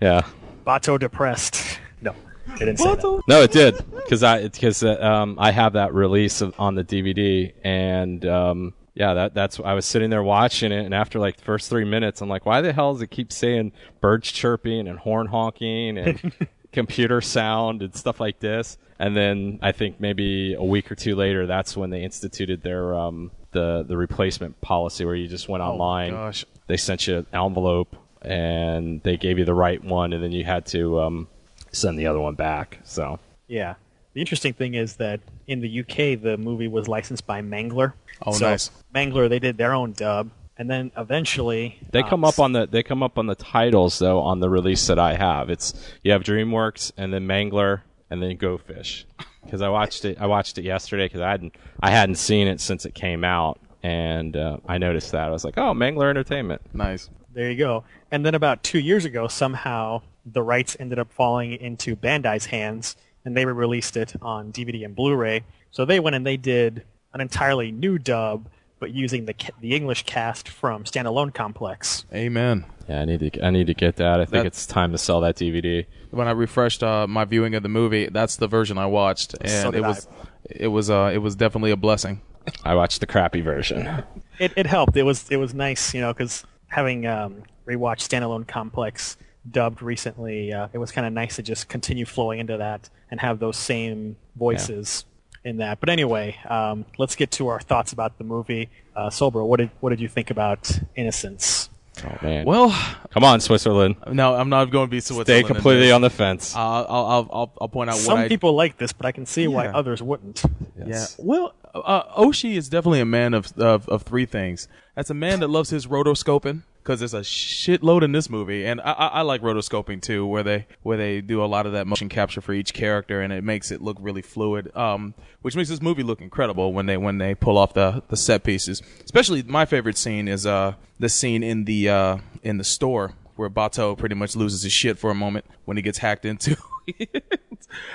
Yeah. Bato depressed. No, it didn't say that. No, it did because I because uh, um, I have that release of, on the DVD and um, yeah, that that's I was sitting there watching it and after like the first three minutes, I'm like, why the hell does it keep saying birds chirping and horn honking and computer sound and stuff like this? And then I think maybe a week or two later, that's when they instituted their um, the the replacement policy where you just went online, gosh. they sent you an envelope and they gave you the right one, and then you had to um, send the other one back. So Yeah. The interesting thing is that in the UK, the movie was licensed by Mangler. Oh, so nice. Mangler, they did their own dub, and then eventually they uh, come up on the they come up on the titles though on the release that I have. It's you have DreamWorks and then Mangler and then Go Fish because I watched it I watched it yesterday because I hadn't I hadn't seen it since it came out and uh, I noticed that I was like oh Mangler Entertainment Nice. There you go. And then about two years ago, somehow the rights ended up falling into Bandai's hands, and they released it on DVD and Blu-ray. So they went and they did an entirely new dub, but using the the English cast from Standalone Complex. Amen. yeah I need to I need to get that I think That- it's time to sell that DVD When I refreshed uh, my viewing of the movie, that's the version I watched, and So it was it was uh, it was definitely a blessing. I watched the crappy version It it helped. It was it was nice, you know, because having um, rewatched Standalone Complex dubbed recently, uh, it was kind of nice to just continue flowing into that and have those same voices in that. But anyway, um, let's get to our thoughts about the movie. Uh, Soulbro, what did what did you think about Innocence? oh man Well, come on Switzerland no, I'm not going to be Switzerland. stay completely on the fence Uh, I'll, I'll I'll I'll point out Some what I people like this, but I can see why others wouldn't. Yeah. Well, uh, Oshii is definitely a man of, of of three things. That's a man that loves his rotoscoping because there's a shitload in this movie, and I, I, I like rotoscoping too, where they where they do a lot of that motion capture for each character, and it makes it look really fluid. Um, which makes this movie look incredible when they when they pull off the the set pieces. Especially my favorite scene is uh the scene in the uh in the store where Bato pretty much loses his shit for a moment when he gets hacked into.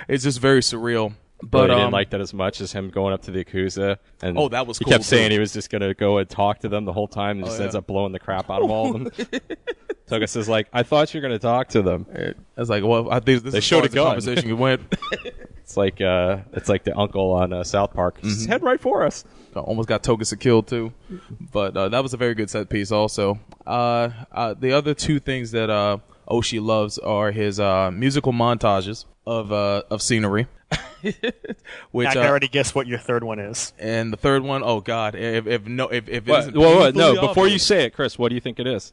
it's just very surreal. But But I um, didn't like that as much as him going up to the Yakuza. And Oh, that was He cool, kept saying he was just going to go and talk to them the whole time and Oh, just yeah. ends up blowing the crap out of all of them. Togus is like, I thought you were going to talk to them. I was like, well, I think this They is showed a as the gun. conversation went. It's like uh, it's like the uncle on uh, South Park. Mm-hmm. Just head right for us. Almost got Togusa killed too, but uh, that was a very good set piece. Also, uh, uh, the other two things that uh, Oshii loves are his uh, musical montages of uh, of scenery. Which I can uh, already guess what your third one is. and the third one, oh god, if if no if if it What, isn't whoa, whoa, no, painfully before you say it, Chris, what do you think it is?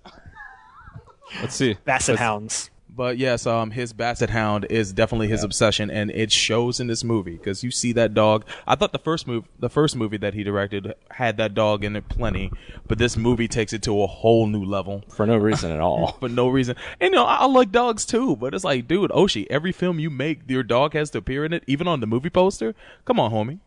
Let's see. Basset Let's- Hounds. But yes, um, his basset hound is definitely his obsession, and it shows in this movie because you see that dog. I thought the first move, the first movie that he directed had that dog in it plenty, but this movie takes it to a whole new level For no reason at all. for no reason. And you know, I, I like dogs too, but it's like, dude, Oshii, every film you make, your dog has to appear in it, even on the movie poster. Come on, homie.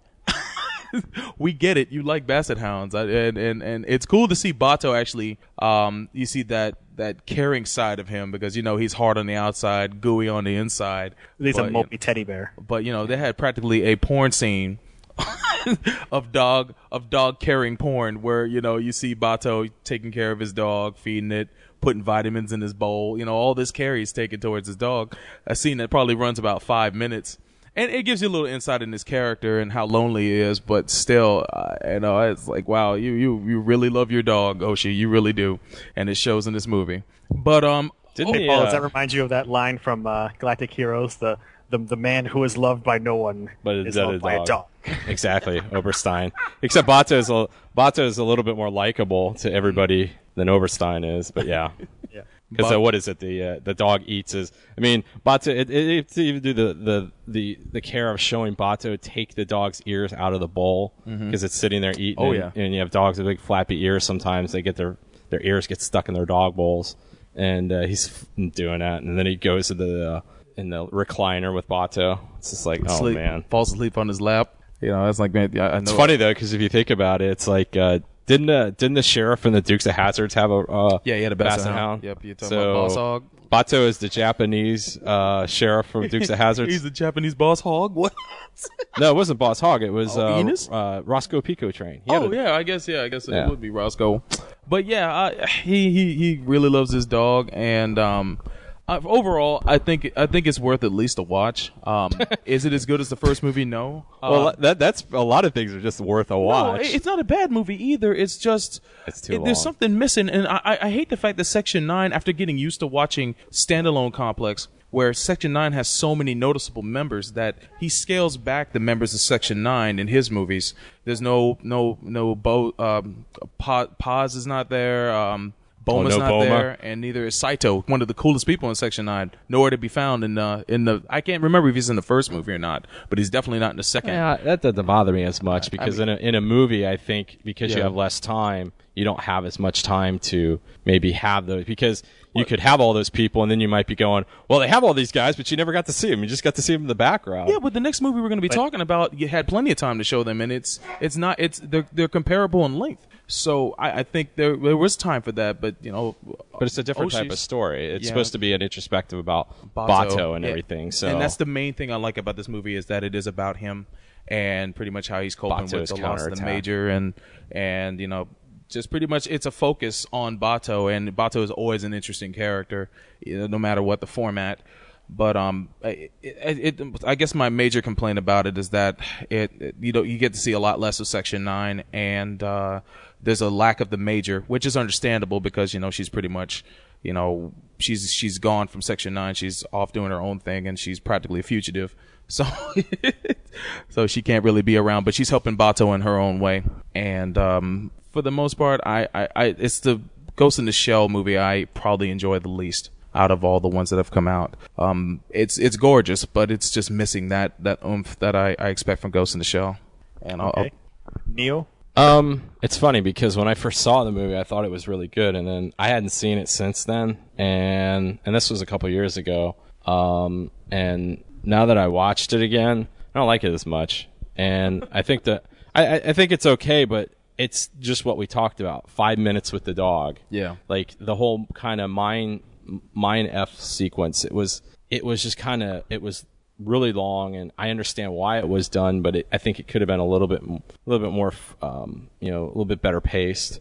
we get it. You like basset hounds, and and and it's cool to see Bato actually. Um, you see that that caring side of him because you know he's hard on the outside, gooey on the inside. He's a But, mopey teddy bear. But you know they had practically a porn scene of dog of dog caring porn where you know you see Bato taking care of his dog, feeding it, putting vitamins in his bowl. You know all this care he's taking towards his dog. A scene that probably runs about five minutes. And it gives you a little insight in his character and how lonely he is, but still, uh, you know, it's like, wow, you, you, you really love your dog, Oshii, you really do, and it shows in this movie. But um, Didn't Hey, he, Paul, uh, does that remind you of that line from uh, Galactic Heroes? The, the the man who is loved by no one But is is loved a by a dog? dog. exactly, Oberstein. Except Bato is a Bato is a little bit more likable to everybody than Oberstein is. But yeah, yeah, Because uh, what is it? The uh, the dog eats is. I mean, Bato. It, it, it even do the, the the the care of showing Bato take the dog's ears out of the bowl because Mhm. it's sitting there eating. Oh, and, yeah. and you have dogs with big flappy ears. Sometimes they get their their ears get stuck in their dog bowls, and uh, he's doing that. And then he goes to the uh, in the recliner with Bato. It's just like, oh man, falls asleep on his lap. You know, that's like man. I, I know it's funny though because if you think about it, it's like uh, didn't uh, didn't the sheriff and the Dukes of Hazards have a uh, Yeah, he had a Basset Hound. Yep, you're talking so, about Boss Hogg. Bato is the Japanese uh, sheriff from Dukes of Hazards. He's the Japanese boss Hogg. What? no, it wasn't Boss Hogg. It was Oh, uh, Enos? uh, Roscoe P. Coltrane. He had Oh a- yeah, I guess yeah, I guess Yeah. it would be Roscoe. But yeah, I, he he he really loves his dog, and um, uh, overall, I think I think it's worth at least a watch. Um, is it as good as the first movie? No. well, Uh, that that's a lot of things are just worth a watch. it- it's not a bad movie either. It's just It's too it- there's something missing, and I, I I hate the fact that Section Nine, after getting used to watching standalone complex, where Section Nine has so many noticeable members that he scales back the members of Section Nine in his movies. There's no no no Bo um, Pa- Paz is not there. Um, Boma's Oh, no not Boma? there, and neither is Saito, one of the coolest people in Section Nine. Nowhere to be found in uh, in the. I can't remember if he's in the first movie or not, but he's definitely not in the second. Yeah, that doesn't bother me as much because mean- in a in a movie, I think because you have less time, you don't have as much time to maybe have those because you could have all those people and then you might be going, well, they have all these guys, but you never got to see them. You just got to see them in the background. Yeah, but the next movie we're going to be talking about, you had plenty of time to show them, and it's it's not it's they're they're comparable in length. So I, I think there there was time for that, but you know, But it's a different type of story. It's Yeah. supposed to be an introspective about Bato, and Yeah. everything. So and that's the main thing I like about this movie is that it is about him and pretty much how he's coping with Bato's the loss of the major and and you know just pretty much it's a focus on Bato and Bato is always an interesting character you know, no matter what the format. But um, it, it, it, I guess my major complaint about it is that it, you know you get to see a lot less of Section Nine, and uh, there's a lack of the major, which is understandable because you know she's pretty much you know she's she's gone from Section Nine, she's off doing her own thing, and she's practically a fugitive. So so she can't really be around, but she's helping Bato in her own way. And um, for the most part, I, I, I it's the Ghost in the Shell movie I probably enjoy the least out of all the ones that have come out. Um, it's it's gorgeous, but it's just missing that that oomph that I, I expect from Ghost in the Shell. And I'll, Okay. Neo. Um, it's funny because when I first saw the movie, I thought it was really good, and then I hadn't seen it since then, and and this was a couple years ago. Um, and now that I watched it again, I don't like it as much, and I think that I I- I think it's okay, but it's just what we talked about: five minutes with the dog. Yeah. like the whole kind of mine mine f sequence. It was it was just kind of it was really long, and I understand why it was done, but it, I think it could have been a little bit a little bit more um, you know a little bit better paced.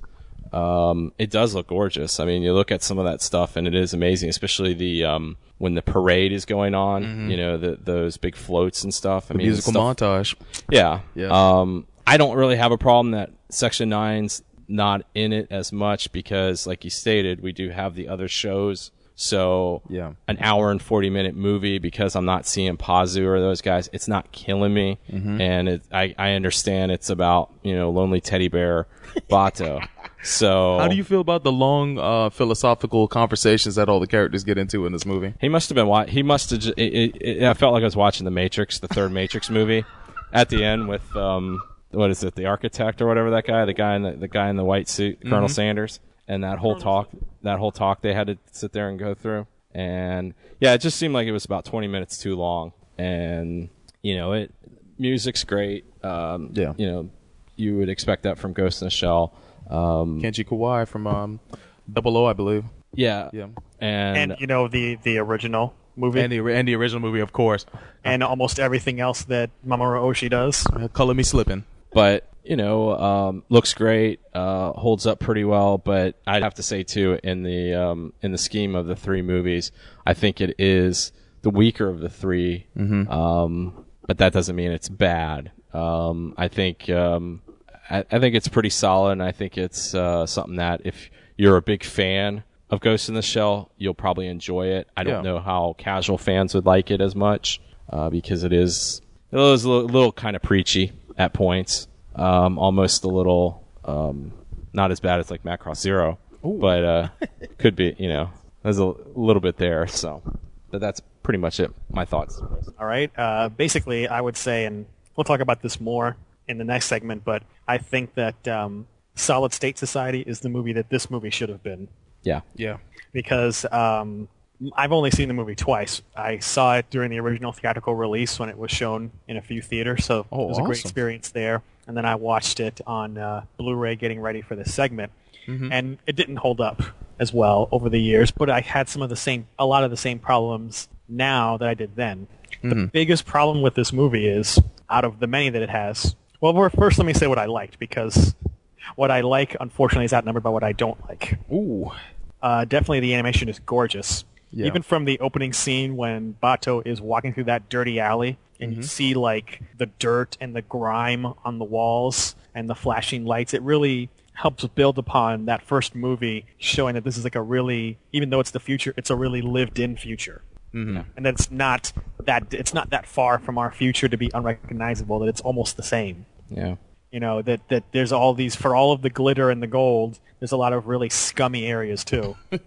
Um, it does look gorgeous. I mean, you look at some of that stuff, and it is amazing, especially the um, when the parade is going on. Mhm. You know, the, those big floats and stuff. I The mean, musical stuff- montage. Yeah, Yeah. Um, I don't really have a problem that Section Nine's not in it as much because, like you stated, we do have the other shows. So Yeah. an hour and forty minute movie because I'm not seeing Pazu or those guys. It's not killing me, Mhm. and it, I I understand it's about you know lonely teddy bear Bato. so How do you feel about the long uh, philosophical conversations that all the characters get into in this movie? He must have been. Wa- he must have. Just, it, it, it, I felt like I was watching the Matrix, the third Matrix movie, at the end with um, what is it, the architect or whatever that guy, the guy in the, the guy in the white suit, Colonel Mhm. Sanders, and that whole talk, that whole talk they had to sit there and go through, and yeah, it just seemed like it was about twenty minutes too long, and you know, it music's great. Um, Yeah. you know, you would expect that from Ghost in the Shell. Um, Kenji Kawai from um, Double O, I believe. yeah, Yeah. and, and you know the the original movie And the, and the original movie, of course. and almost everything else that Mamoru Oshii does. Uh, Color Me Slipping. But you know, um, looks great, uh, holds up pretty well. But I'd have to say too, in the um, in the scheme of the three movies, I think it is the weaker of the 3 Mhm. Um, but that doesn't mean it's bad. Um, I think um, I, I think it's pretty solid, and I think it's uh, something that if you're a big fan of Ghost in the Shell, you'll probably enjoy it. I don't Yeah. know how casual fans would like it as much uh, because it is it is a little, little kind of preachy at points, um, almost a little um, not as bad as like Macross Zero, but uh, could be you know there's a little bit there. So, but that's pretty much it. My thoughts. All right. Uh, basically, I would say, and we'll talk about this more in the next segment, but I think that um, Solid State Society is the movie that this movie should have been. Yeah. Yeah. Because um, I've only seen the movie twice. I saw it during the original theatrical release when it was shown in a few theaters, so Oh, it was a great experience there. And then I watched it on uh, Blu-ray getting ready for this segment, Mhm. and it didn't hold up as well over the years. But I had some of the same, a lot of the same problems now that I did then. The Mhm. biggest problem with this movie is, out of the many that it has, well, first let me say what I liked because what I like, unfortunately, is outnumbered by what I don't like. Ooh. Uh, definitely, the animation is gorgeous. Yeah. Even from the opening scene when Bato is walking through that dirty alley, and you Mhm. see like the dirt and the grime on the walls and the flashing lights, it really helps build upon that first movie, showing that this is like a really, even though it's the future, it's a really lived-in future Mhm. and that it's not that it's not that far from our future to be unrecognizable. That it's almost the same. Yeah. You know that that there's all these for all of the glitter and the gold. There's a lot of really scummy areas too.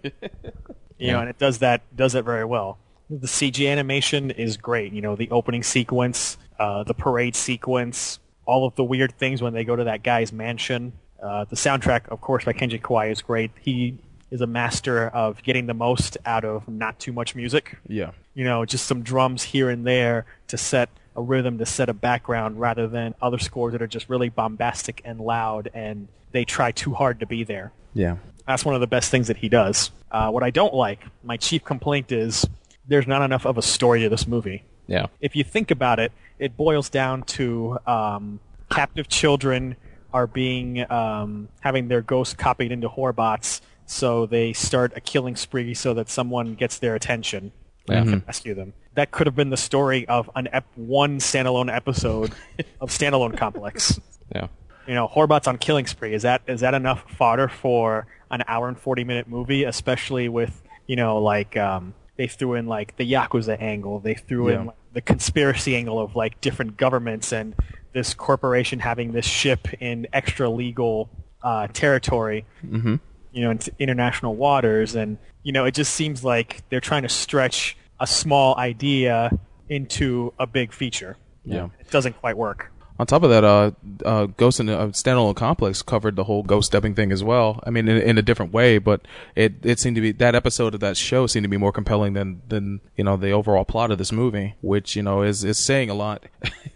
you know, and it does that does that very well. The CG animation is great. You know, the opening sequence, uh, the parade sequence, all of the weird things when they go to that guy's mansion. Uh, the soundtrack, of course, by Kenji Kawai is great. He is a master of getting the most out of not too much music Yeah. you know, just some drums here and there to set a rhythm, to set a background, rather than other scores that are just really bombastic and loud, and they try too hard to be there. Yeah. That's one of the best things that he does. Uh, what I don't like, my chief complaint is there's not enough of a story to this movie. Yeah. If you think about it, it boils down to um, captive children are being um, having their ghosts copied into horbots, so they start a killing spree so that someone gets their attention Yeah. and can rescue them. That could have been the story of an ep- one standalone episode of Standalone Complex. Yeah. You know, Horbots on Killing Spree. Is that is that enough fodder for an hour and forty minute movie? Especially with you know, like um, they threw in like the yakuza angle. They threw Yeah. in like, the conspiracy angle of like different governments and this corporation having this ship in extra legal uh, territory Mm-hmm. you know, into international waters, and you know, it just seems like they're trying to stretch a small idea into a big feature. Yeah. It doesn't quite work. On top of that, uh, uh, Ghost in uh, Standalone Complex covered the whole ghost stepping thing as well. I mean, in, in a different way, but it, it seemed to be that episode of that show seemed to be more compelling than than you know the overall plot of this movie, which you know is is saying a lot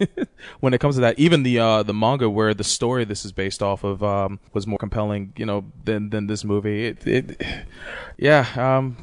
when it comes to that. Even the uh, the manga where the story this is based off of um, was more compelling, you know, than than this movie. It, it yeah, um,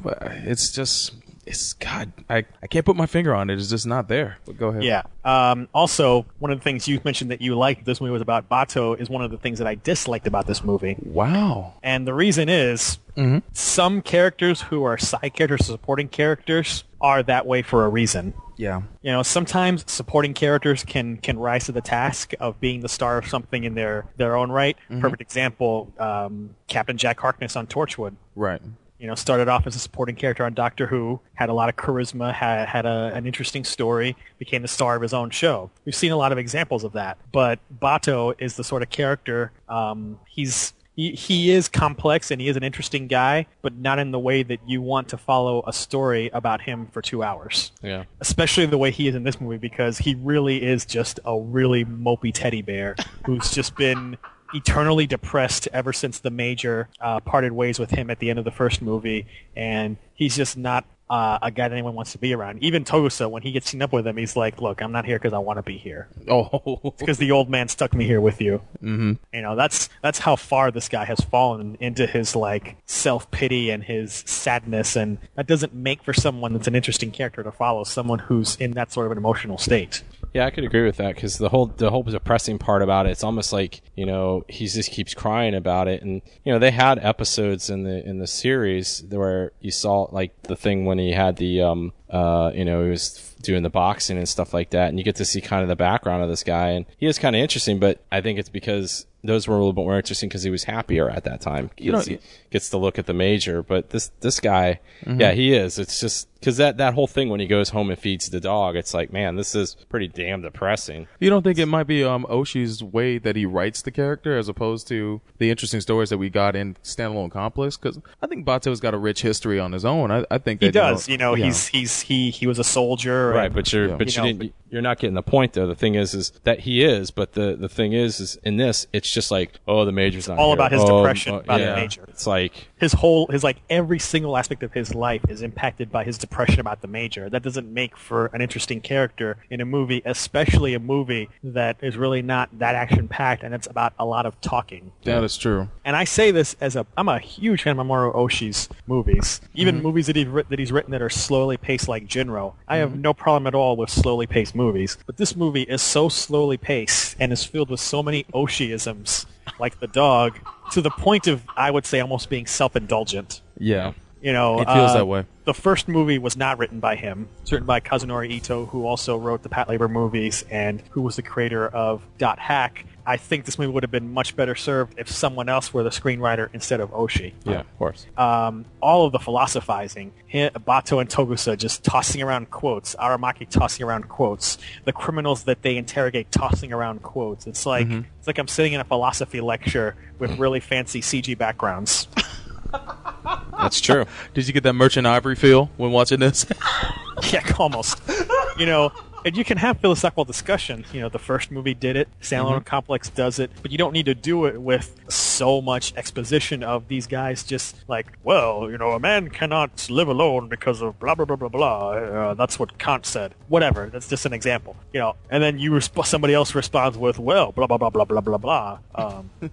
it's just. It's God. I, I can't put my finger on it. It's just not there. But go ahead. Yeah. Um, also, one of the things you mentioned that you liked this movie was about Bato is one of the things that I disliked about this movie. Wow. And the reason is Mhm. some characters who are side characters, supporting characters, are that way for a reason. Yeah. You know, sometimes supporting characters can can rise to the task of being the star of something in their their own right. Mhm. Perfect example: um, Captain Jack Harkness on Torchwood. Right. You know, started off as a supporting character on Doctor Who, had a lot of charisma, had had a, an interesting story, became the star of his own show. We've seen a lot of examples of that. But Bato is the sort of character. Um, he's he, he is complex and he is an interesting guy, but not in the way that you want to follow a story about him for two hours Yeah. especially the way he is in this movie because he really is just a really mopey teddy bear who's just been eternally depressed ever since the major uh, parted ways with him at the end of the first movie and he's just not uh, a guy that anyone wants to be around even togusa when he gets seen up with him he's like look i'm not here because i want to be here Oh. because the old man stuck me here with you mm-hmm. you know that's that's how far this guy has fallen into his like self pity and his sadness, and that doesn't make for someone that's an interesting character to follow. Someone who's in that sort of an emotional state. Yeah, I could agree with that because the whole the whole depressing part about it, it's almost like you know he just keeps crying about it, and you know they had episodes in the in the series where you saw like the thing when he had the um uh, you know, he was doing the boxing and stuff like that, and you get to see kind of the background of this guy, and he is kind of interesting. But I think it's because those were a little bit more interesting because he was happier at that time. You know- he gets to look at the major, but this this guy, Mhm. yeah, he is. It's just because that that whole thing when he goes home and feeds the dog, it's like, man, this is pretty damn depressing. You don't think it might be um, Oshii's way that he writes the character as opposed to the interesting stories that we got in standalone complex? Because I think Bato's got a rich history on his own. I, I think He does. You know, yeah. he's he's he he was a soldier. right and, but you're but you, know, didn't you're not getting the point though the thing is is that he is but the the thing is is in this it's just like oh the major's not all here. about his Oh, depression oh, about yeah. the major. it's like his whole his like every single aspect of his life is impacted by his depression about the major. That doesn't make for an interesting character in a movie, especially a movie that is really not that action packed and it's about a lot of talking. That is true. And I say this as a I'm a huge fan of Mamoru Oshii's movies, even Mhm. movies that he's writ- that he's written that are slowly paced like Jin-Roh. I have Mm-hmm. no problem at all with slowly paced movies, but this movie is so slowly paced and is filled with so many Oshiisms, like the dog, to the point of I would say almost being self-indulgent. Yeah. You know, It feels uh, that way. The first movie was not written by him. It's written by Kazunori Ito, who also wrote the Patlabor movies and who was the creator of Dot Hack. I think this movie would have been much better served if someone else were the screenwriter instead of Oshii. yeah of course Um, all of the philosophizing, hi- Bato and Togusa just tossing around quotes, Aramaki tossing around quotes, the criminals that they interrogate tossing around quotes. It's like Mhm. it's like I'm sitting in a philosophy lecture with really fancy CG backgrounds. that's true Did you get that Merchant Ivory feel when watching this? yeah, almost. You know, and you can have philosophical discussion. You know, the first movie did it, Standalone Mhm. Complex does it, but you don't need to do it with so much exposition of these guys just like, well, you know, a man cannot live alone because of blah blah blah blah blah. Uh, that's what Kant said. Whatever. That's just an example. You know, and then you resp- somebody else responds with, well, blah blah blah blah blah blah blah. Um,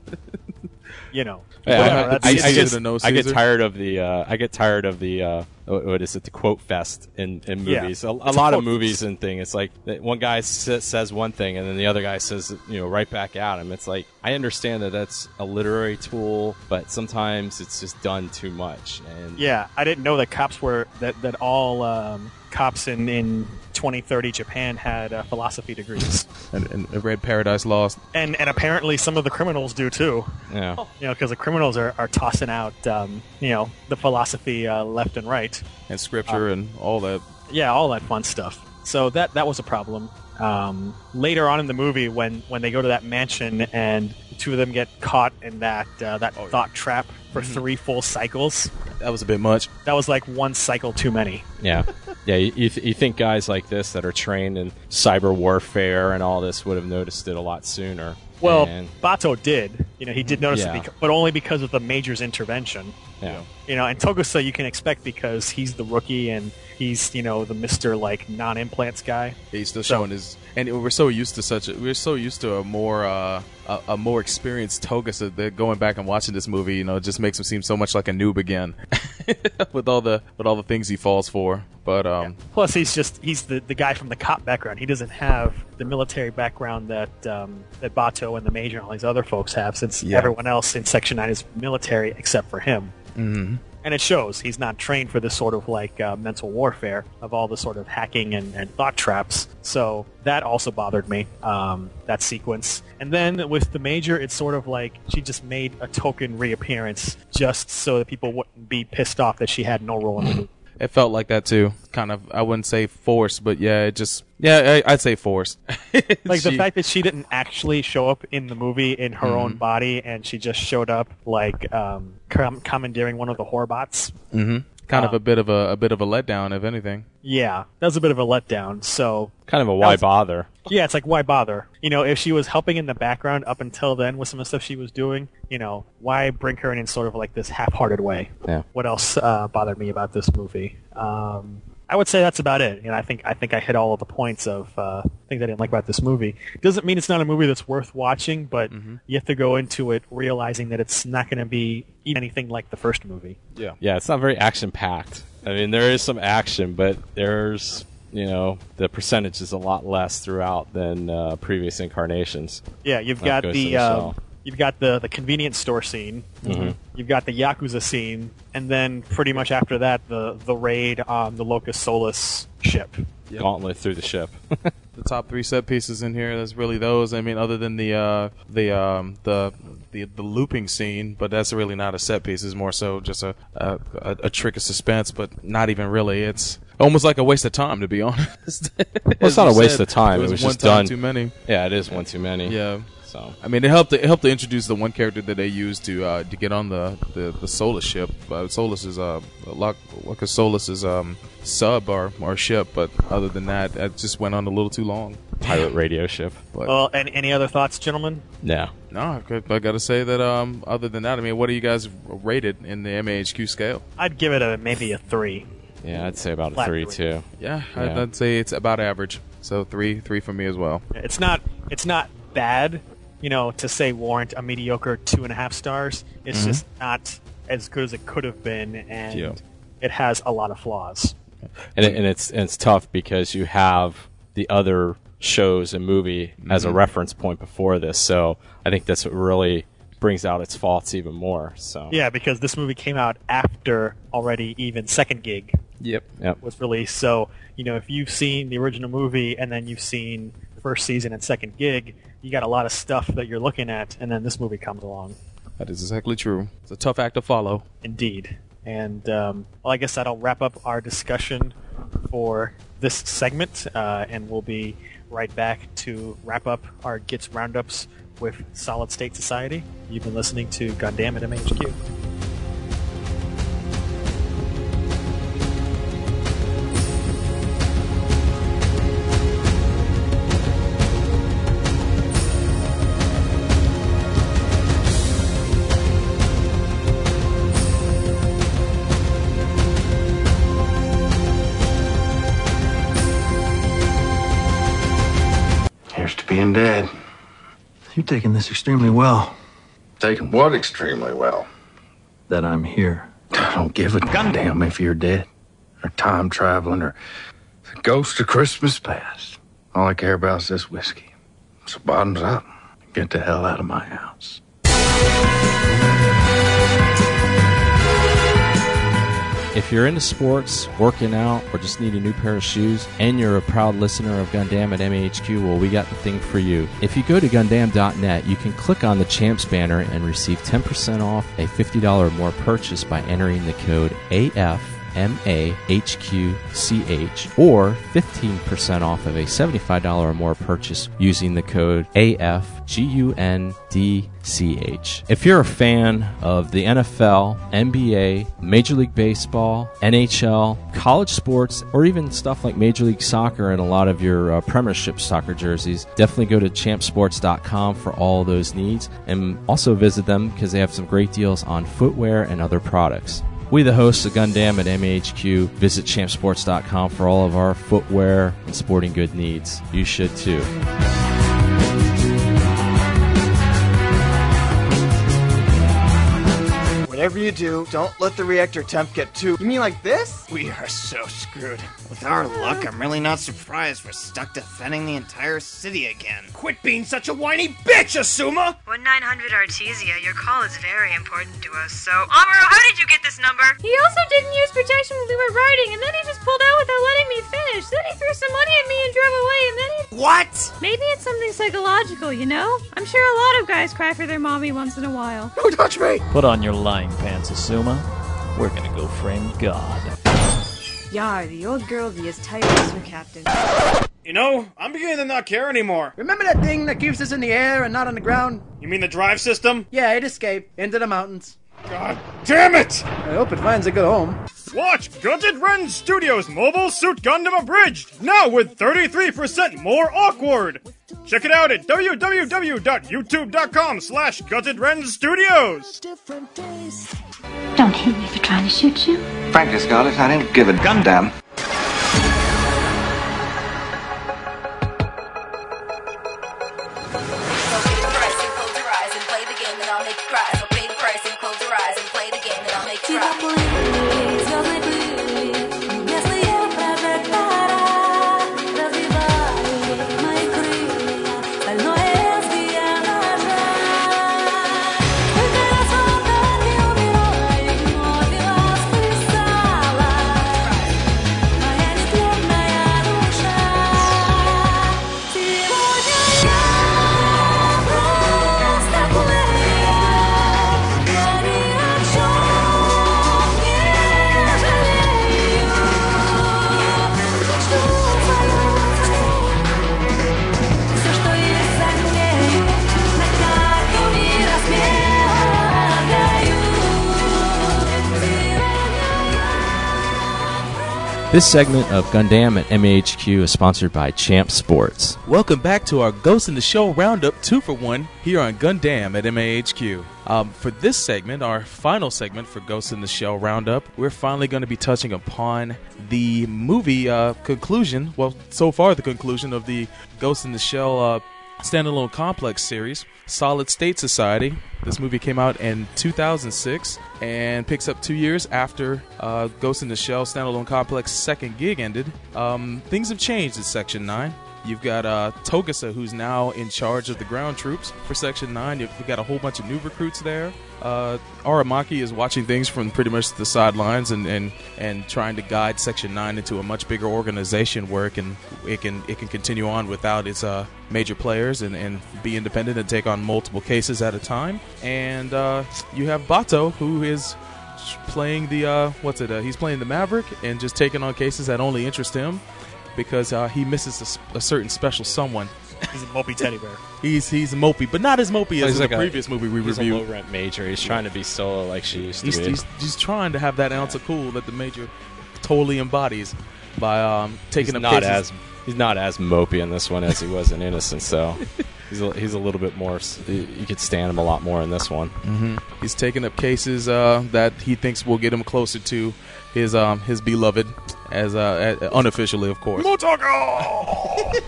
you know, Yeah, whatever. I, I, I just- get, I get tired of the uh, I get tired of the uh, what is it the quote fest in, in Yeah. movies a, a a lot of movies and thing it's like one guy sa- says one thing and then the other guy says you know right back at him it's like I understand that that's a literary tool but sometimes it's just done too much and Yeah, I didn't know that cops were that that all um, cops in in 2030 Japan had uh, philosophy degrees, and, and I read Paradise Lost. and and apparently some of the criminals do too. yeah You know, because the criminals are, are tossing out um, you know the philosophy uh, left and right. and scripture and all that. Yeah, all that fun stuff. So that that was a problem. Um, later on in the movie, when when they go to that mansion and the two of them get caught in that uh, that thought trap for three full cycles, That was a bit much. that was like one cycle too many. yeah yeah you, you, th- you think guys like this that are trained in cyber warfare and all this would have noticed it a lot sooner Well, And- Bato did. You know, he did notice Yeah. it, bec- but only because of the Major's intervention. yeah You know, and Togusa you can expect because he's the rookie and he's you know the Mister like non-implants guy. He's still showing his, and we're so used to such. A, we're so used to a more, uh, a, a more experienced Togusa that going back and watching this movie, you know, it just makes him seem so much like a noob again, with all the with all the things he falls for. But um, Plus, he's just he's the, the guy from the cop background. He doesn't have the military background that um, that Bato and the Major and all these other folks have, since Yeah. everyone else in Section Nine is military except for him. mhm. And it shows he's not trained for this sort of like uh, mental warfare of all the sort of hacking and, and thought traps. So that also bothered me, um, that sequence. And then with the Major, it's sort of like she just made a token reappearance just so that people wouldn't be pissed off that she had no role in the movie. it felt like that too. Kind of, I wouldn't say forced, but yeah, it just, yeah, I, I'd say forced. Like the fact that she didn't actually show up in the movie in her own body and she just showed up like um, com- commandeering one of the Horbots. hmm kind of Uh, a bit of a, a bit of a letdown, if anything. Yeah, that was a bit of a letdown. So kind of a why was- bother Yeah, it's like why bother? You know, if she was helping in the background up until then with some of the stuff she was doing, you know, why bring her in in sort of like this half-hearted way? Yeah. What else uh, bothered me about this movie? Um, I would say that's about it. You know, I think I think I hit all of the points of uh, things I didn't like about this movie. Doesn't mean it's not a movie that's worth watching, but you have to go into it realizing that it's not going to be anything like the first movie. Yeah. Yeah, it's not very action packed. I mean, there is some action, but there's you know the percentage is a lot less throughout than uh, previous incarnations. Yeah, you've got the the uh, show. You've got the the convenience store scene, Mhm. you've got the yakuza scene, and then pretty much after that, the the raid on the Locus Solus ship. Gauntlet through the ship. the top three set pieces in here. That's really those. I mean, other than the uh, the um, the the the looping scene, but that's really not a set piece. It's more so just a a, a, a trick of suspense, but not even really. It's almost like a waste of time, to be honest. Well, it's not a waste of time. It It was, was one just time done too many. Yeah, it is one too many. Yeah. So I mean, it helped. It helped to introduce the one character that they used to uh, to get on the the, the Solus ship. Uh, Solus is uh, Luck, Locus Solus is um sub or or ship, but other than that, it just went on a little too long. Pilot radio ship. But Well, any, any other thoughts, gentlemen? No. no, I, got- I got to say that um other than that, I mean, what do you guys rated in the MAHQ scale? I'd give it a maybe a three. Yeah, I'd say about a Flat three three. too. Yeah, I'd, Yeah. I'd say it's about average. So three, three for me as well. It's not it's not bad, you know, to say warrant a mediocre two and a half stars. It's Mm-hmm. Mhm. just not as good as it could have been, and Yeah. it has a lot of flaws. and, it, and it's and it's tough because you have the other shows and movie as a Mm-hmm. Mhm. reference point before this. So I think that's what really brings out its faults even more. So Yeah, because this movie came out after already even second gig Yep. Yep. was released. So you know, if you've seen the original movie and then you've seen first season and second gig, you got a lot of stuff that you're looking at, and then this movie comes along. That is exactly true. It's a tough act to follow. Indeed. And um, well, I guess that'll wrap up our discussion for this segment, uh, and we'll be right back to wrap up our Gits roundups with Solid State Society. You've been listening to Gundam at MAHQ. You're taking this extremely well. Taking what extremely well? That I'm here. I don't give a goddamn if you're dead, or time traveling, or the ghost of Christmas past. All I care about is this whiskey. So bottoms up. Get the hell out of my house. If you're into sports, working out, or just need a new pair of shoes, and you're a proud listener of Gundam at MAHQ, well, we got the thing for you. If you go to Gundam.net, you can click on the Champs banner and receive 10% off a $50 or more purchase by entering the code AF. M-A-H-Q-C-H or 15% off of a $75 or more purchase using the code AFGUNDCH. If you're a fan of the NFL, NBA, Major League Baseball, NHL, college sports, or even stuff like Major League Soccer and a lot of your uh, Premiership soccer jerseys, definitely go to champsports.com for all those needs and also visit them because they have some great deals on footwear and other products. We, the hosts of Gundam at MAHQ, visit champsports.com for all of our footwear and sporting good needs. You should too. Whatever you do, don't let the reactor temp get too. You mean like this? We are so screwed. With our luck, I'm really not surprised we're stuck defending the entire city again. Quit being such a whiny bitch, Asuma! 1-900 Artesia, your call is very important to us, so. Amuro, how did you get this number? He also didn't use protection when we were riding, and then he just pulled out without letting me finish. Then he threw some money at me and drove away, and then he. What? Maybe it's something psychological, you know? I'm sure a lot of guys cry for their mommy once in a while. Don't touch me! Put on your lying pants, Asuma. We're gonna go frame God. Yar, the old girl be as tight as her captain. You know, I'm beginning to not care anymore. Remember that thing that keeps us in the air and not on the ground? You mean the drive system? Yeah, it escaped into the mountains. God damn it! I hope it finds a good home. Watch Gutted Ren Studios Mobile Suit Gundam Abridged, now with 33% more awkward! Check it out at www.youtube.com slash Gutted Ren Studios! Don't hate me for trying to shoot you. Frankly, Scarlett, I don't give a gundam. This segment of Gundam at MAHQ is sponsored by Champ Sports. Welcome back to our Ghost in the Shell Roundup 2 for 1 here on Gundam at MAHQ. Um, for this segment, our final segment for Ghost in the Shell Roundup, we're finally going to be touching upon the movie uh, conclusion. Well, so far, the conclusion of the Ghost in the Shell uh, standalone complex series, Solid State Society. This movie came out in 2006 and picks up two years after uh, Ghost in the Shell standalone complex second gig ended. Um, things have changed in Section 9. You've got uh, Togusa, who's now in charge of the ground troops for Section 9. You've got a whole bunch of new recruits there. Uh, Aramaki is watching things from pretty much the sidelines and, and, and trying to guide Section 9 into a much bigger organization where it can, it can, it can continue on without its uh, major players and, and be independent and take on multiple cases at a time. And uh, you have Bato, who is playing the, uh, what's it, uh, he's playing the Maverick and just taking on cases that only interest him because uh, he misses a certain special someone. He's a mopey teddy bear. He's he's mopey, but not as mopey as in like the a- previous movie we he's reviewed. a low rent major. He's trying to be solo like she used to He's, be. he's, he's trying to have that ounce of cool that the major totally embodies by um, taking he's up not cases. as he's not as mopey in this one as he was in Innocent. So he's a, he's a little bit more. You could stand him a lot more in this one. hmm He's taking up cases uh, that he thinks will get him closer to his um, his beloved, as uh, uh, unofficially, of course. Motoko.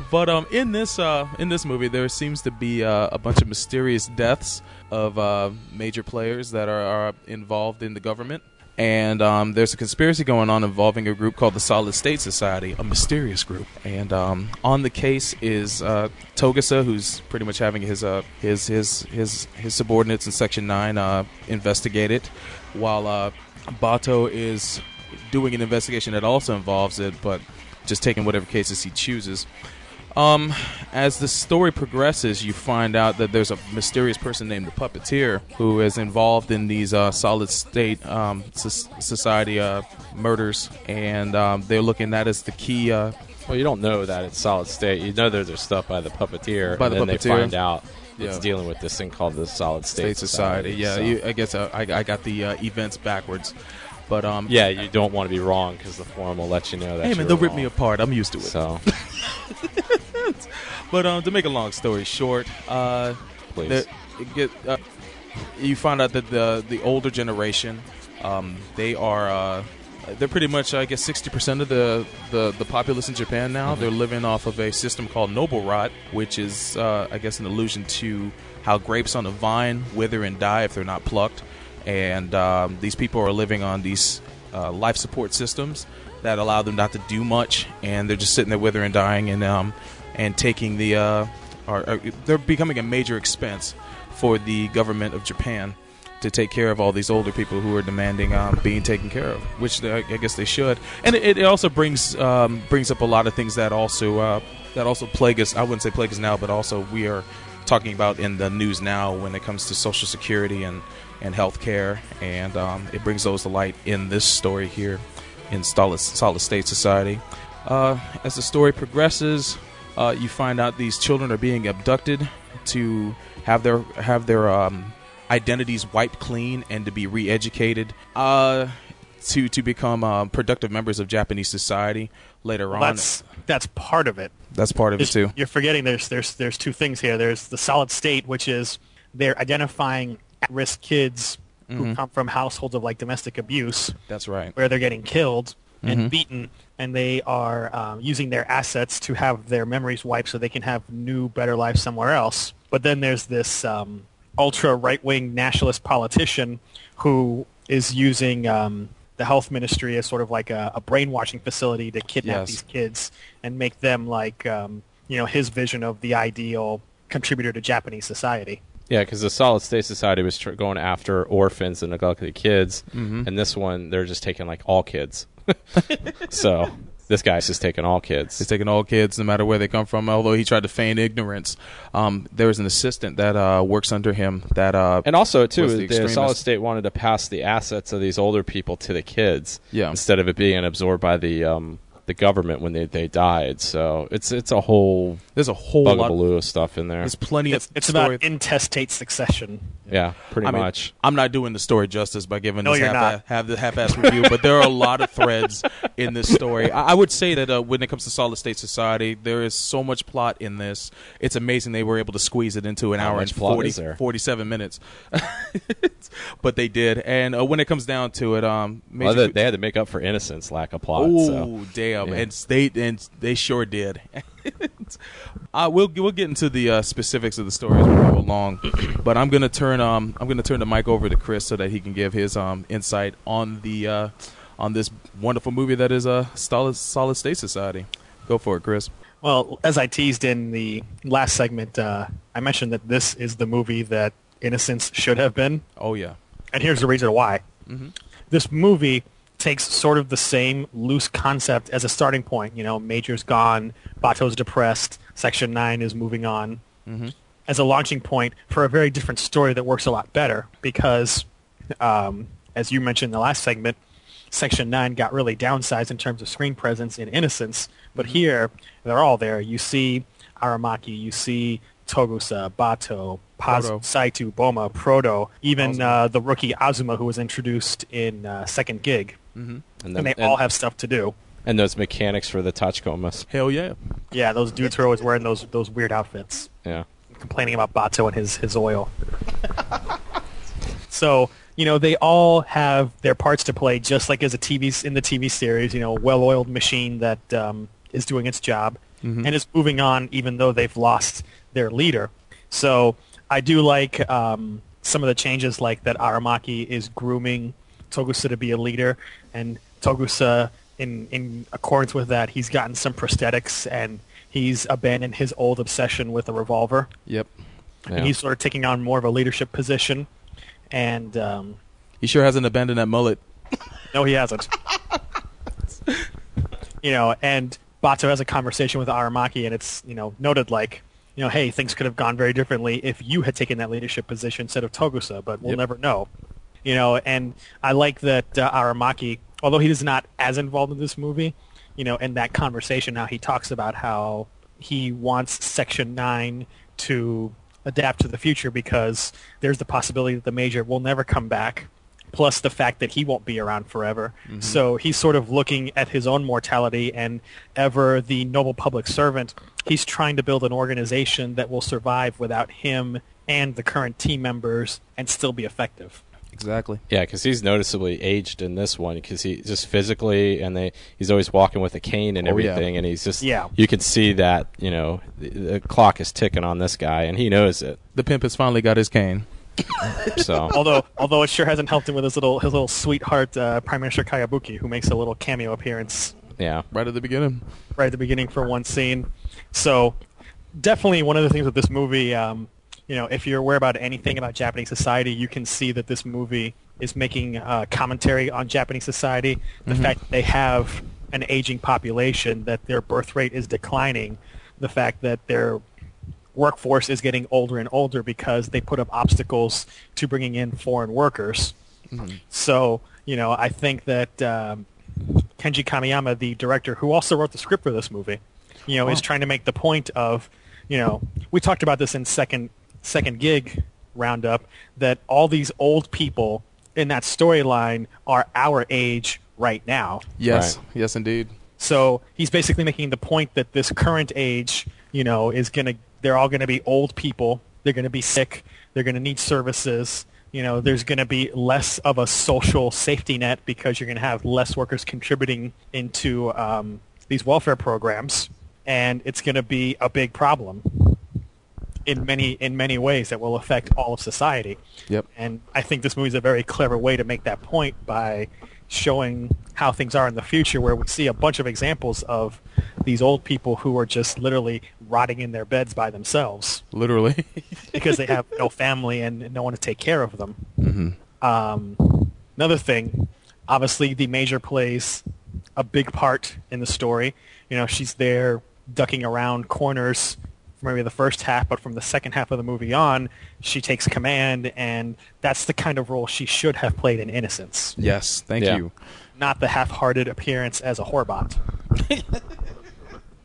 but um, in this uh, in this movie, there seems to be uh, a bunch of mysterious deaths of uh, major players that are, are involved in the government. And um, there's a conspiracy going on involving a group called the Solid State Society, a mysterious group. And um, on the case is uh, Togusa, who's pretty much having his uh, his his his his subordinates in Section Nine uh, investigate it, while uh, Bato is doing an investigation that also involves it, but just taking whatever cases he chooses. Um, as the story progresses, you find out that there's a mysterious person named the Puppeteer who is involved in these uh, solid state um, s- society uh, murders, and um, they're looking at as the key. Uh, Well, you don't know that it's solid state. You know that there's stuff by the puppeteer, By and the then they find out it's Yeah. dealing with this thing called the Solid State, State Society. Yeah, so- you, I guess uh, I, I got the uh, events backwards, but um, yeah, you don't want to be wrong because the forum will let you know that. Hey man, they'll rip me apart. I'm used to it. So, but um, to make a long story short, uh, Please. the- get, uh, you find out that the the older generation, um, they are uh, they're pretty much I guess sixty percent of the, the the populace in Japan now. Mhm. They're living off of a system called noble rot, which is uh, I guess an allusion to how grapes on a vine wither and die if they're not plucked, and um, these people are living on these uh, life support systems that allow them not to do much, and they're just sitting there withering and dying, and um, and taking the uh, are, are they're becoming a major expense for the government of Japan to take care of all these older people who are demanding um, being taken care of, which they, I guess they should. And it, it also brings um, brings up a lot of things that also uh, that also plague us. I wouldn't say plague us now, but also we are talking about in the news now when it comes to Social Security and and health care, and um, it brings those to light in this story here in Solid, Solid State Society. Uh, as the story progresses, uh, you find out these children are being abducted to have their have their um, identities wiped clean and to be re-educated uh, to to become uh, productive members of Japanese society later Well, on. that's that's part of it. That's part of it too. You're forgetting there's there's there's two things here. There's the solid state, which is they're identifying at-risk kids who Mhm. come from households of like domestic abuse. That's right. Where they're getting killed and beaten, and they are um, using their assets to have their memories wiped so they can have new, better lives somewhere else. But then there's this um, ultra right-wing nationalist politician who is using um, the health ministry as sort of like a, a brainwashing facility to kidnap Yes. these kids and make them like um, you know his vision of the ideal contributor to Japanese society. Yeah, because the Solid State Society was tr- going after orphans and neglected kids, Mhm. and this one they're just taking like all kids. so this guy's just taking all kids. He's taking all kids, no matter where they come from. Although he tried to feign ignorance, um, there was an assistant that uh, works under him. That uh, And also, too, the, the. Solid State wanted to pass the assets of these older people to the kids, Yeah. instead of it being absorbed by the um, the government when they, they died. So it's it's a whole there's a whole lot- bugaboo of stuff in there. There's plenty It's, of it's story. about intestate succession. yeah, pretty I mean, much. I'm not doing the story justice by giving No, this you're half not. have the half-ass review, but there are a lot of threads in this story. I, I would say that uh, when it comes to Solid State Society, there is so much plot in this. It's amazing they were able to squeeze it into an How hour and 40, 47 minutes. but they did, and uh, when it comes down to it, um, Well, Major they, they had to make up for Innocence lack of plot. Oh so. damn! Yeah. And they and they sure did. uh, we'll we'll get into the uh, specifics of the story as we go along, but I'm gonna turn um I'm gonna turn the mic over to Chris so that he can give his um insight on the uh, on this wonderful movie that is uh, Solid Solid State Society. Go for it, Chris. Well, as I teased in the last segment, uh, I mentioned that this is the movie that Innocence should have been. Oh yeah. And here's the reason why. Mhm. This movie takes sort of the same loose concept as a starting point. You know, Major's gone, Bato's depressed, Section 9 is moving on. Mhm. As a launching point for a very different story that works a lot better because, um, as you mentioned in the last segment, Section 9 got really downsized in terms of screen presence in Innocence. But here, they're all there. You see Aramaki, you see Togusa, Bato, Paz. Saito, Boma, Proto, even uh, the rookie Azuma who was introduced in uh, Second Gig. Mm-hmm. And, then- they all have stuff to do. and those mechanics for the Tachikomas. Hell yeah. Yeah, those dudes are always wearing those those weird outfits, Yeah. complaining about Bato and his, his oil. so, you know, they all have their parts to play, just like as a TV in the TV series. You know, a well-oiled machine that um, is doing its job Mhm. and is moving on, even though they've lost their leader. So, I do like um, some of the changes, like that Aramaki is grooming Togusa to be a leader, and Togusa, in in accordance with that, he's gotten some prosthetics and he's abandoned his old obsession with a revolver. Yep. And he's sort of taking on more of a leadership position. And um, He sure hasn't abandoned that mullet. no, he hasn't. you know, and Bato has a conversation with Aramaki, and it's you know noted like, you know, hey, things could have gone very differently if you had taken that leadership position instead of Togusa, but we'll Yep. never know. You know, and I like that uh, Aramaki, although he is not as involved in this movie, you know, in that conversation, how he talks about how he wants Section Nine to adapt to the future because there's the possibility that the major will never come back plus the fact that he won't be around forever. Mhm. So he's sort of looking at his own mortality and ever the noble public servant, he's trying to build an organization that will survive without him and the current team members and still be effective. Exactly. Yeah, because he's noticeably aged in this one because he just physically and they he's always walking with a cane and Oh, yeah. everything, and he's just Yeah. You can see that you know the, the clock is ticking on this guy, and he knows it. The pimp has finally got his cane. So although although it sure hasn't helped him with his little his little sweetheart uh, Prime Minister Kayabuki who makes a little cameo appearance yeah, Right at the beginning. right at the beginning for one scene. So definitely one of the things with this movie, um, you know, if you're aware about anything about Japanese society, you can see that this movie is making uh, commentary on Japanese society. The Mhm. fact that they have an aging population, that their birth rate is declining, the fact that their workforce is getting older and older because they put up obstacles to bringing in foreign workers. Mhm. So, you know, I think that um, Kenji Kamiyama, the director who also wrote the script for this movie, you know, is trying to make the point of, you know, we talked about this in second second gig roundup that all these old people in that storyline are our age right now. Yes. Yes, indeed. So he's basically making the point that this current age, you know, is gonna they're all gonna be old people. They're gonna be sick. They're gonna need services. You know, there's gonna be less of a social safety net because you're gonna have less workers contributing into um, these welfare programs, and it's gonna be a big problem in many in many ways that will affect all of society. Yep. And I think this movie is a very clever way to make that point by showing how things are in the future, where we see a bunch of examples of these old people who are just literally rotting in their beds by themselves Literally. because they have no family and no one to take care of them. mm-hmm. Um, another thing, obviously, the major plays a big part in the story. You know, she's there ducking around corners maybe the first half, but from the second half of the movie on, she takes command, and that's the kind of role she should have played in Innocence. Yes. Thank Yeah. you. Not the half-hearted appearance as a whorebot.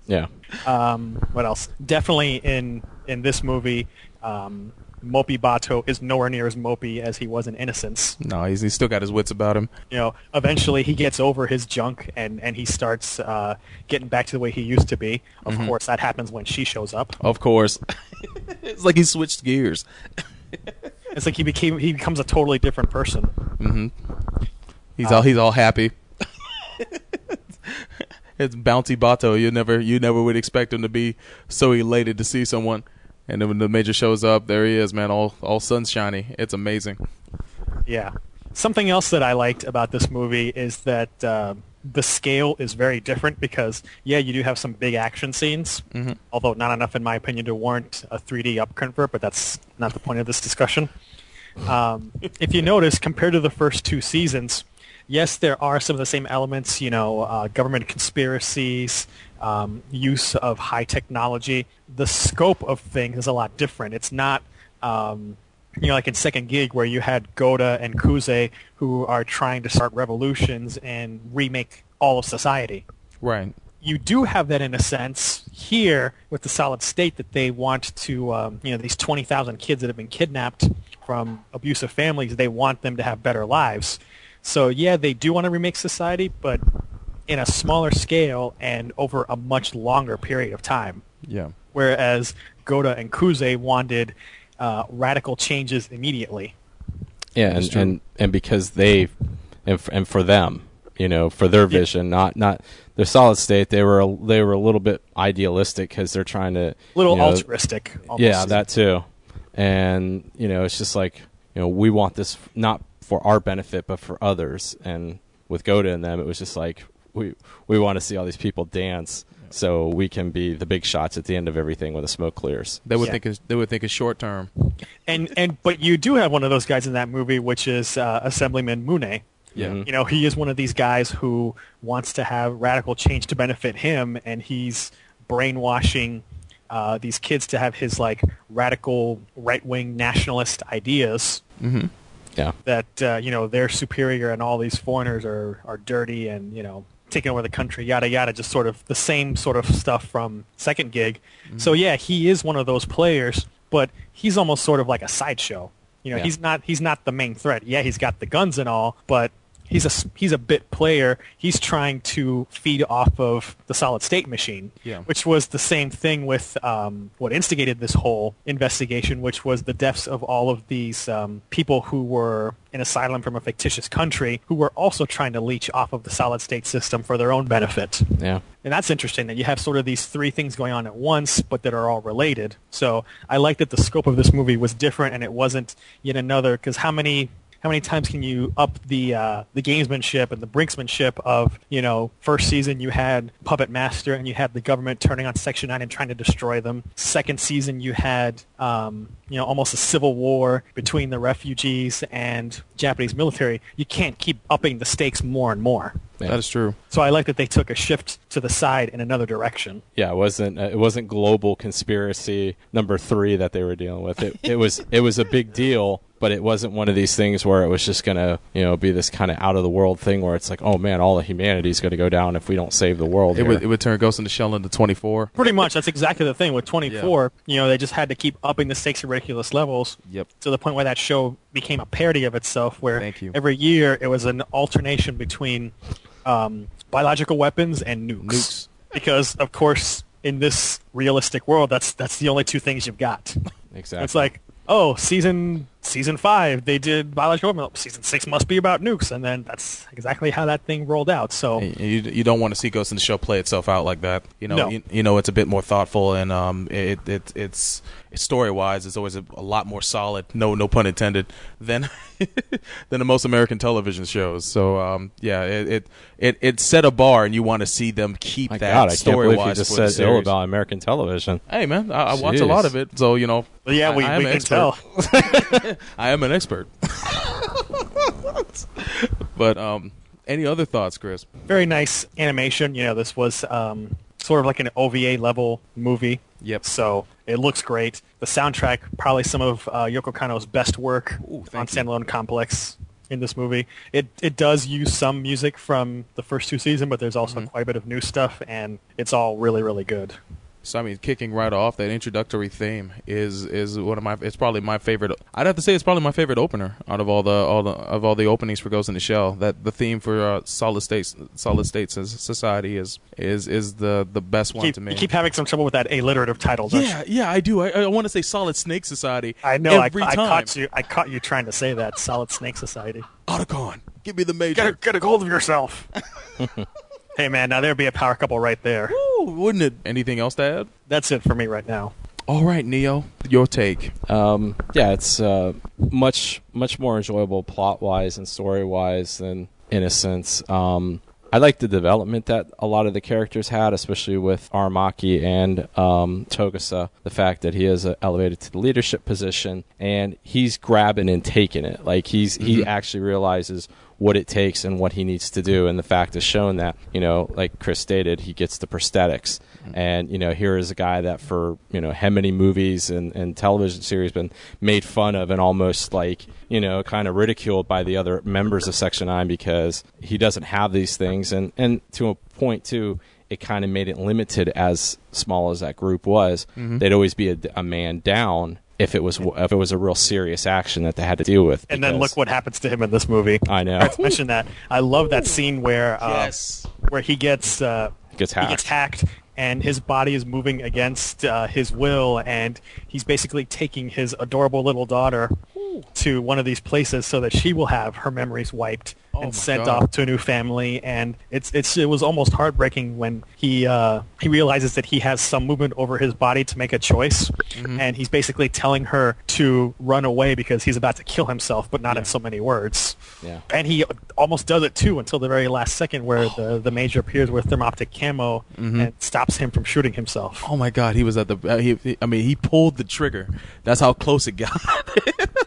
Yeah. Um, what else? Definitely in in this movie, um, Mopey Bato is nowhere near as mopey as he was in Innocence. No, he's, he's still got his wits about him. You know, eventually he gets over his junk and and he starts uh, getting back to the way he used to be. Of Mhm. course, that happens when she shows up. Of course. it's like he switched gears. It's like he became he becomes a totally different person. Mm-hmm. He's Uh, all he's all happy. it's bouncy Bato. You never you never would expect him to be so elated to see someone, and then when the major shows up, there he is, man, all all sunshiny. It's amazing. Yeah. Something else that I liked about this movie is that uh, the scale is very different because, yeah, you do have some big action scenes, Mhm. although not enough, in my opinion, to warrant a 3D up convert, but that's not the point of this discussion. Um, if you notice, compared to the first two seasons, yes, there are some of the same elements, you know, uh, government conspiracies, um, use of high technology. The scope of things is a lot different. It's not, um, you know, like in Second Gig where you had Goda and Kuze who are trying to start revolutions and remake all of society. Right. You do have that in a sense here with the solid state that they want to, um, you know, these 20,000 kids that have been kidnapped from abusive families, they want them to have better lives. So yeah, they do want to remake society, but in a smaller scale and over a much longer period of time. Yeah. Whereas Goda and Kuze wanted uh, radical changes immediately. Yeah, and, and and because they and f- and for them, you know, for their vision, not not their solid state, they were a, they were a little bit idealistic because they're trying to Little you know, altruistic, almost. Yeah, that too. And you know, it's just like you know, we want this not for our benefit, but for others. And with Goda and them, it was just like we we want to see all these people dance. So we can be the big shots at the end of everything when the smoke clears. They would Yeah. think it's, they would think it's short term. And and but you do have one of those guys in that movie, which is uh, Assemblyman Mune. Yeah. You know, he is one of these guys who wants to have radical change to benefit him, and he's brainwashing uh, these kids to have his like radical right wing nationalist ideas. Mm-hmm. Yeah. that uh, you know they're superior and all these foreigners are are dirty and you know taking over the country yada yada just sort of the same sort of stuff from second gig. Mm-hmm. So yeah he is one of those players but he's almost sort of like a sideshow. You know Yeah. he's not he's not the main threat. Yeah he's got the guns and all but he's a he's a bit player he's trying to feed off of the solid state machine Yeah. which was the same thing with um, what instigated this whole investigation, which was the deaths of all of these um, people who were in asylum from a fictitious country who were also trying to leech off of the solid state system for their own benefit. Yeah. And that's interesting that you have sort of these three things going on at once, but that are all related. So I like that the scope of this movie was different, and it wasn't yet another. Because how many how many times can you up the uh, the gamesmanship and the brinksmanship of you know first season you had puppet master and you had the government turning on Section Nine and trying to destroy them. Second season you had um, you know almost a civil war between the refugees and Japanese military. You can't keep upping the stakes more and more. That is true. So I like that they took a shift to the side in another direction. Yeah, it wasn't uh, it wasn't global conspiracy number three that they were dealing with. It it was it was a big deal, but it wasn't one of these things where it was just gonna you know be this kind of out of the world thing where it's like oh man all of humanity is gonna go down if we don't save the world. It here. would it would turn Ghost in the Shell into twenty four. Pretty much, that's exactly the thing with 24. You know, they just had to keep upping the stakes to ridiculous levels. Yep. To the point where that show became a parody of itself, where every year it was an alternation between um, biological weapons and nukes. Nukes. Because of course, in this realistic world, that's that's the only two things you've got. exactly. It's like, oh, season season five they did biological weapons. Season six must be about nukes, and then that's exactly how that thing rolled out. So You, you don't want to see Ghost in the Shell play itself out like that. You know, No. you, you know it's a bit more thoughtful and um, it, it it's story wise it's always a, a lot more solid. No, no pun intended. Than than the most American television shows. So um, yeah, it, it it it set a bar, and you want to see them keep My that God, I can't story believe you wise just for the said ill about American television. Hey man, I, I watch a lot of it, so you know. Yeah, I- we- I we can expert. tell. I am an expert. but um, any other thoughts, Chris? very nice animation. You know, this was um, sort of like an OVA level movie. Yep. So it looks great. The soundtrack, probably some of uh, Yoko Kanno's best work on Standalone Complex. in this movie. It it does use some music from the first two seasons, but there's also quite a bit of new stuff, and it's all really really good. So I mean, kicking right off, that introductory theme is is one of my. It's probably my favorite. I'd have to say it's probably my favorite opener out of all the all the of all the openings for Ghost in the Shell. That the theme for uh, Solid States Solid States as Society is is is the the best You one keep, to me. you keep having some trouble with that alliterative title. don't yeah, yeah, I do. I, I want to say Solid Snake Society. I know. I, every I time. caught you. I caught you trying to say that. Solid Snake Society. Otacon, give me the major. Get a, get a hold of yourself. hey man, now there'd be a power couple right there. Woo, wouldn't it? Anything else to add? That's it for me right now. All right, Neo, your take. Um, yeah, it's uh, much much more enjoyable plot wise and story wise than Innocence. Um, I like the development that a lot of the characters had, especially with Aramaki and um, Togusa. The fact that he is uh, elevated to the leadership position and he's grabbing and taking it. Like he's he Mhm. actually realizes what it takes and what he needs to do. And the fact is shown that, you know, like Chris stated, he gets the prosthetics. And, you know, here is a guy that for, you know, how many movies and, and television series been made fun of and almost like, you know, kind of ridiculed by the other members of Section 9 because he doesn't have these things. And, and to a point, too, it kind of made it limited as small as that group was. Mhm. They'd always be a, a man down if it was if it was a real serious action that they had to deal with. And then look what happens to him in this movie. I know. Let's mention that. I love that scene where uh, Yes. where he gets uh, Gets he gets hacked and his body is moving against uh, his will and he's basically taking his adorable little daughter to one of these places so that she will have her memories wiped Oh and sent God. off to a new family and it's it's it was almost heartbreaking when he uh, he realizes that he has some movement over his body to make a choice Mhm. and he's basically telling her to run away because he's about to kill himself but not in so many words Yeah. and he almost does it too until the very last second where the, the major appears with thermoptic camo Mhm. and stops him from shooting himself. Oh my God, he was at the. Uh, he, he- I mean, he pulled the trigger. That's how close it got.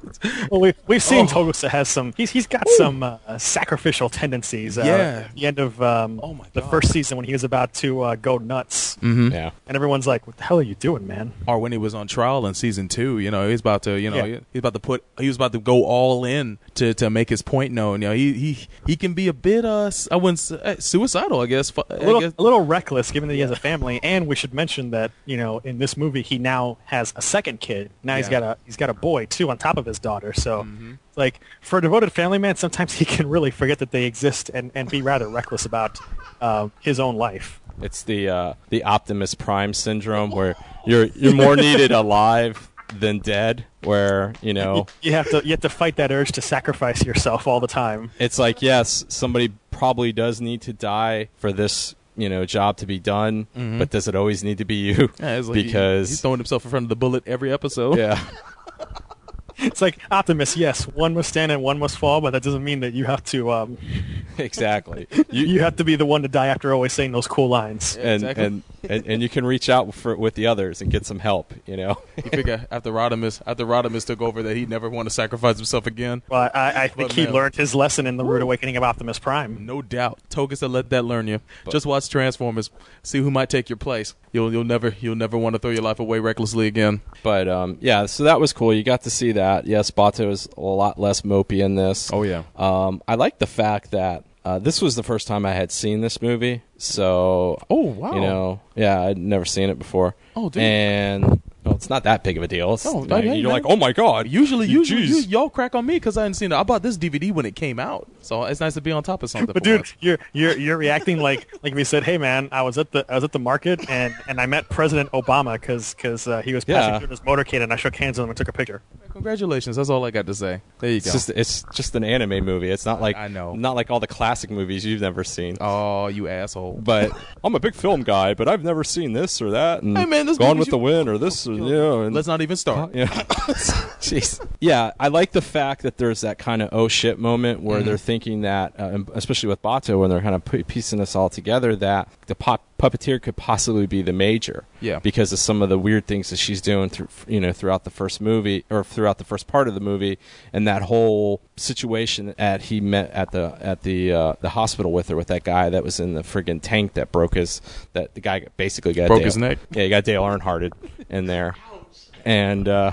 Well, we, we've seen Oh. Togusa has some. He's he's got some uh, sacrificial tendencies. Uh, Yeah. At the end of um, the first season, when he was about to uh, go nuts, Mhm. Yeah. and everyone's like, "What the hell are you doing, man?" or when he was on trial in season two, you know, he's about to, you know, Yeah. he's about to put, he was about to go all in to, to make his point known. You know, he he he can be a bit, uh, s- I wouldn't say, uh, suicidal, I guess. fu- A I little, guess. a little reckless, given that he has a family, and we should mention that you know in this movie he now has a second kid. Now he's Yeah. got a he's got a boy too on top of his daughter. So, Mm-hmm. like for a devoted family man, sometimes he can really forget that they exist and, and be rather reckless about uh, his own life. It's the uh, the Optimus Prime syndrome where you're you're more needed alive than dead. Where you know You have to you have to fight that urge to sacrifice yourself all the time. it's like yes, somebody probably does need to die for this you know job to be done, Mhm. but does it always need to be you? Yeah, it's like he- because he's throwing himself in front of the bullet every episode. yeah, It's like Optimus. Yes, one must stand and one must fall, but that doesn't mean that you have to. Um, exactly. you, have to be the one to die after always saying those cool lines. and, and and and you can reach out for, with the others and get some help. You know. You figure after Rodimus, after Rodimus took over, that he'd never want to sacrifice himself again. Well, I, I think But, he man, learned his lesson in the Rude Awakening of Optimus Prime. No doubt. Togusa let that learn you. Just watch Transformers. See who might take your place. You'll you'll never you'll never want to throw your life away recklessly again. But um, yeah, so that was cool. You got to see that. Yes, Bato is a lot less mopey in this. Oh yeah. Um, I like the fact that uh, this was the first time I had seen this movie. So Oh wow. you know, yeah, I'd never seen it before. Oh, dude. And well, it's not that big of a deal. It's, Oh, you know, hey, you're man. like, oh my god. Usually, You- usually, you, jeez. y'all crack on me because I hadn't seen it. I bought this DVD when it came out, so it's nice to be on top of something. But for dude, once. you're you're you're reacting like like if you said, "Hey man, I was at the I was at the market and and I met President Obama because uh, he was passing Yeah. through this motorcade and I shook hands with him and took a picture." congratulations. That's all I got to say. There you It's go. just it's just an anime movie. It's not like I know. not like all the classic movies you've never seen. oh, you asshole! But I'm a big film guy, but I've never seen this or that. And Hey, man, this Gone movie's with the Wind or this you. And Let's not even start. Yeah. Jeez. Yeah, I like the fact that there's that kind of oh shit moment where Mhm. they're thinking that, uh, especially with Bato, when they're kind of piecing this all together, that the pop- puppeteer could possibly be the major. Yeah. Because of some of the weird things that she's doing, through, you know, throughout the first movie or throughout the first part of the movie, and that whole situation that he met at the at the uh, the hospital with her with that guy that was in the friggin' tank that broke his that the guy basically got Broke Dale- his neck? Yeah, you got Dale Earnhardted in there, and uh,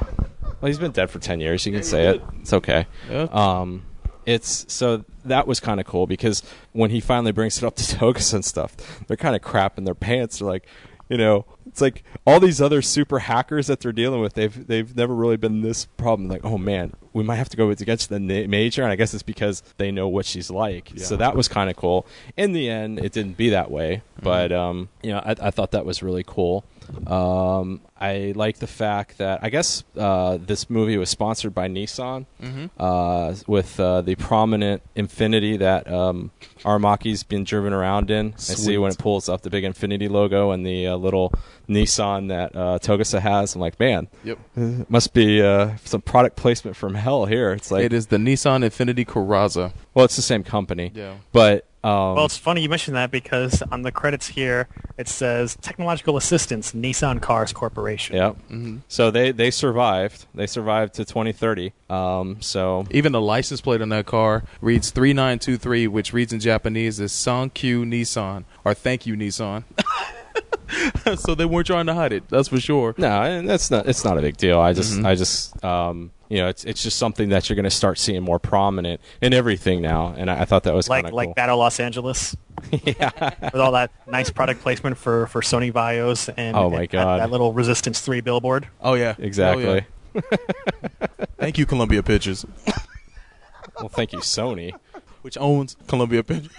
well, he's been dead for ten years. You can say it. It's okay. Yeah. Um, it's so that was kind of cool because when he finally brings it up to Togusa and stuff, they're kind of crapping their pants. They're like, you know, it's like all these other super hackers that they're dealing with. They've they've never really been this problem. Like, oh man, we might have to go against the na- major, and I guess it's because they know what she's like. So that was kind of cool. In the end, it didn't be that way, but um, you know, I, I thought that was really cool. Um, I like the fact that I guess uh, this movie was sponsored by Nissan Mhm. uh, with uh, the prominent Infiniti that um, Aramaki's been driven around in. I see when it pulls up the big Infiniti logo and the uh, little Nissan that uh, Togusa has. I'm like, man, Yep. must be uh, some product placement from hell here. It's like it is the Nissan Infiniti Corazza. Well, it's the same company. Yeah. But um, well, it's funny you mentioned that because on the credits here it says technological assistance Nissan Cars Corporation. yeah. Mhm. So they they survived. They survived to 2030. Um, so Even the license plate on that car reads 3923, which reads in Japanese as Sankyu Nissan or Thank you Nissan. so they weren't trying to hide it. That's for sure. No, and that's not. It's not a big deal. I just, Mhm. I just, um, you know, it's it's just something that you're going to start seeing more prominent in everything now, and I, I thought that was like kind of like cool. Battle Los Angeles. yeah. With all that nice product placement for, for Sony Vaios and Oh, my and God. that, that little Resistance Three billboard. Oh yeah, Exactly. Oh, yeah. Thank you, Columbia Pictures, well, thank you, Sony. which owns Columbia Pictures.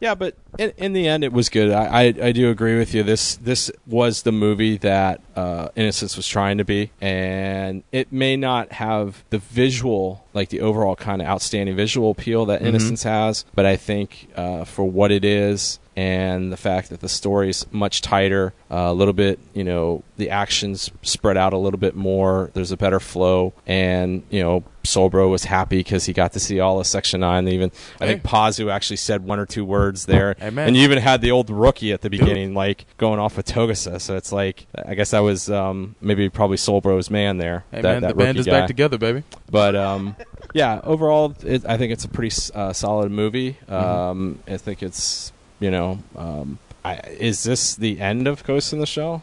Yeah, but in, in the end, it was good. I, I I do agree with you. This this was the movie that uh, Innocence was trying to be, and it may not have the visual, like the overall kind of outstanding visual appeal that Mhm. Innocence has, but I think uh, for what it is and the fact that the story's much tighter, uh, a little bit, you know, the actions spread out a little bit more. There's a better flow, and you know, Soulbro was happy because he got to see all of Section Nine. Even I think Pazu actually said one or two words there, and you even had the old rookie at the beginning, like going off with Togusa. So it's like, I guess that was um, maybe probably Soulbro's man there. Hey that, man, that the band is guy. back together, baby. But um, yeah, overall, it, I think it's a pretty uh, solid movie. Mm-hmm. Um, I think it's you know, um, I, is this the end of Ghost in the Shell?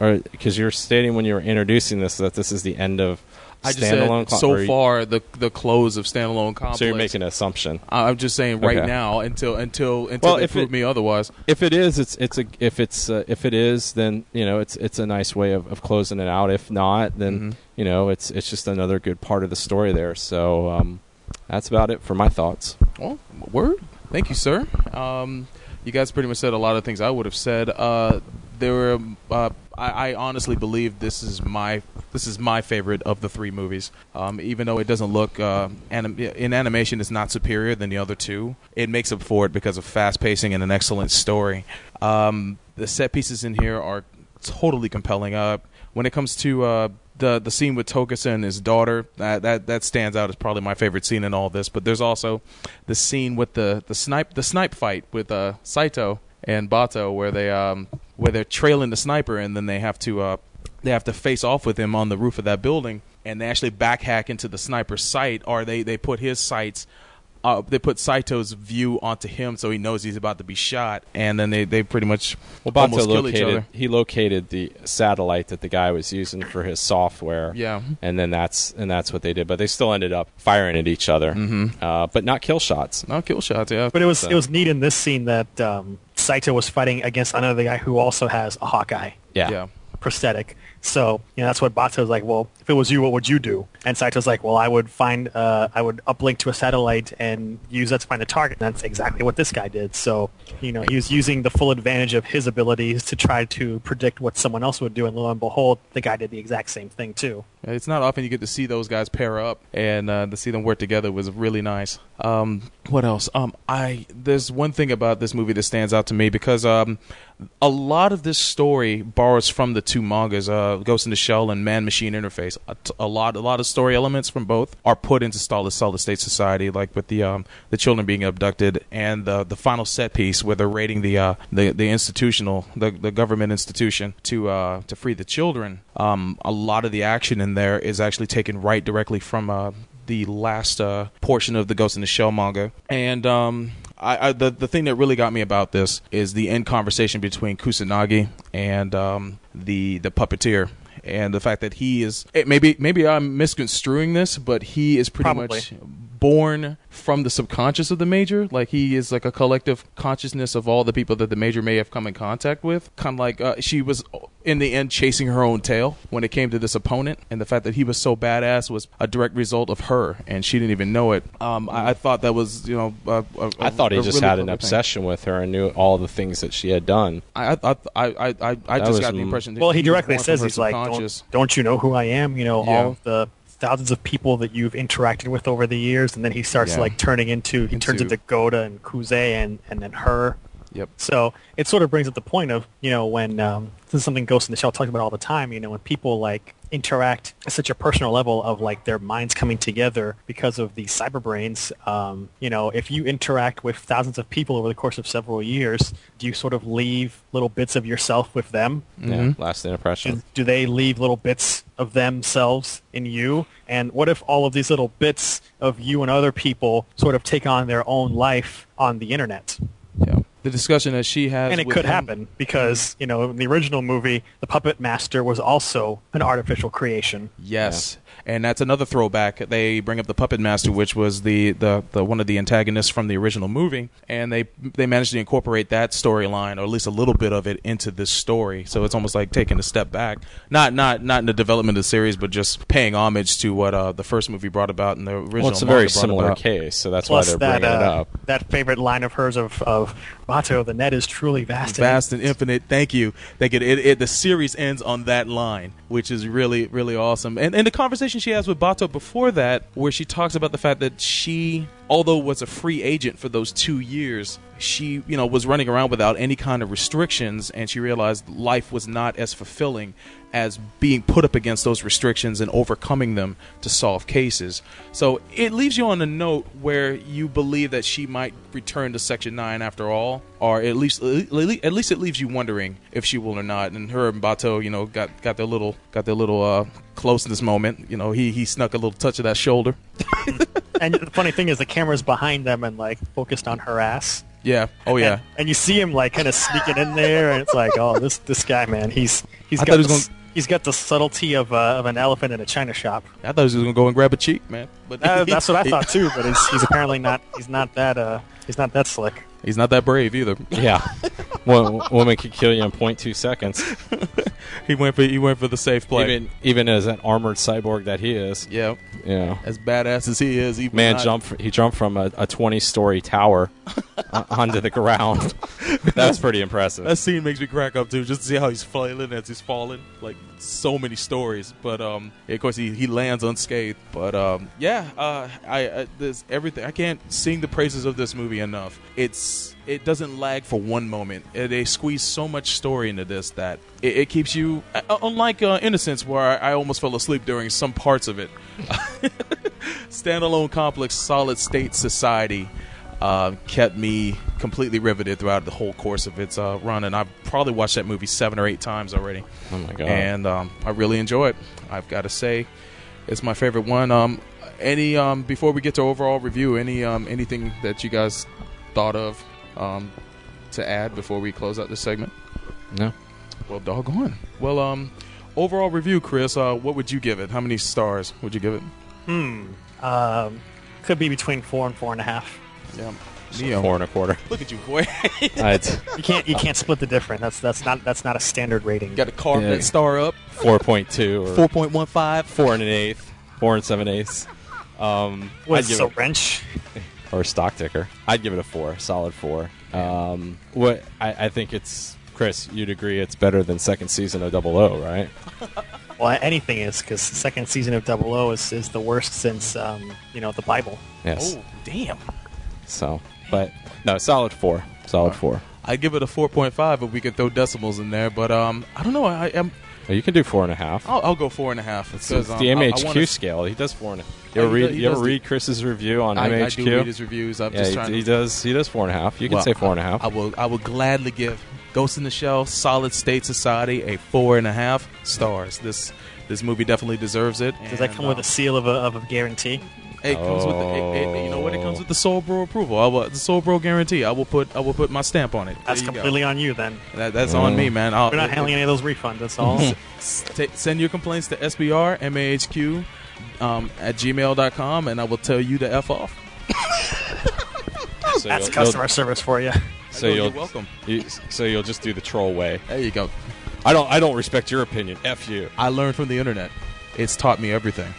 Or because you're stating when you were introducing this that this is the end of I just standalone. said so far the the close of standalone complex. So you're making an assumption. I'm just saying right Okay. now until until until Well, they if prove it- me otherwise. If it is, it's it's a if it's uh, if it is, then you know it's it's a nice way of, of closing it out. If not, then Mm-hmm. you know it's it's just another good part of the story there. So um, that's about it for my thoughts. Well, word. Thank you, sir. Um, you guys pretty much said a lot of things I would have said. Uh, there were. Uh, I, I honestly believe this is my this is my favorite of the three movies. Um, even though it doesn't look uh, anim- in animation, it's not superior than the other two. It makes up for it because of fast pacing and an excellent story. Um, the set pieces in here are totally compelling. Uh, when it comes to uh, the the scene with Togusa and his daughter, that that that stands out as probably my favorite scene in all this. But there's also the scene with the the snipe the snipe fight with uh, Saito and Bato, where they um where they're trailing the sniper and then they have to uh they have to face off with him on the roof of that building, and they actually backhack into the sniper's sight, or they they put his sights. Uh, they put Saito's view onto him, so he knows he's about to be shot, and then they, they pretty much Well, Bato almost kill each other. he located the satellite that the guy was using for his software. Yeah. and then that's and that's what they did. But they still ended up firing at each other, Mhm. uh, but not kill shots. Not kill shots, yeah. But it was So- it was neat in this scene that um, Saito was fighting against another guy who also has a Hawkeye Yeah. Yeah. prosthetic. So you know that's what Bato's like. Well, if it was you, what would you do? And Saito's like, well, I would find uh, I would uplink to a satellite and use that to find the target. And that's exactly what this guy did. So you know he was using the full advantage of his abilities to try to predict what someone else would do. And lo and behold, the guy did the exact same thing too. It's not often you get to see those guys pair up, and uh, to see them work together was really nice. Um, what else? Um, I there's one thing about this movie that stands out to me because um, a lot of this story borrows from the two mangas, uh, Ghost in the Shell and Man Machine Interface. A, t- a lot, a lot of story elements from both are put into Solid Solid State Society, like with the um, the children being abducted and the the final set piece where they're raiding the uh, the the institutional the the government institution to uh, to free the children. Um, a lot of the action in there is actually taken right directly from uh, the last uh, portion of the Ghost in the Shell manga, and um, I, I the the thing that really got me about this is the end conversation between Kusanagi and um, the the puppeteer. And the fact that he is eh, maybe maybe I'm misconstruing this, but he is pretty Probably. much born from the subconscious of the major. Like he is like a collective consciousness of all the people that the major may have come in contact with. Kind of like uh, she was in the end chasing her own tail when it came to this opponent, and the fact that he was so badass was a direct result of her, and she didn't even know it. Um, I, I thought that was you know. A, a, I thought he a just really had an clever thing. obsession with her and knew all the things that she had done. I I I I, I, I just got the impression. That Well, he was directly says he's like, don't, don't you know who I am? You know, Yeah. all of the thousands of people that you've interacted with over the years, and then he starts Yeah. like turning into he turns Into- into Goda and Kuze and and then her. Yep. So it sort of brings up the point of you know when um, this is something Ghost in the Shell talks about all the time. You know when people like interact at such a personal level of like their minds coming together because of the cyber brains. Um, you know if you interact with thousands of people over the course of several years, do you sort of leave little bits of yourself with them? Yeah, lasting impression. do, do they leave little bits of themselves in you? And what if all of these little bits of you and other people sort of take on their own life on the internet? Yeah. The discussion that she has, And it could him- happen because, you know, in the original movie, the puppet master was also an artificial creation. Yes, and that's another throwback. They bring up the Puppet Master, which was the, the, the one of the antagonists from the original movie, and they they managed to incorporate that storyline, or at least a little bit of it, into this story. So it's almost like taking a step back, not not not in the development of the series, but just paying homage to what uh, the first movie brought about and the original. Well, it's a very similar about. case, so that's Plus why they're that, bringing it uh, up. that favorite line of hers of, of Bato, the net is truly vast. and vast and infinite. Thank you. Thank you. It, it, the series ends on that line, which is really, really awesome. And and the conversation she has with Bato before that, where she talks about the fact that she, although was a free agent for those two years, she you know was running around without any kind of restrictions, and she realized life was not as fulfilling as being put up against those restrictions and overcoming them to solve cases. So it leaves you on a note where you believe that she might return to Section 9 after all, or at least at least it leaves you wondering if she will or not. And her and Bato, you know, got got their little got their little uh, closeness moment. You know, he he snuck a little touch of that shoulder. and the funny thing is, the camera's behind them and like focused on her ass. Yeah. Oh yeah. And, and you see him like kind of sneaking in there, and it's like, oh, this this guy, man, he's he's I got thought he was the, gonna- he's got the subtlety of uh, of an elephant in a china shop. I thought he was gonna go and grab a cheek, man. But Uh, that's what I thought too, but he's, he's apparently not. He's not that. Uh, he's not that slick. He's not that brave either. Yeah, one woman could kill you in 0.2 seconds. he went for he went for the safe play. Even even as an armored cyborg that he is. Yeah. Yeah. As badass as he is, he Man not- jumped. He jumped from a, a 20 story tower uh, onto the ground. That's pretty impressive. That scene makes me crack up too, just to see how he's flailing as he's falling. Like so many stories, but um, of course he, he lands unscathed. But um, yeah, uh, I, I this everything. I can't sing the praises of this movie enough. It's it doesn't lag for one moment. Uh, They squeeze so much story into this that it, it keeps you. Uh, unlike uh, Innocence, where I, I almost fell asleep during some parts of it. Standalone complex, solid state society uh, kept me completely riveted throughout the whole course of its uh, run, and I've probably watched that movie seven or eight times already. Oh my god! And um, I really enjoy it. I've got to say, it's my favorite one. Um, any um, before we get to overall review, any um, anything that you guys thought of um, to add before we close out this segment? No. Well, doggone. Well, um, overall review, Chris. Uh, what would you give it? How many stars would you give it? Hmm. Um, could be between four and four and a half. Yeah. So Neo. four and a quarter. Look at you, boy. I'd- You can't you can't split the difference. That's that's not that's not a standard rating. Got to carve Yeah. that star up. Four point two. Four point one five. four and an eighth, four and seven eighths. Um, Was I'd give a it- wrench? or a stock ticker. I'd give it a four, solid four. Um, what I, I think it's Chris. You'd agree it's better than second season of Double O, right? Well, anything is because second season of Double O is, is the worst since um, you know the Bible. Yes. Oh, damn. So, but no, solid four, solid four. I'd give it a 4.5 if we could throw decimals in there, but um, I don't know. I am. You can do four and a half. I'll, I'll go four and a half. It's, because, it's the um, I- I MHQ wanna- scale. He does four and a. You ever read? you ever read Chris's review on I- I MHQ? do read his reviews. I'm yeah, just he, trying he to- does. He does four and a half. You can say four and a half. I will. I will gladly give Ghost in the Shell, Solid State Society, a four and a half stars. This this movie definitely deserves it. Does that and, come with uh, a seal of a, of a guarantee? It comes with the, it, it- you know what? It comes with the Soulbro approval. I will, the Soulbro guarantee. I will put I will put my stamp on it. That's There you go. completely on you then. That, that's on me, man. I'll, We're not handling any of those refunds. That's all. S- t- send your complaints to SBR, MAHQ, um, at gmail.com, and I will tell you to f off. So That's you'll- customer you'll- service for you. So You're you'll welcome. You, so you'll just do the troll way. There you go. I don't. I don't respect your opinion. F you. I learned from the internet. It's taught me everything.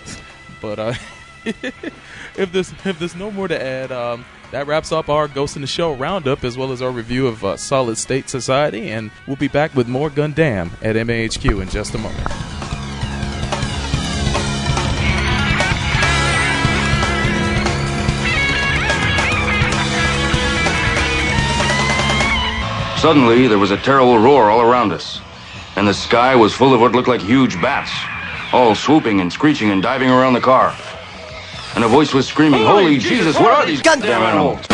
But uh, if there's if there's no more to add, um, that wraps up our Ghost in the Shell roundup as well as our review of uh, Solid State Society, and we'll be back with more Gundam at MAHQ in just a moment. Suddenly, there was a terrible roar all around us, and the sky was full of what looked like huge bats, all swooping and screeching and diving around the car. And a voice was screaming, Holy Jesus, what are these goddamn animals?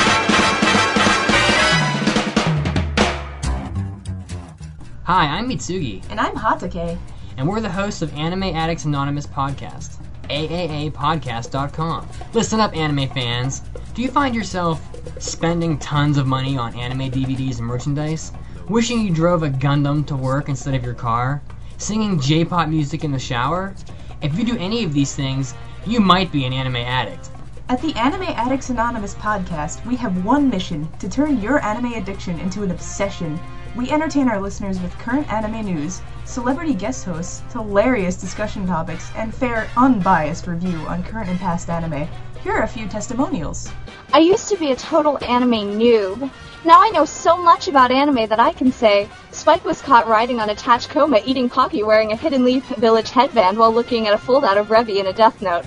Hi, I'm Mitsugi, And I'm Hatake. and we're the hosts of Anime Addicts Anonymous Podcast, AAApodcast.com. Listen up, anime fans. Do you find yourself spending tons of money on anime DVDs and merchandise? Wishing you drove a Gundam to work instead of your car? Singing J-pop music in the shower? If you do any of these things, you might be an anime addict. At the Anime Addicts Anonymous podcast, we have one mission to turn your anime addiction into an obsession. We entertain our listeners with current anime news, celebrity guest hosts, hilarious discussion topics, and fair, unbiased review on current and past anime. Here are a few testimonials. I used to be a total anime noob. Now I know so much about anime that I can say Spike was caught riding on a Tachikoma eating Pocky wearing a Hidden Leaf Village headband while looking at a foldout of Revy in a Death Note,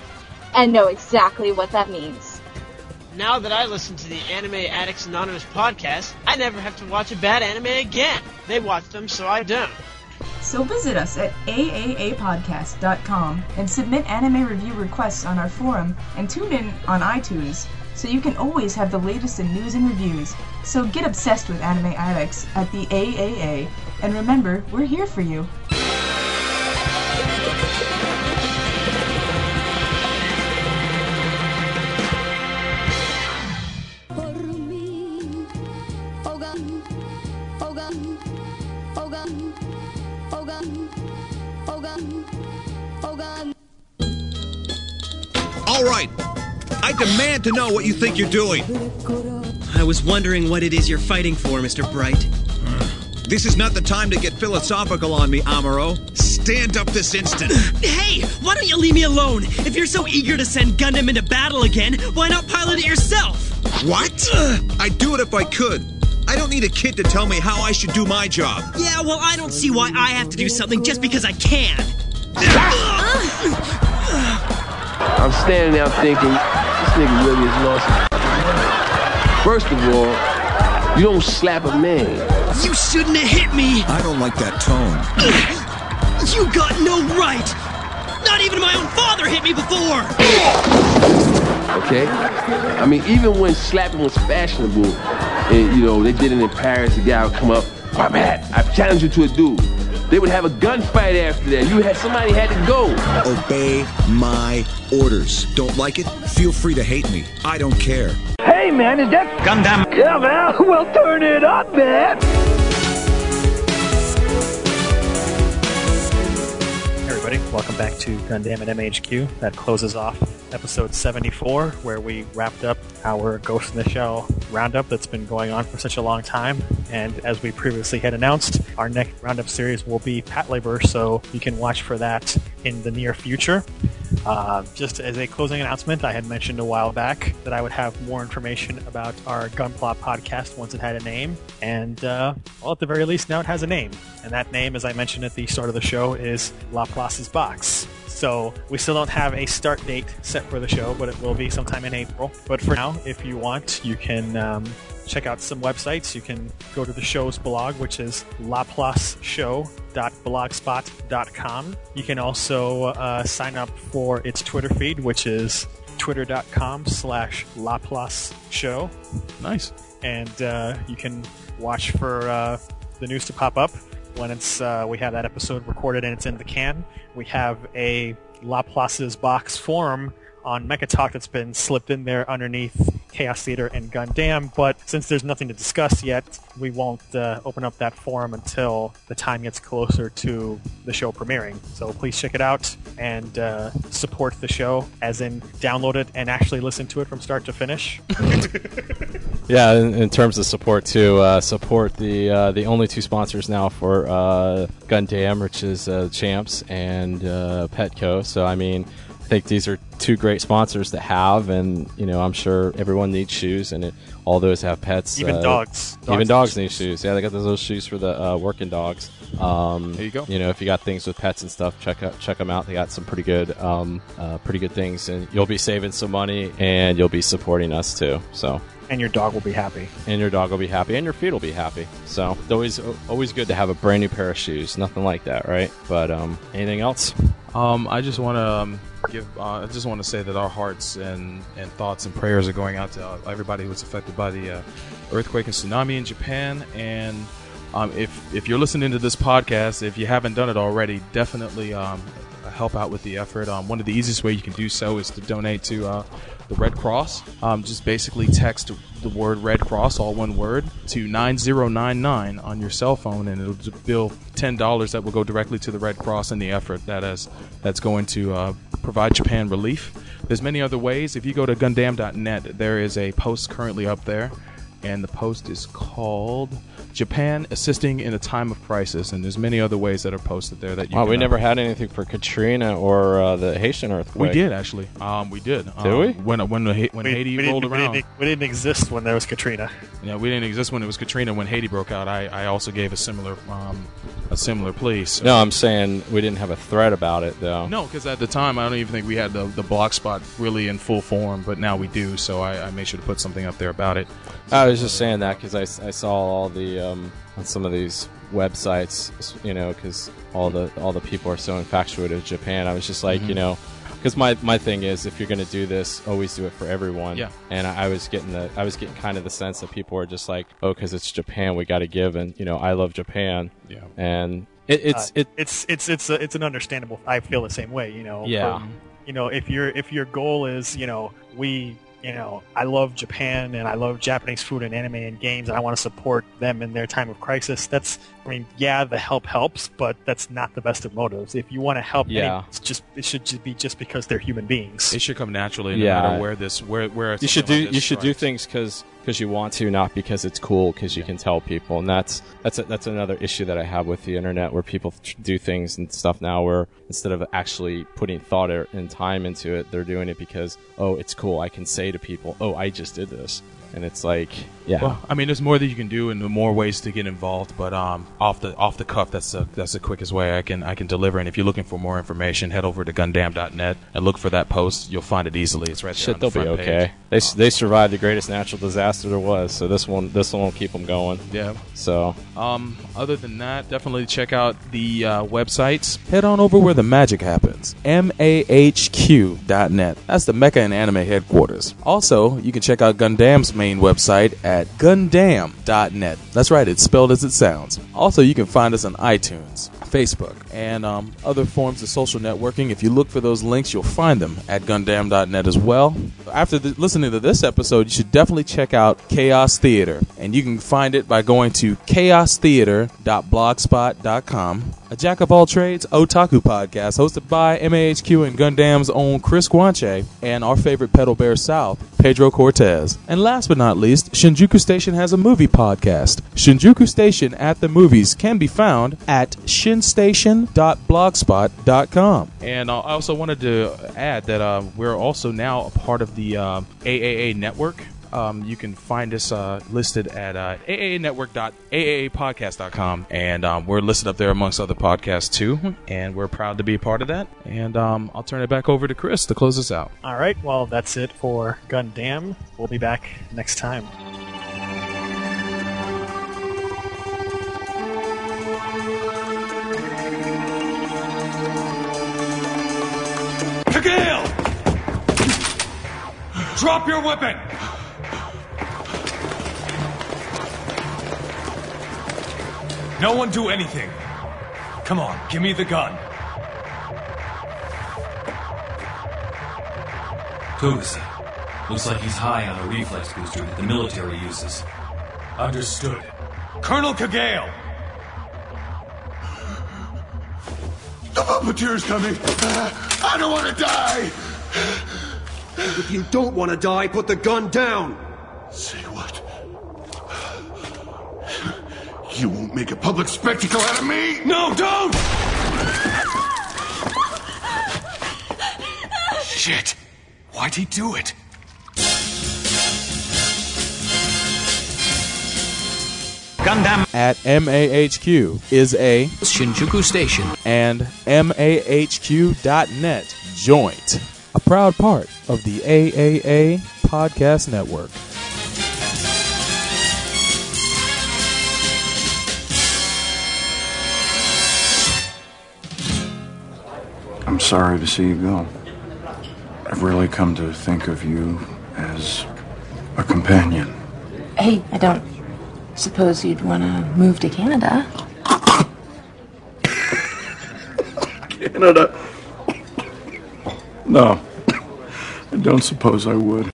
and know exactly what that means. Now that I listen to the Anime Addicts Anonymous podcast, I never have to watch a bad anime again. They watch them, so I don't. So visit us at aaapodcast.com and submit anime review requests on our forum and tune in on iTunes so you can always have the latest in news and reviews. So get obsessed with anime addicts at the AAA and remember, we're here for you. All right. I demand to know what you think you're doing. I was wondering what it is you're fighting for, Mr. Bright. This is not the time to get philosophical on me, Amuro. Stand up this instant. Hey, why don't you leave me alone? If you're so eager to send Gundam into battle again, why not pilot it yourself? What? I'd do it if I could. I don't need a kid to tell me how I should do my job. Yeah, well, I don't see why I have to do something just because I can. Standing there thinking, this nigga really is lost. First of all, you don't slap a man. You shouldn't have hit me. I don't like that tone. You got no right. Not even my own father hit me before. Okay? I mean, even when slapping was fashionable, and you know, they did it in Paris, the guy would come up, my bad, I challenge you to a duel. They would have a gunfight after that. You had somebody had to go. Obey my orders. Don't like it? Feel free to hate me. I don't care. Hey man, is that Gundam? Yeah man, well turn it up, man. Hey everybody, welcome back to Gundam at MAHQ. That closes off episode 74, where we wrapped up our Ghost in the Shell roundup that's been going on for such a long time. And as we previously had announced, our next roundup series will be Patlabor, so you can watch for that in the near future. Uh, just as a closing announcement, I had mentioned a while back that I would have more information about our Gunpla podcast once it had a name. And, uh, well, at the very least, now it has a name. And that name, as I mentioned at the start of the show, is Laplace's Box. So we still don't have a start date set for the show, but it will be sometime in April. But for now, if you want, you can um, check out some websites. You can go to the show's blog, which is laplaceshow.blogspot.com. You can also uh, sign up for its Twitter feed, which is twitter.com slash laplace show. Nice. And uh, you can watch for uh, the news to pop up when it's uh, we have that episode recorded and it's in the can. We have a Laplace's box forum on Mecha Talk that's been slipped in there underneath Chaos Theater and Gundam. But since there's nothing to discuss yet, we won't uh, open up that forum until the time gets closer to the show premiering. So please check it out and uh, support the show, as in download it and actually listen to it from start to finish. Yeah, in, in terms of support too, uh, support the uh, the only two sponsors now for uh, Gundam, which is uh, Champs and Petco. So I mean, I think these are two great sponsors to have, and you know, I'm sure everyone needs shoes, and it, all those have pets. Even uh, dogs. Even Dogs dogs need shoes. Yeah, they got those little shoes for the uh, working dogs. Um, There you go. You know, if you got things with pets and stuff, check out check them out. They got some pretty good, um, uh, pretty good things, and you'll be saving some money, and you'll be supporting us too. So and your dog will be happy. and your dog will be happy, and your feet will be happy. So it's always always good to have a brand new pair of shoes. Nothing like that, right? But um, anything else? Um, I just want to um, give. Uh, I just want to say that our hearts and, and thoughts and prayers are going out to uh, everybody who was affected by the uh, earthquake and tsunami in Japan. And um, if if you're listening to this podcast, if you haven't done it already, definitely um, help out with the effort. Um, one of the easiest way you can do so is to donate to uh, the Red Cross. Um, just basically text the word Red Cross, all one word, to 9099 on your cell phone, and it'll bill ten dollars that will go directly to the Red Cross and the effort that is that's going to uh, provide Japan relief. There's many other ways. If you go to Gundam.net, there is a post currently up there, and the post is called Japan assisting in a time of crisis. And there's many other ways that are posted there that you. Wow, can, we never had anything for Katrina or uh, the Haitian earthquake. We did actually. Um, we did. Did um, we? When when the, when we, Haiti we rolled didn't, around. We didn't, we didn't exist when there was Katrina. Yeah, we didn't exist when it was Katrina. When Haiti broke out, I, I also gave a similar um, a similar plea. So. No, I'm saying we didn't have a threat about it though. No, because at the time I don't even think we had the the blog spot really in full form, but now we do. So I, I made sure to put something up there about it. I was just saying that because I, I saw all the um, on some of these websites, you know, because all the all the people are so infatuated with Japan. I was just like, Mhm. you know, because my, my thing is, if you're going to do this, always do it for everyone. Yeah. And I, I was getting the I was getting kind of the sense that people were just like, oh, because it's Japan, we got to give, and you know, I love Japan. Yeah. And it, it's Uh, it it's it's it's a, it's an understandable. I feel the same way. You know. Yeah. from- you know, if your if your goal is, you know, we, you know, I love Japan and I love Japanese food and anime and games, and I want to support them in their time of crisis. That's, I mean, yeah, the help helps, but that's not the best of motives. If you want to help, any- Yeah. it's just it should just be just because they're human beings. It should come naturally, no Yeah. matter where this where where you should do like you this should do things because you want to, not because it's cool. Because you can tell people, and that's that's a, that's another issue that I have with the internet, where people do things and stuff now, where instead of actually putting thought and time into it, they're doing it because oh, it's cool. I can say to people, oh, I just did this, and it's like, yeah, Well, I mean, there's more that you can do and more ways to get involved. But um, off the off the cuff, that's the that's the quickest way I can I can deliver. And if you're looking for more information, head over to Gundam.net and look for that post. You'll find it easily. It's right there. shit, the they'll be okay. page. They s they survived the greatest natural disaster there was, so this one this one will keep them going. Yeah. So Um, other than that, definitely check out the uh, websites. Head on over where the magic happens. M A H Q dot net. That's the Mecha and Anime headquarters. Also, you can check out Gundam's main website at Gundam.net. That's right, it's spelled as it sounds. Also, you can find us on iTunes, Facebook, and um, other forms of social networking. If you look for those links, you'll find them at Gundam.net as well. After the, listening to this episode, you should definitely check out Chaos Theater, and you can find it by going to chaostheater.blogspot.com. A jack of all trades otaku podcast hosted by MAHQ and Gundam's own Chris Guanche and our favorite pedal bear south, Pedro Cortez. And last but not least, Shinjuku Station has a movie podcast. Shinjuku Station at the movies can be found at shinstation.blogspot.com. And I also wanted to add that uh, we're also now a part of the uh, AAA network. Um, you can find us uh, listed at uh, aaanetwork.aaapodcast.com, and um, we're listed up there amongst other podcasts too. And we're proud to be a part of that. And um, I'll turn it back over to Chris to close us out. All right, well, that's it for Gundam. We'll be back next time. Kagale! Drop your weapon! No one do anything. Come on, give me the gun. Goose, Looks like he's high on a reflex booster that the military uses. Understood. Colonel Kagale! Oh, the puppeteer's coming. I don't want to die. If you don't want to die, put the gun down. Say what? You won't make a public spectacle out of me? No, don't! Shit. Why'd he do it? Gundam at MAHQ is a Shinjuku station and MAHQ.net joint, a proud part of the AAA Podcast Network. I'm sorry to see you go. I've really come to think of you as a companion. Hey, I don't suppose you'd want to move to Canada. Canada. No, I don't suppose I would.